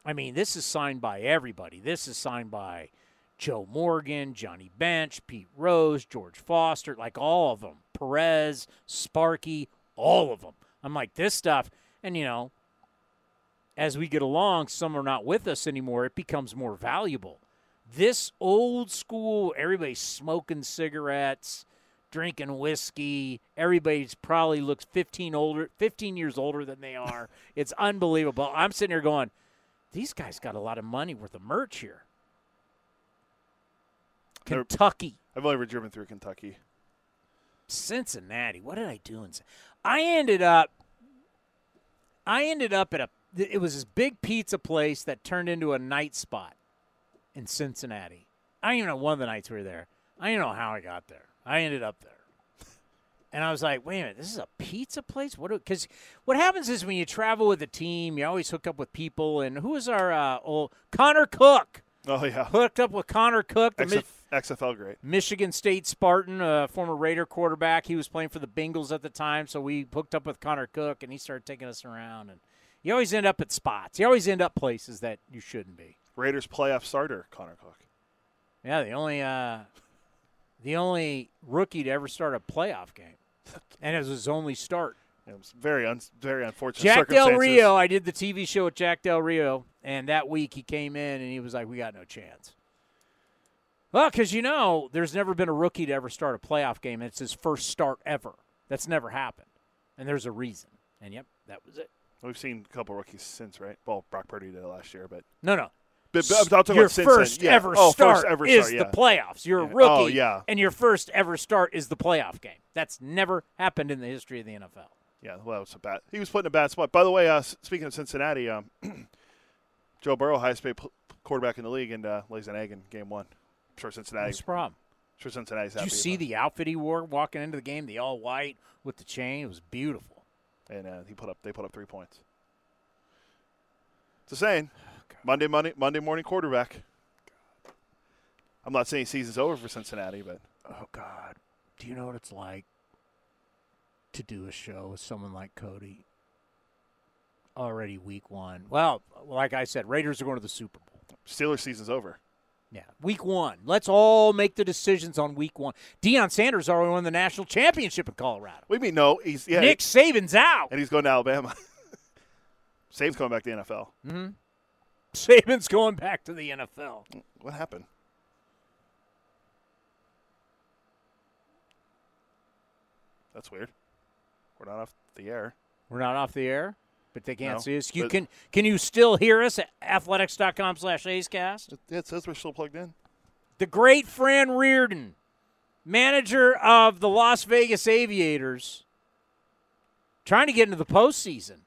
I mean, this is signed by everybody. This is signed by Joe Morgan, Johnny Bench, Pete Rose, George Foster, like all of them. Perez, Sparky, all of them. I'm like, this stuff, and you know, as we get along, some are not with us anymore. It becomes more valuable. This old school, everybody's smoking cigarettes, drinking whiskey. Everybody's probably looks 15 older, 15 years older than they [laughs] are. it's unbelievable. I'm sitting here going, these guys got a lot of money worth of merch here. Kentucky, I've only ever driven through Kentucky. Cincinnati. What did I do in? I ended up. I ended up at a. It was this big pizza place that turned into a night spot in Cincinnati. I don't even know one of the nights we were there. I don't even know how I got there. I ended up there. And I was like, wait a minute, this is a pizza place? What? Because what happens is when you travel with a team, you always hook up with people. And who was our uh, old Connor Cook? Oh yeah, Hooked up with Connor Cook, the XF, XFL great. Michigan State Spartan, a former Raider quarterback. He was playing for the Bengals at the time, so we hooked up with Connor Cook, and he started taking us around. And you always end up at spots. You always end up places that you shouldn't be. Raiders playoff starter Connor Cook. Yeah, the only uh, the only rookie to ever start a playoff game, [laughs] and it was his only start. It was very un- very unfortunate. Jack Del. Rio. I did the TV show with Jack Del Rio, and that week he came in and he was like, "We got no chance." Well, because you know, there's never been a rookie to ever start a playoff game. and It's his first start ever. That's never happened, and there's a reason. And yep, that was it. We've seen a couple rookies since, right? Well, Brock Purdy did it last year, but No, no. But, but I'm talking your about first. Yeah. ever oh, start first ever is start, the playoffs. You're a rookie, Oh, yeah. and your first ever start is the playoff game. That's never happened in the history of the NFL. Yeah, well, that was a bad. He was put in a bad spot. By the way, uh, speaking of Cincinnati, um, [clears throat] Joe Burrow, highest paid quarterback in the league, and uh, lays an egg in game one. I'm sure Cincinnati. What's the problem? I'm sure Cincinnati's Did you see the outfit he wore walking into the game? The all white with the chain. It was beautiful. And uh, he put up. They put up three points. It's a saying. Monday, Monday, Monday morning quarterback. I'm not saying season's over for Cincinnati, but oh God, do you know what it's like to do a show with someone like Cody? Already week one. Well, like I said, Raiders are going to the Super Bowl. Steelers season's over. Yeah, week one. Let's all make the decisions on week one. Deion Sanders already won the national championship in Colorado. We mean no. He's yeah. Nick Saban's out, and he's going to Alabama. [laughs] Saban's coming back to the NFL. Mm-hmm. Saban's going back to the NFL. What happened? That's weird. We're not off the air. We're not off the air, but they can't No, see us. You can can you still hear us at athletics.com slash Acecast? It says we're still plugged in. The great Fran Riordan, manager of the Las Vegas Aviators, trying to get into the postseason.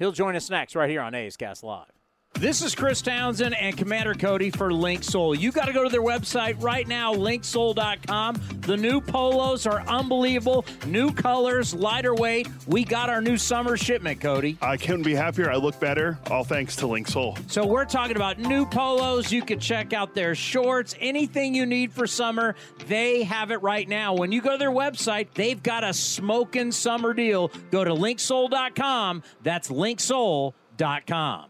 He'll join us next right here on A's Cast Live. This is Chris Townsend and Commander Cody for Link Soul. You got to go to their website right now, linksoul.com. The new polos are unbelievable. New colors, lighter weight. We got our new summer shipment, Cody. I couldn't be happier. I look better. All thanks to Link Soul. So we're talking about new polos. You can check out their shorts, anything you need for summer. They have it right now. When you go to their website, they've got a smoking summer deal. Go to linksoul.com. That's linksoul.com.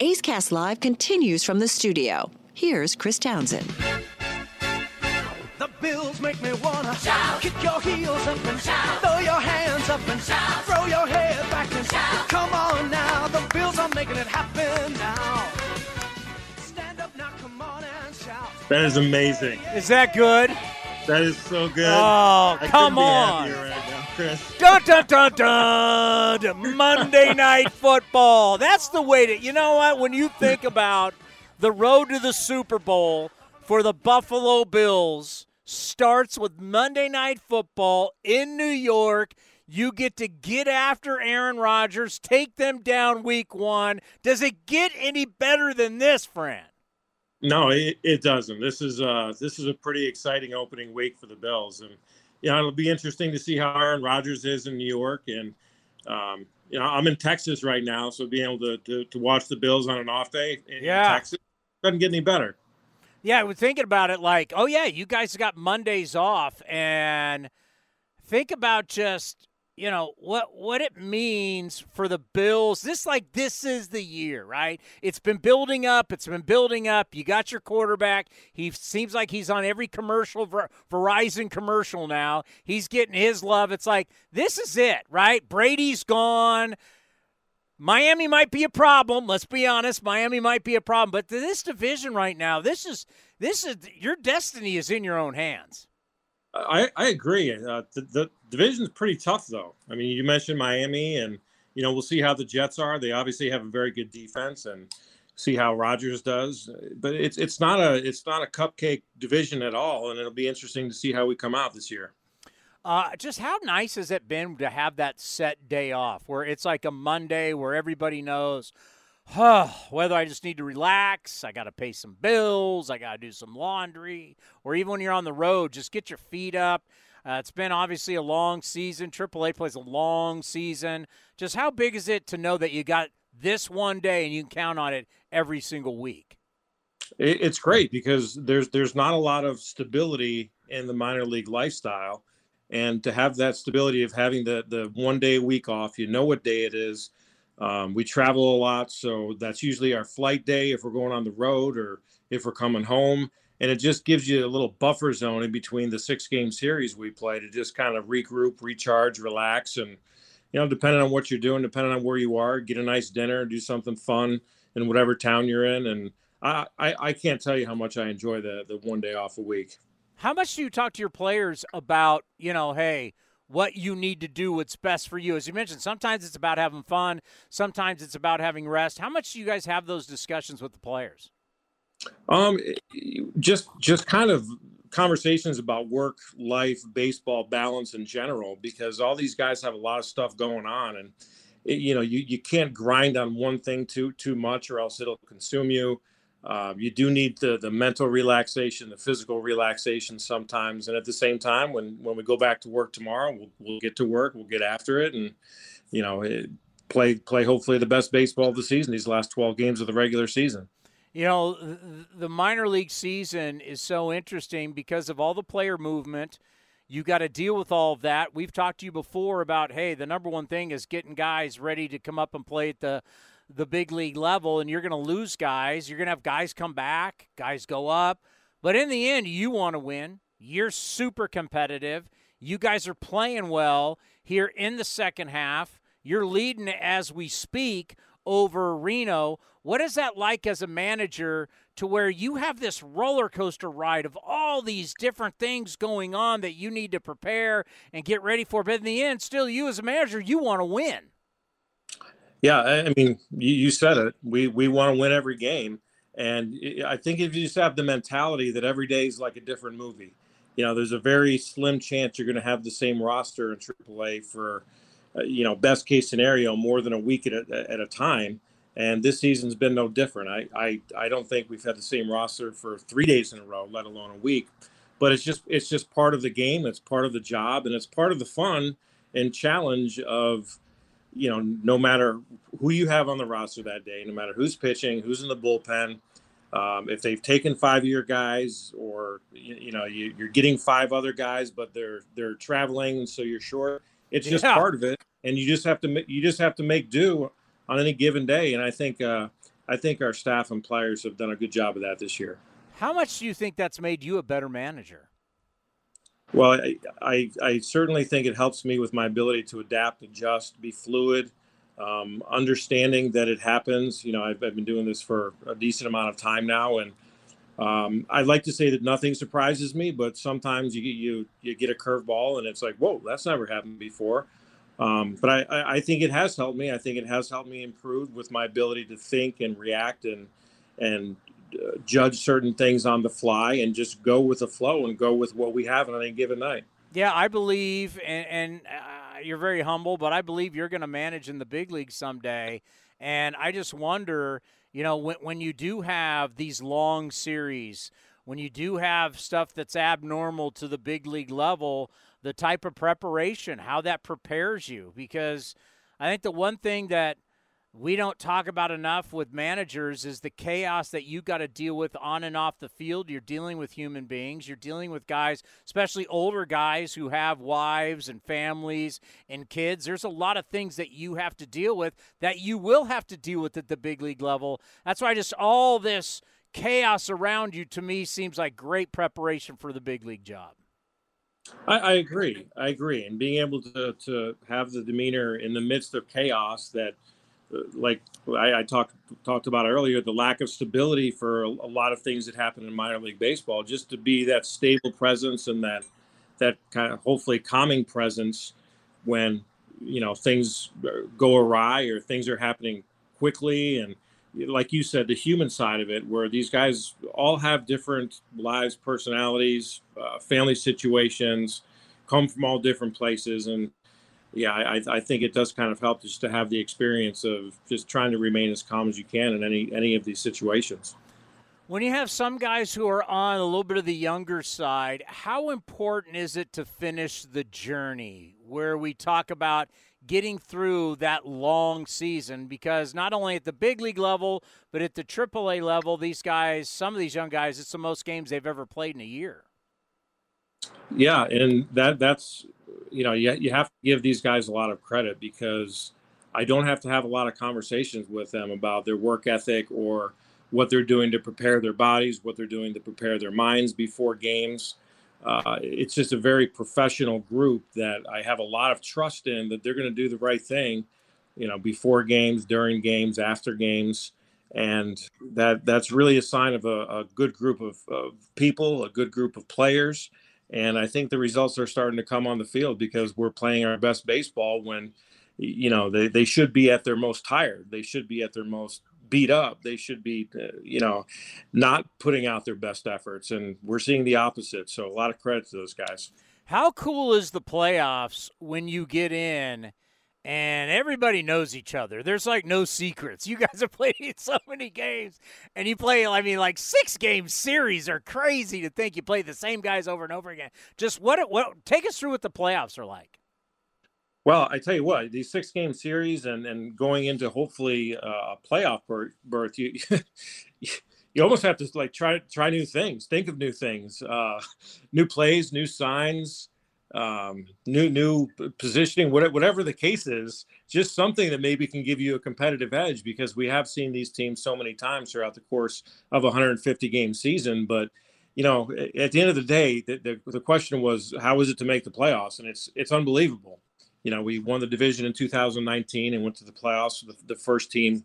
A's Cast Live continues from the studio. Here's Chris Townsend. The bills make me wanna shout. Kick your heels up and shout. Throw your hands up and shout. Throw your head back and shout. Come on now, the bills are making it happen now. Stand up now, come on and shout. That is amazing. Is that good? That is so good. Oh, I come couldn't be on. Chris. Dun dun dun dun! Monday [laughs] Night Football. That's the way to. You know what? When you think about the road to the Super Bowl for the Buffalo Bills, starts with Monday Night Football in New York. You get to get after Aaron Rodgers, take them down Week One. Does it get any better than this, Fran? No, it, it doesn't. This is uh this is a pretty exciting opening week for the Bills, and you know it'll be interesting to see how Aaron Rodgers is in New York, and um, you know I'm in Texas right now, so being able to to, to watch the Bills on an off day in, Yeah. Texas doesn't get any better. Yeah, I was thinking about it like, oh yeah, you guys got Mondays off, and think about just you know what what it means for the Bills. This like this is the year, right? It's been building up. It's been building up. You got your quarterback. He seems like he's on every commercial, Ver- Verizon commercial now. He's getting his love. It's like this is it, right? Brady's gone. Miami might be a problem. Let's be honest. Miami might be a problem, but this division right now, this is this is your destiny is in your own hands. I, I agree. Uh, the, the division's pretty tough, though. I mean, you mentioned Miami, and you know we'll see how the Jets are. They obviously have a very good defense, and see how Rodgers does. But it's it's not a it's not a cupcake division at all, and it'll be interesting to see how we come out this year. Uh, just how nice has it been to have that set day off where it's like a Monday where everybody knows, huh, whether I just need to relax, I got to pay some bills, I got to do some laundry, or even when you're on the road, just get your feet up. Uh, it's been obviously a long season. AAA plays a long season. Just how big is it to know that you got this one day and you can count on it every single week? It's great because there's there's not a lot of stability in the minor league lifestyle, and to have that stability of having the the one day a week off, you know what day it is. Um, we travel a lot, so that's usually our flight day if we're going on the road or if we're coming home and it just gives you a little buffer zone in between the six game series we play to just kind of regroup, recharge, relax, and you know, depending on what you're doing, depending on where you are, get a nice dinner, do something fun in whatever town you're in, and I I, I can't tell you how much I enjoy the the one day off a week. How much do you talk to your players about, you know, hey, what you need to do, what's best for you? As you mentioned, sometimes it's about having fun, sometimes it's about having rest. How much do you guys have those discussions with the players? Um, just just kind of conversations about work, life, baseball balance in general, because all these guys have a lot of stuff going on, and you know you you can't grind on one thing too too much, or else it'll consume you. Uh, you do need the the mental relaxation, the physical relaxation sometimes, and at the same time, when when we go back to work tomorrow, we'll we'll get to work, we'll get after it, and you know it, play play hopefully the best baseball of the season these last 12 games of the regular season. You know, the minor league season is so interesting because of all the player movement. You got to deal with all of that. We've talked to you before about, hey, the number one thing is getting guys ready to come up and play at the the big league level, and you're going to lose guys. You're going to have guys come back, guys go up, but in the end, you want to win. You're super competitive. You guys are playing well here in the second half. You're leading as we speak over Reno. What is that like as a manager to where you have this roller coaster ride of all these different things going on that you need to prepare and get ready for? But in the end, still, you as a manager, you want to win. Yeah, I mean, you, you said it. We we want to win every game, and I think if you just have the mentality that every day is like a different movie, you know, there's a very slim chance you're going to have the same roster in AAA for uh, you know, best case scenario, more than a week at a, at a time. And this season's been no different. I, I, I don't think we've had the same roster for three days in a row, let alone a week. But it's just it's just part of the game. It's part of the job, and it's part of the fun and challenge of, you know, no matter who you have on the roster that day, no matter who's pitching, who's in the bullpen, um, if they've taken five-year guys, or you, you know you, are getting five other guys, but they're they're traveling, so you're short it's just yeah. part of it, and you just have to you just have to make do on any given day. And I think uh, I think our staff and players have done a good job of that this year. How much do you think that's made you a better manager? Well, I, I, I certainly think it helps me with my ability to adapt, adjust, be fluid, um, understanding that it happens. You know, I've, I've, been doing this for a decent amount of time now, and um, I'd like to say that nothing surprises me, but sometimes you you you get a curveball and it's like, whoa, that's never happened before. Um, but I, I think it has helped me. I think it has helped me improve with my ability to think and react and and judge certain things on the fly and just go with the flow and go with what we have on any given night. Yeah, I believe, and, and uh, you're very humble, but I believe you're going to manage in the big league someday. And I just wonder you know, when, when you do have these long series, when you do have stuff that's abnormal to the big league level, the type of preparation, how that prepares you. Because I think the one thing that we don't talk about enough with managers is the chaos that you got to deal with on and off the field. You're dealing with human beings. You're dealing with guys, especially older guys who have wives and families and kids. There's a lot of things that you have to deal with that you will have to deal with at the big league level. That's why just all this chaos around you to me seems like great preparation for the big league job. I, I agree. I agree. And being able to, to have the demeanor in the midst of chaos that – like I, I, talked talked about earlier, the lack of stability for a, a, lot of things that happen in minor league baseball. Just to be that stable presence and that that kind of hopefully calming presence when you know things go awry or things are happening quickly and like you said the human side of it where these guys all have different lives personalities uh, family situations come from all different places and yeah, I, I think it does kind of help just to have the experience of just trying to remain as calm as you can in any any of these situations. When you have some guys who are on a little bit of the younger side, how important is it to finish the journey where we talk about getting through that long season? Because not only at the big league level, but at the AAA level, these guys, some of these young guys, it's the most games they've ever played in a year. Yeah, and that that's you know you you have to give these guys a lot of credit because I don't have to have a lot of conversations with them about their work ethic or what they're doing to prepare their bodies, what they're doing to prepare their minds before games. Uh, it's just a very professional group that I have a lot of trust in that they're going to do the right thing, you know, before games, during games, after games, and that that's really a sign of a, a good group of, of people, a good group of players, and I think the results are starting to come on the field because we're playing our best baseball when, you know, they, they should be at their most tired. They should be at their most beat up. They should be, uh, you know, not putting out their best efforts. And we're seeing the opposite. So a lot of credit to those guys. How cool is the playoffs when you get in and everybody knows each other? There's like no secrets. You guys have played [laughs] so many games and you play, I mean, like six game series are crazy to think you play the same guys over and over again. Just what, what, take us through what the playoffs are like. Well, I tell you what, these six game series and, and going into hopefully uh, a playoff berth, you [laughs] you almost have to like try try new things, think of new things, uh, [laughs] new plays, new signs, um, new new positioning, whatever the case is. Just something that maybe can give you a competitive edge because we have seen these teams so many times throughout the course of a 150 game season, but you know, at the end of the day, the, the, the question was, how is it to make the playoffs? And it's it's unbelievable you know, we won the division in 2019 and went to the playoffs, the, the first team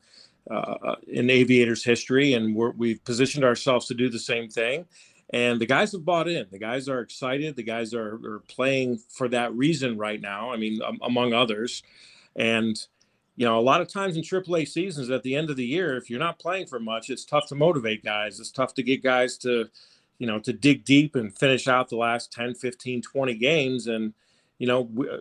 uh, in Aviators history, and we have positioned ourselves to do the same thing. And the guys have bought in. The guys are excited. The guys are, are playing for that reason right now. I mean, um, among others. And you know, a lot of times in AAA seasons, at the end of the year, if you're not playing for much, it's tough to motivate guys. It's tough to get guys to, you know, to dig deep and finish out the last 10, 15, 20 games. And you know, we, uh,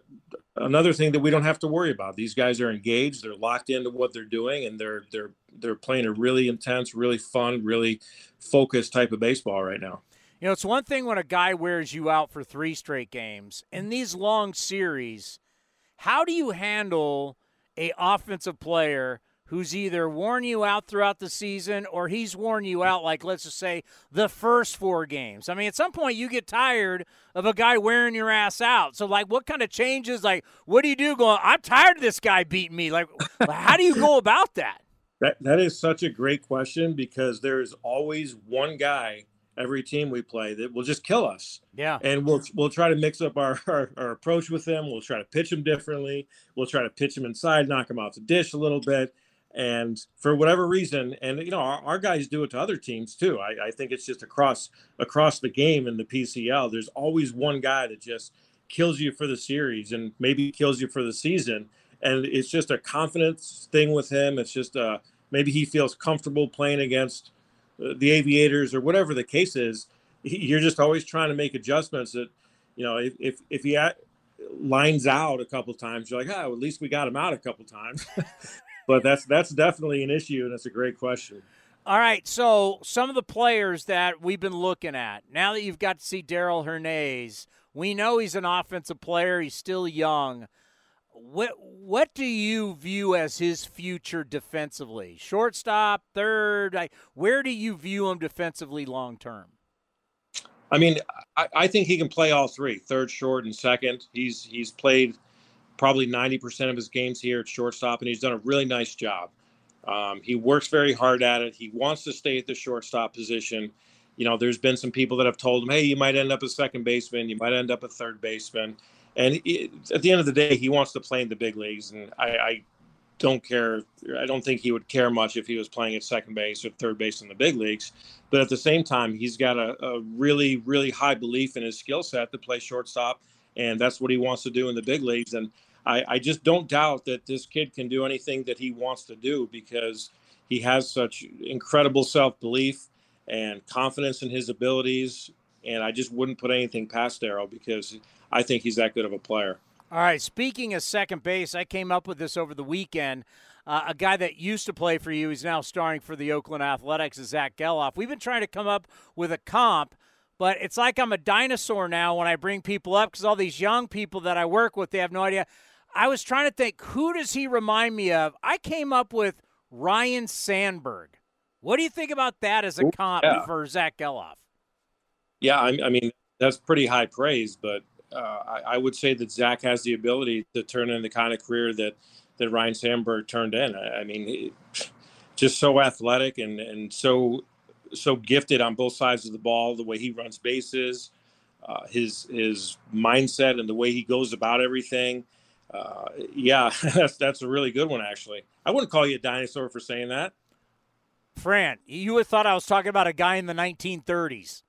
another thing that we don't have to worry about. These guys are engaged; they're locked into what they're doing, and they're they're they're playing a really intense, really fun, really focused type of baseball right now. You know, it's one thing when a guy wears you out for three straight games. In these long series, how do you handle a offensive player who's either worn you out throughout the season or he's worn you out, like let's just say the first four games. I mean, at some point you get tired of a guy wearing your ass out. So, like, what kind of changes? Like, what do you do? Going, I'm tired of this guy beating me. Like, how do you go about that? That that is such a great question because there's always one guy every team we play that will just kill us. Yeah. And we'll we'll try to mix up our, our, our approach with them. We'll try to pitch them differently. We'll try to pitch them inside, knock them off the dish a little bit. And for whatever reason, and you know, our, our guys do it to other teams too. I, I, think it's just across across the game in the PCL. There's always one guy that just kills you for the series and maybe kills you for the season. And it's just a confidence thing with him. It's just uh, maybe he feels comfortable playing against uh, the Aviators or whatever the case is. You're just always trying to make adjustments that, you know, if if, if he lines out a couple times, you're like, oh, at least we got him out a couple times. [laughs] but that's that's definitely an issue, and it's a great question. All right, so some of the players that we've been looking at now that you've got to see Darell Hernaiz, we know he's an offensive player. He's still young. What what do you view as his future defensively? Shortstop, third. Like, where do you view him defensively long term? I mean, I, I, think he can play all three: third, short, and second. He's he's played probably 90% of his games here at shortstop, and he's done a really nice job. Um, he works very hard at it. He wants to stay at the shortstop position. You know, there's been some people that have told him, hey, you might end up a second baseman, you might end up a third baseman. And it, at the end of the day, he wants to play in the big leagues. And I, I don't care. I don't think he would care much if he was playing at second base or third base in the big leagues. But at the same time, he's got a, a really, really high belief in his skill set to play shortstop. And that's what he wants to do in the big leagues. And I, I just don't doubt that this kid can do anything that he wants to do because he has such incredible self belief and confidence in his abilities. And I just wouldn't put anything past Darell because I think he's that good of a player. All right. Speaking of second base, I came up with this over the weekend. uh, a guy that used to play for you. He's now starring for the Oakland Athletics. Is Zack Gelof? We've been trying to come up with a comp, but it's like I'm a dinosaur now when I bring people up because all these young people that I work with, they have no idea. I was trying to think, who does he remind me of? I came up with Ryne Sandberg. What do you think about that as a comp yeah. for Zack Gelof? Yeah, I, I, mean that's pretty high praise, but uh, I, I, would say that Zack has the ability to turn in the kind of career that that Ryne Sandberg turned in. I, I mean, he, just so athletic and and so so gifted on both sides of the ball. The way he runs bases, uh, his his mindset, and the way he goes about everything. Uh, yeah, [laughs] that's that's a really good one actually. I wouldn't call you a dinosaur for saying that. Fran, you would thought I was talking about a guy in the 1930s.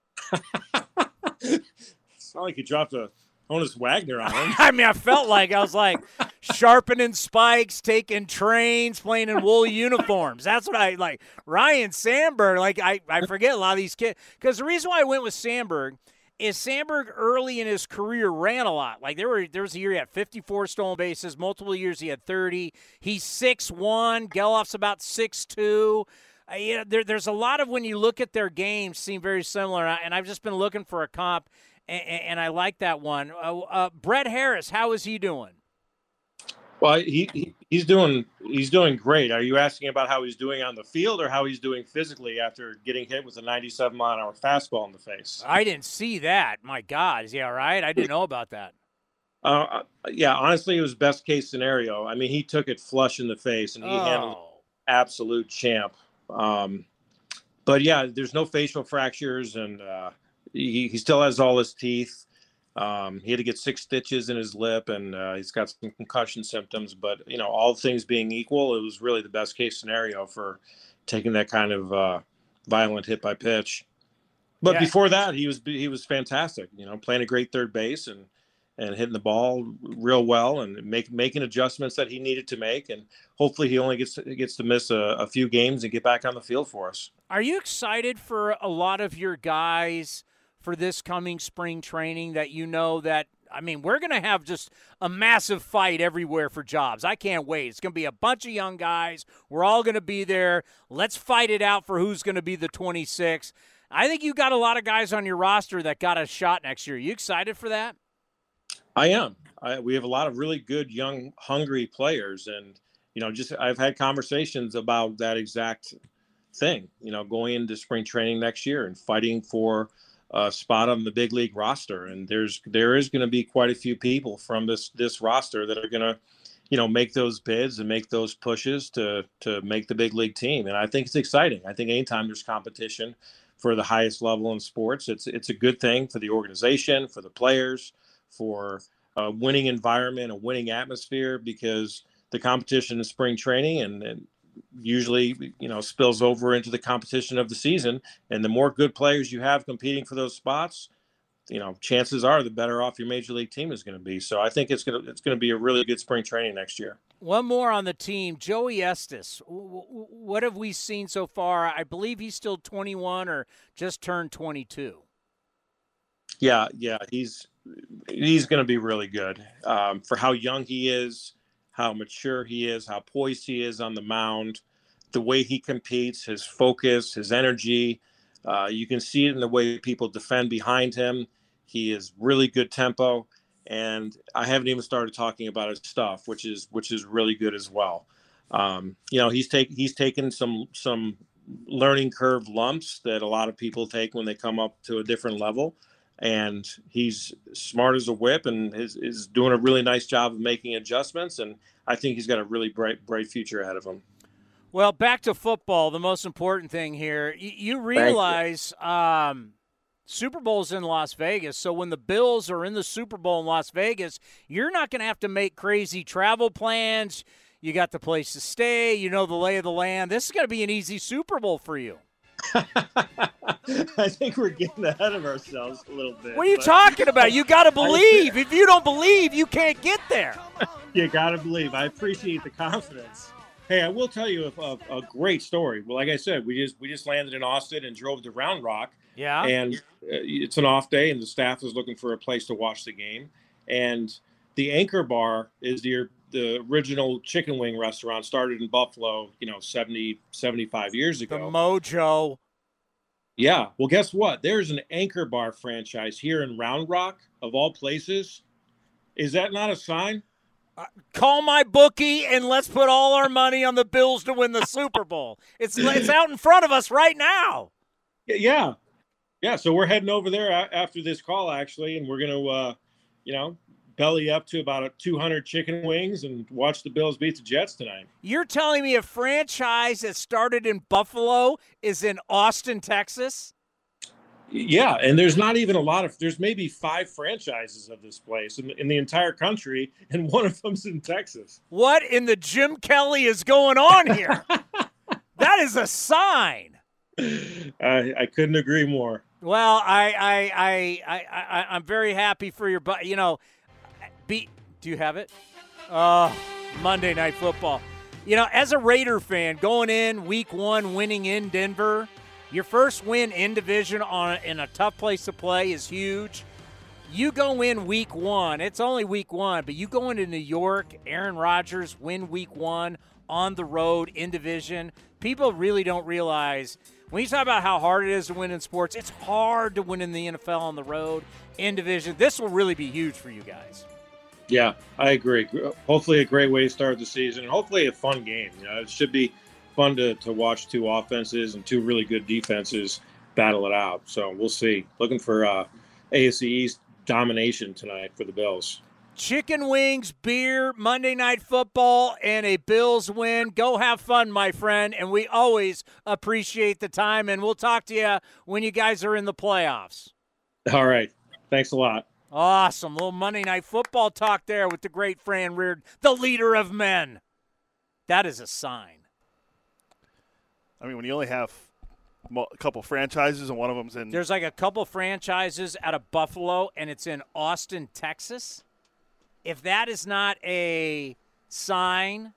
it's not like you dropped a Honus Wagner on him. [laughs] I mean, I felt like I was like sharpening spikes, taking trains, playing in wool uniforms. That's what I like. Ryne Sandberg, like I, I forget a lot of these kids because the reason why I went with Sandberg is Sandberg early in his career ran a lot. Like there were there was a year he had 54 stolen bases, multiple years he had 30. He's 6'1, Gelof's about 6'2. Uh, you know, there, there's a lot of when you look at their games seem very similar, and I've just been looking for a comp, and, and I like that one. Uh, uh, Brett Harris, how is he doing? Well, he, he, he's doing he's doing great. Are you asking about how he's doing on the field or how he's doing physically after getting hit with a 97 mile an hour fastball in the face? I didn't see that. My God, is he all right? I didn't know about that. Uh, uh yeah, honestly, it was best case scenario. I mean, he took it flush in the face and he oh. handled absolute champ. Um, but yeah, there's no facial fractures, and uh, he, he still has all his teeth. Um, he had to get six stitches in his lip, and uh, he's got some concussion symptoms. But you know, all things being equal, it was really the best case scenario for taking that kind of uh, violent hit by pitch. But yeah. before that, he was he was fantastic. You know, playing a great third base and and hitting the ball real well and make, making adjustments that he needed to make. And hopefully he only gets gets to miss a, a, few games and get back on the field for us. Are you excited for a lot of your guys for this coming spring training that you know that I mean, we're going to have just a massive fight everywhere for jobs. I can't wait. It's going to be a bunch of young guys. We're all going to be there. Let's fight it out for who's going to be the 26. I think you got a lot of guys on your roster that got a shot next year. Are you excited for that? I am. I, we have a lot of really good, young, hungry players, and you know, just I've had conversations about that exact thing. You know, going into spring training next year and fighting for a spot on the big league roster. And there's there is going to be quite a few people from this this roster that are going to, you know, make those bids and make those pushes to to make the big league team. And I think it's exciting. I think anytime there's competition for the highest level in sports, it's it's a good thing for the organization, for the players for a winning environment, a winning atmosphere, because the competition in spring training and, and usually you know spills over into the competition of the season. And the more good players you have competing for those spots, you know, chances are the better off your major league team is going to be. So I think it's going to it's going to be a really good spring training next year. One more on the team, Joey Estes. What have we seen so far? I believe he's still 21 or just turned 22. Yeah, yeah, he's he's going to be really good um, for how young he is, how mature he is, how poised he is on the mound, the way he competes, his focus, his energy. Uh, you can see it in the way people defend behind him. He is really good tempo, and I haven't even started talking about his stuff, which is which is really good as well. Um, you know, he's take he's taken some some learning curve lumps that a lot of people take when they come up to a different level and he's smart as a whip and is, is doing a really nice job of making adjustments and i think he's got a really bright bright future ahead of him. Well back to football the most important thing here. You, you. realize you. Um, super bowl's in las vegas so when the bills are in the super bowl in las vegas you're not going to have to make crazy travel plans. You got the place to stay. You know the lay of the land. This is going to be an easy super bowl for you [laughs] I think we're getting ahead of ourselves a little bit. What are you talking about? You got [laughs] to believe. if you don't believe, you can't get there. you got to believe. I appreciate the confidence. Hey, I will tell you a, a, a, great story. Well, like I said, we just we just landed in Austin and drove to Round Rock. Yeah. And uh, it's an off day, and the staff is looking for a place to watch the game. And the Anchor Bar is near the original chicken wing restaurant started in Buffalo, you know, 70, 75 years ago. The Mojo. Yeah. Well, guess what? There's an Anchor Bar franchise here in Round Rock, of all places. Is that not a sign? Uh, call my bookie and let's put all our money on the Bills to win the Super Bowl. It's it's out in front of us right now. Yeah, yeah. So we're heading over there after this call, actually, and we're gonna, uh, you know, belly up to about a 200 chicken wings and watch the Bills beat the Jets tonight. You're telling me a franchise that started in Buffalo is in Austin, Texas? Yeah, and there's not even a lot of there's maybe five franchises of this place in, in the entire country, and one of them's in Texas. What in the Jim Kelly is going on here? [laughs] that is a sign. I, I couldn't agree more. Well, I I I I, I I'm very happy for your but you know beat. Do you have it? Uh, Monday Night Football. You know, as a Raider fan, going in week one, winning in Denver, your first win in division on in a tough place to play is huge. You go in week one, it's only week one, but you go into New York, Aaron Rodgers win week one on the road in division. People really don't realize when you talk about how hard it is to win in sports, it's hard to win in the NFL on the road in division. This will really be huge for you guys. Yeah, I agree. Hopefully, a great way to start the season, and hopefully, a fun game. You know, it should be fun to, to watch two offenses and two really good defenses battle it out. So we'll see. Looking for uh, AFC East domination tonight for the Bills. Chicken wings, beer, Monday night football, and a Bills win. Go have fun, my friend. And we always appreciate the time. And we'll talk to you when you guys are in the playoffs. All right. Thanks a lot. Awesome. Little Monday Night Football talk there with the great Fran Riordan, the leader of men. That is a sign. I mean, when you only have a couple franchises and one of them's in. There's like a couple franchises out of Buffalo, and it's in Austin, Texas. If that is not a sign,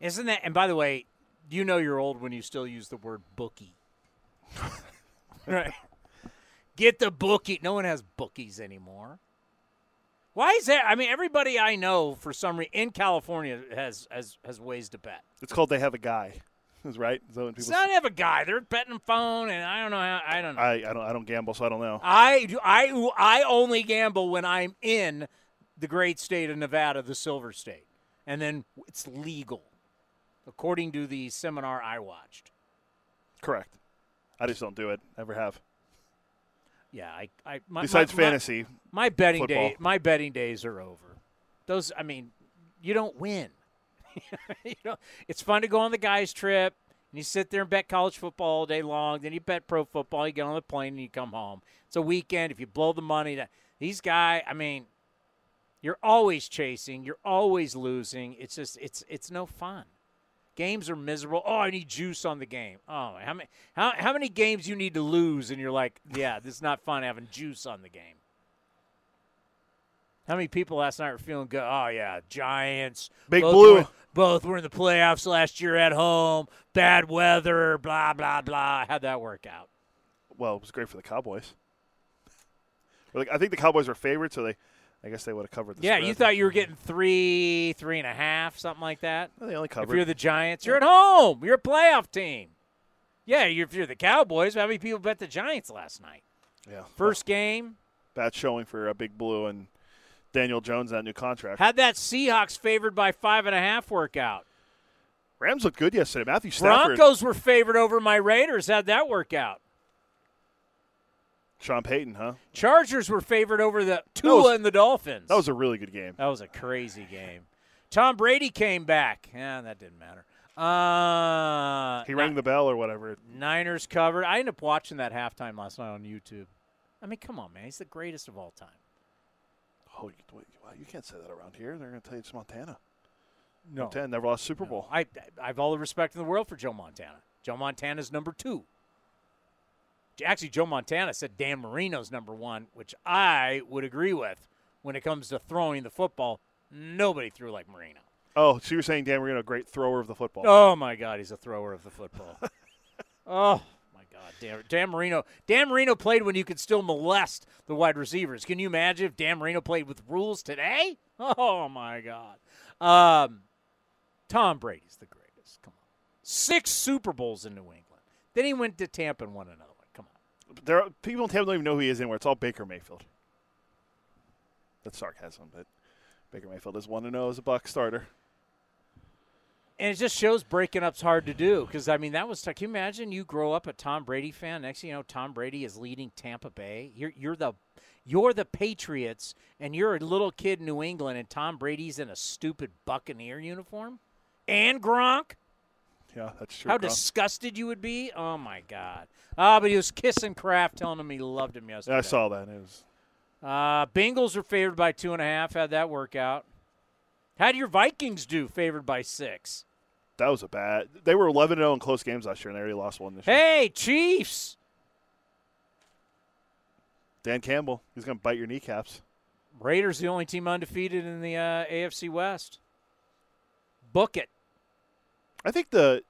isn't that? And by the way, you know you're old when you still use the word bookie. [laughs] right. Get the bookie. No one has bookies anymore. Why is that? I mean, everybody I know for some reason in California has has has ways to bet. It's called they have a guy. [laughs] Is right. So when people it's not have a guy. They're betting phone, and I don't know. How, I don't know. I, I don't. I don't gamble, so I don't know. I do. I I only gamble when I'm in the great state of Nevada, the Silver State, and then it's legal, according to the seminar I watched. Correct. I just don't do it. Never have. Yeah, I, I my, besides my, fantasy, my, my betting football. day, my betting days are over. Those, I mean, you don't win. [laughs] you know, it's fun to go on the guys' trip and you sit there and bet college football all day long. Then you bet pro football. You get on the plane and you come home. It's a weekend. If you blow the money, that these guys, I mean, you're always chasing. You're always losing. It's just, it's, it's no fun. Games are miserable. Oh, I need juice on the game. Oh, how many how, how many games you need to lose and you're like, yeah, this is not fun having juice on the game. How many people last night were feeling good? Oh yeah, Giants, Big both Blue. Were, both were in the playoffs last year at home. Bad weather, blah blah blah. How'd that work out? Well, it was great for the Cowboys. Like, I think the Cowboys were favorites, so they I guess they would have covered the Yeah, spread. you thought you were getting three, three and a half, something like that. Well, they only covered. If you're the Giants, you're at home. You're a playoff team. Yeah, you're, if you're the Cowboys, how many people bet the Giants last night? yeah. First game. Bad showing for a Big Blue and Daniel Jones that new contract. Had that Seahawks favored by five and a half work out? Rams looked good yesterday. Matthew Stafford. Broncos were favored over my Raiders. How'd that work out? Sean Payton, huh? Chargers were favored over the Tua was- and the Dolphins. That was a really good game. That was a crazy game. Tom Brady came back. Yeah, that didn't matter. Uh, He rang the bell or whatever. Niners covered. I ended up watching that halftime last night on YouTube. I mean, come on, man. He's the greatest of all time. Oh, you, you can't say that around here. They're going to tell you it's Montana. No. Montana never lost Super Bowl. I, I have all the respect in the world for Joe Montana. Joe Montana's number two. Actually, Joe Montana said Dan Marino's number one, which I would agree with when it comes to throwing the football. Nobody threw like Marino. Oh, so you're saying Dan Marino, great thrower of the football? Oh my God, he's a thrower of the football. [laughs] oh my God, Dan, Dan Marino. Dan Marino played when you could still molest the wide receivers. Can you imagine if Dan Marino played with rules today? [laughs] Oh my God. Um, Tom Brady's the greatest. Come on, six Super Bowls in New England. Then he went to Tampa and won another one. Come on. There, are, people in Tampa don't even know who he is anymore. It's all Baker Mayfield. That's sarcasm, but Baker Mayfield is one to know as a Buck starter. And it just shows breaking up's hard to do because I mean that was. Can you imagine you grow up a Tom Brady fan? Next you know, Tom Brady is leading Tampa Bay. You're you're the you're the Patriots, and you're a little kid in New England, and Tom Brady's in a stupid Buccaneer uniform, and Gronk. [laughs] Yeah, that's true. How disgusted you would be! Oh my God! Ah, but he was kissing Kraft, telling him he loved him yesterday. Yeah, I saw that. It was Uh, Bengals are favored by two and a half. How'd that work out? How'd your Vikings do? Favored by six. that was a bad. They were 11 0 in close games last year, and they already lost one this year. Hey, Chiefs! Dan Campbell, he's going to bite your kneecaps. Raiders the only team undefeated in the uh, AFC West. Book it. I think the,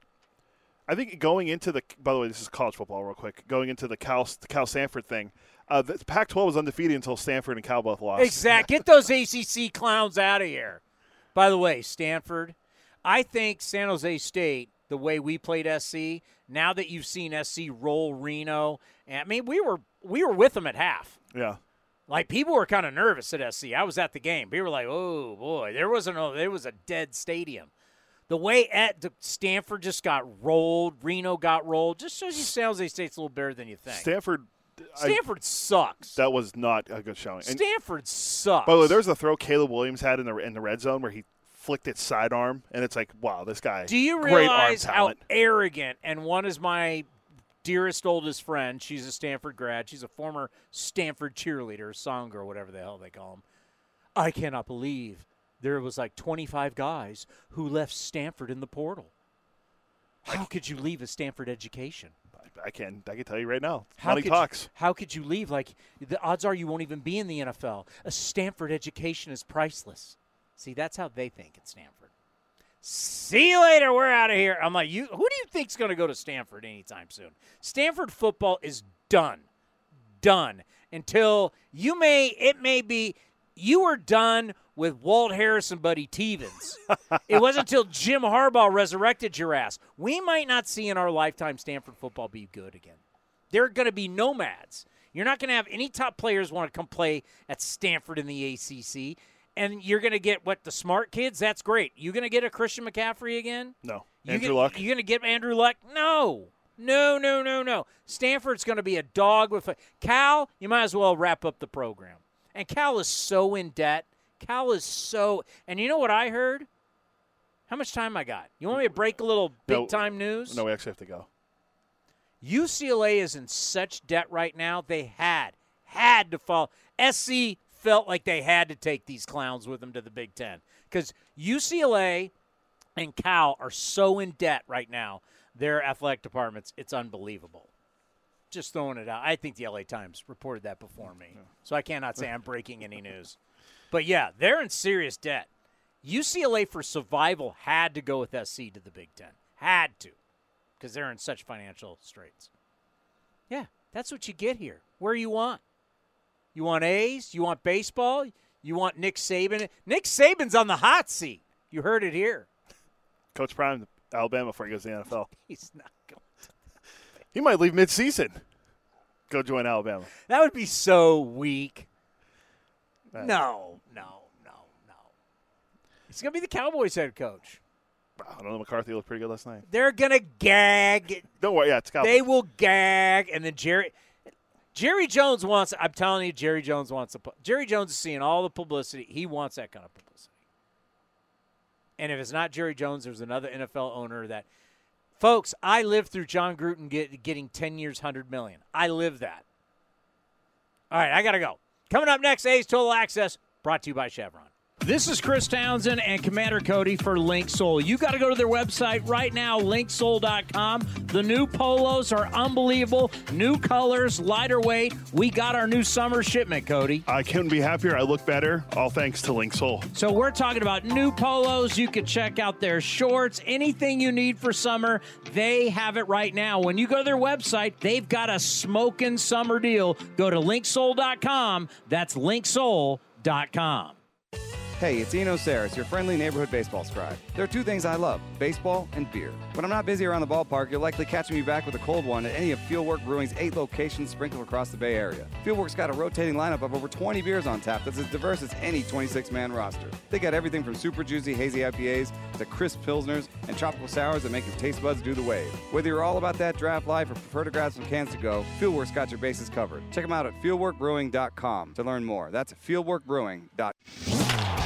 I think going into the. By the way, this is college football, real quick. Going into the Cal the Cal Stanford thing, uh, the Pac-12 was undefeated until Stanford and Cal both lost. Exact. Get those ACC clowns out of here. By the way, Stanford, I think San Jose State, the way we played SC, now that you've seen SC roll Reno, I mean we were we were with them at half. Yeah. Like people were kind of nervous at SC. I was at the game. People were like, "Oh boy, there wasn't a there was a dead stadium." The way at the Stanford just got rolled, Reno got rolled, just shows you San Jose State's a little better than you think. Stanford. Stanford sucks. That was not a good showing. And Stanford sucks. by the way, there's a throw Caleb Williams had in the in the red zone where he flicked it sidearm, and it's like, wow, this guy. Do you great arm realize how arrogant? And one is my dearest oldest friend. She's a Stanford grad. She's a former Stanford cheerleader, song or whatever the hell they call them. I cannot believe there was like 25 guys who left Stanford in the portal. How could you leave a Stanford education? I can I can tell you right now. How Money could talks. You, how could you leave? Like the odds are you won't even be in the NFL. A Stanford education is priceless. See, that's how they think at Stanford. See you later. We're out of here. I'm like, you. Who do you think's going to go to Stanford anytime soon? Stanford football is done, done until you may. It may be you were done with Walt Harris and Buddy Teevens. [laughs] it wasn't until Jim Harbaugh resurrected your ass. We might not see in our lifetime Stanford football be good again. They're going to be nomads. You're not going to have any top players want to come play at Stanford in the ACC. And you're going to get what the smart kids. That's great. You going to get a Christian McCaffrey again? No. You Andrew gonna, Luck. You going to get Andrew Luck? No. No, no, no, no. Stanford's going to be a dog with a Cal. You might as well wrap up the program. And Cal is so in debt. Cal is so. And you know what I heard? How much time I got? You want me to break a little big No. time news? No, we actually have to go. UCLA is in such debt right now. They had had to fall. SC felt like they had to take these clowns with them to the Big Ten because UCLA and Cal are so in debt right now. Their athletic departments, it's unbelievable. Just throwing it out. I think the LA Times reported that before me, so I cannot say I'm [laughs] breaking any news. But yeah, they're in serious debt. UCLA for survival had to go with SC to the Big Ten. Had to because they're in such financial straits. Yeah, that's what you get here. Where you want. You want A's? You want baseball? You want Nick Saban? Nick Saban's on the hot seat. You heard it here. Coach Prime, Alabama, before he goes to the NFL. [laughs] He's not. He might leave mid-season. Go join Alabama. That would be so weak. Uh, No, no, no, no. He's going to be the Cowboys head coach. I don't know. McCarthy looked pretty good last night. They're going to gag. Don't worry. Yeah, it's Cowboys. They will gag, and then Jerry. Jerry Jones wants. I'm telling you, Jerry Jones wants. A, Jerry Jones is seeing all the publicity. He wants that kind of publicity. And if it's not Jerry Jones, there's another NFL owner that. Folks, I lived through Jon Gruden get, getting 10 years, 100 million. I lived that. All right, I got to go. Coming up next, A's Total Access, brought to you by Chevron. This is Chris Townsend and Commander Cody for Linksoul. You got to go to their website right now, linksoul.com. The new polos are unbelievable. New colors, lighter weight. We got our new summer shipment, Cody. I couldn't be happier. I look better. All thanks to Linksoul. So we're talking about new polos. You can check out their shorts, anything you need for summer. They have it right now. When you go to their website, they've got a smoking summer deal. Go to linksoul.com. That's linksoul.com. Hey, it's Eno Sarris, your friendly neighborhood baseball scribe. There are two things I love baseball and beer. When I'm not busy around the ballpark, you'll likely catch me back with a cold one at any of Fieldwork Brewing's eight locations sprinkled across the Bay Area. Fieldwork's got a rotating lineup of over 20 beers on tap that's as diverse as any 26 man roster. They got everything from super juicy hazy IPAs to crisp pilsners and tropical sours that make your taste buds do the wave. Whether you're all about that draft life or prefer to grab some cans to go, Fieldwork's got your bases covered. Check them out at fieldworkbrewing.com to learn more. That's fieldworkbrewing.com.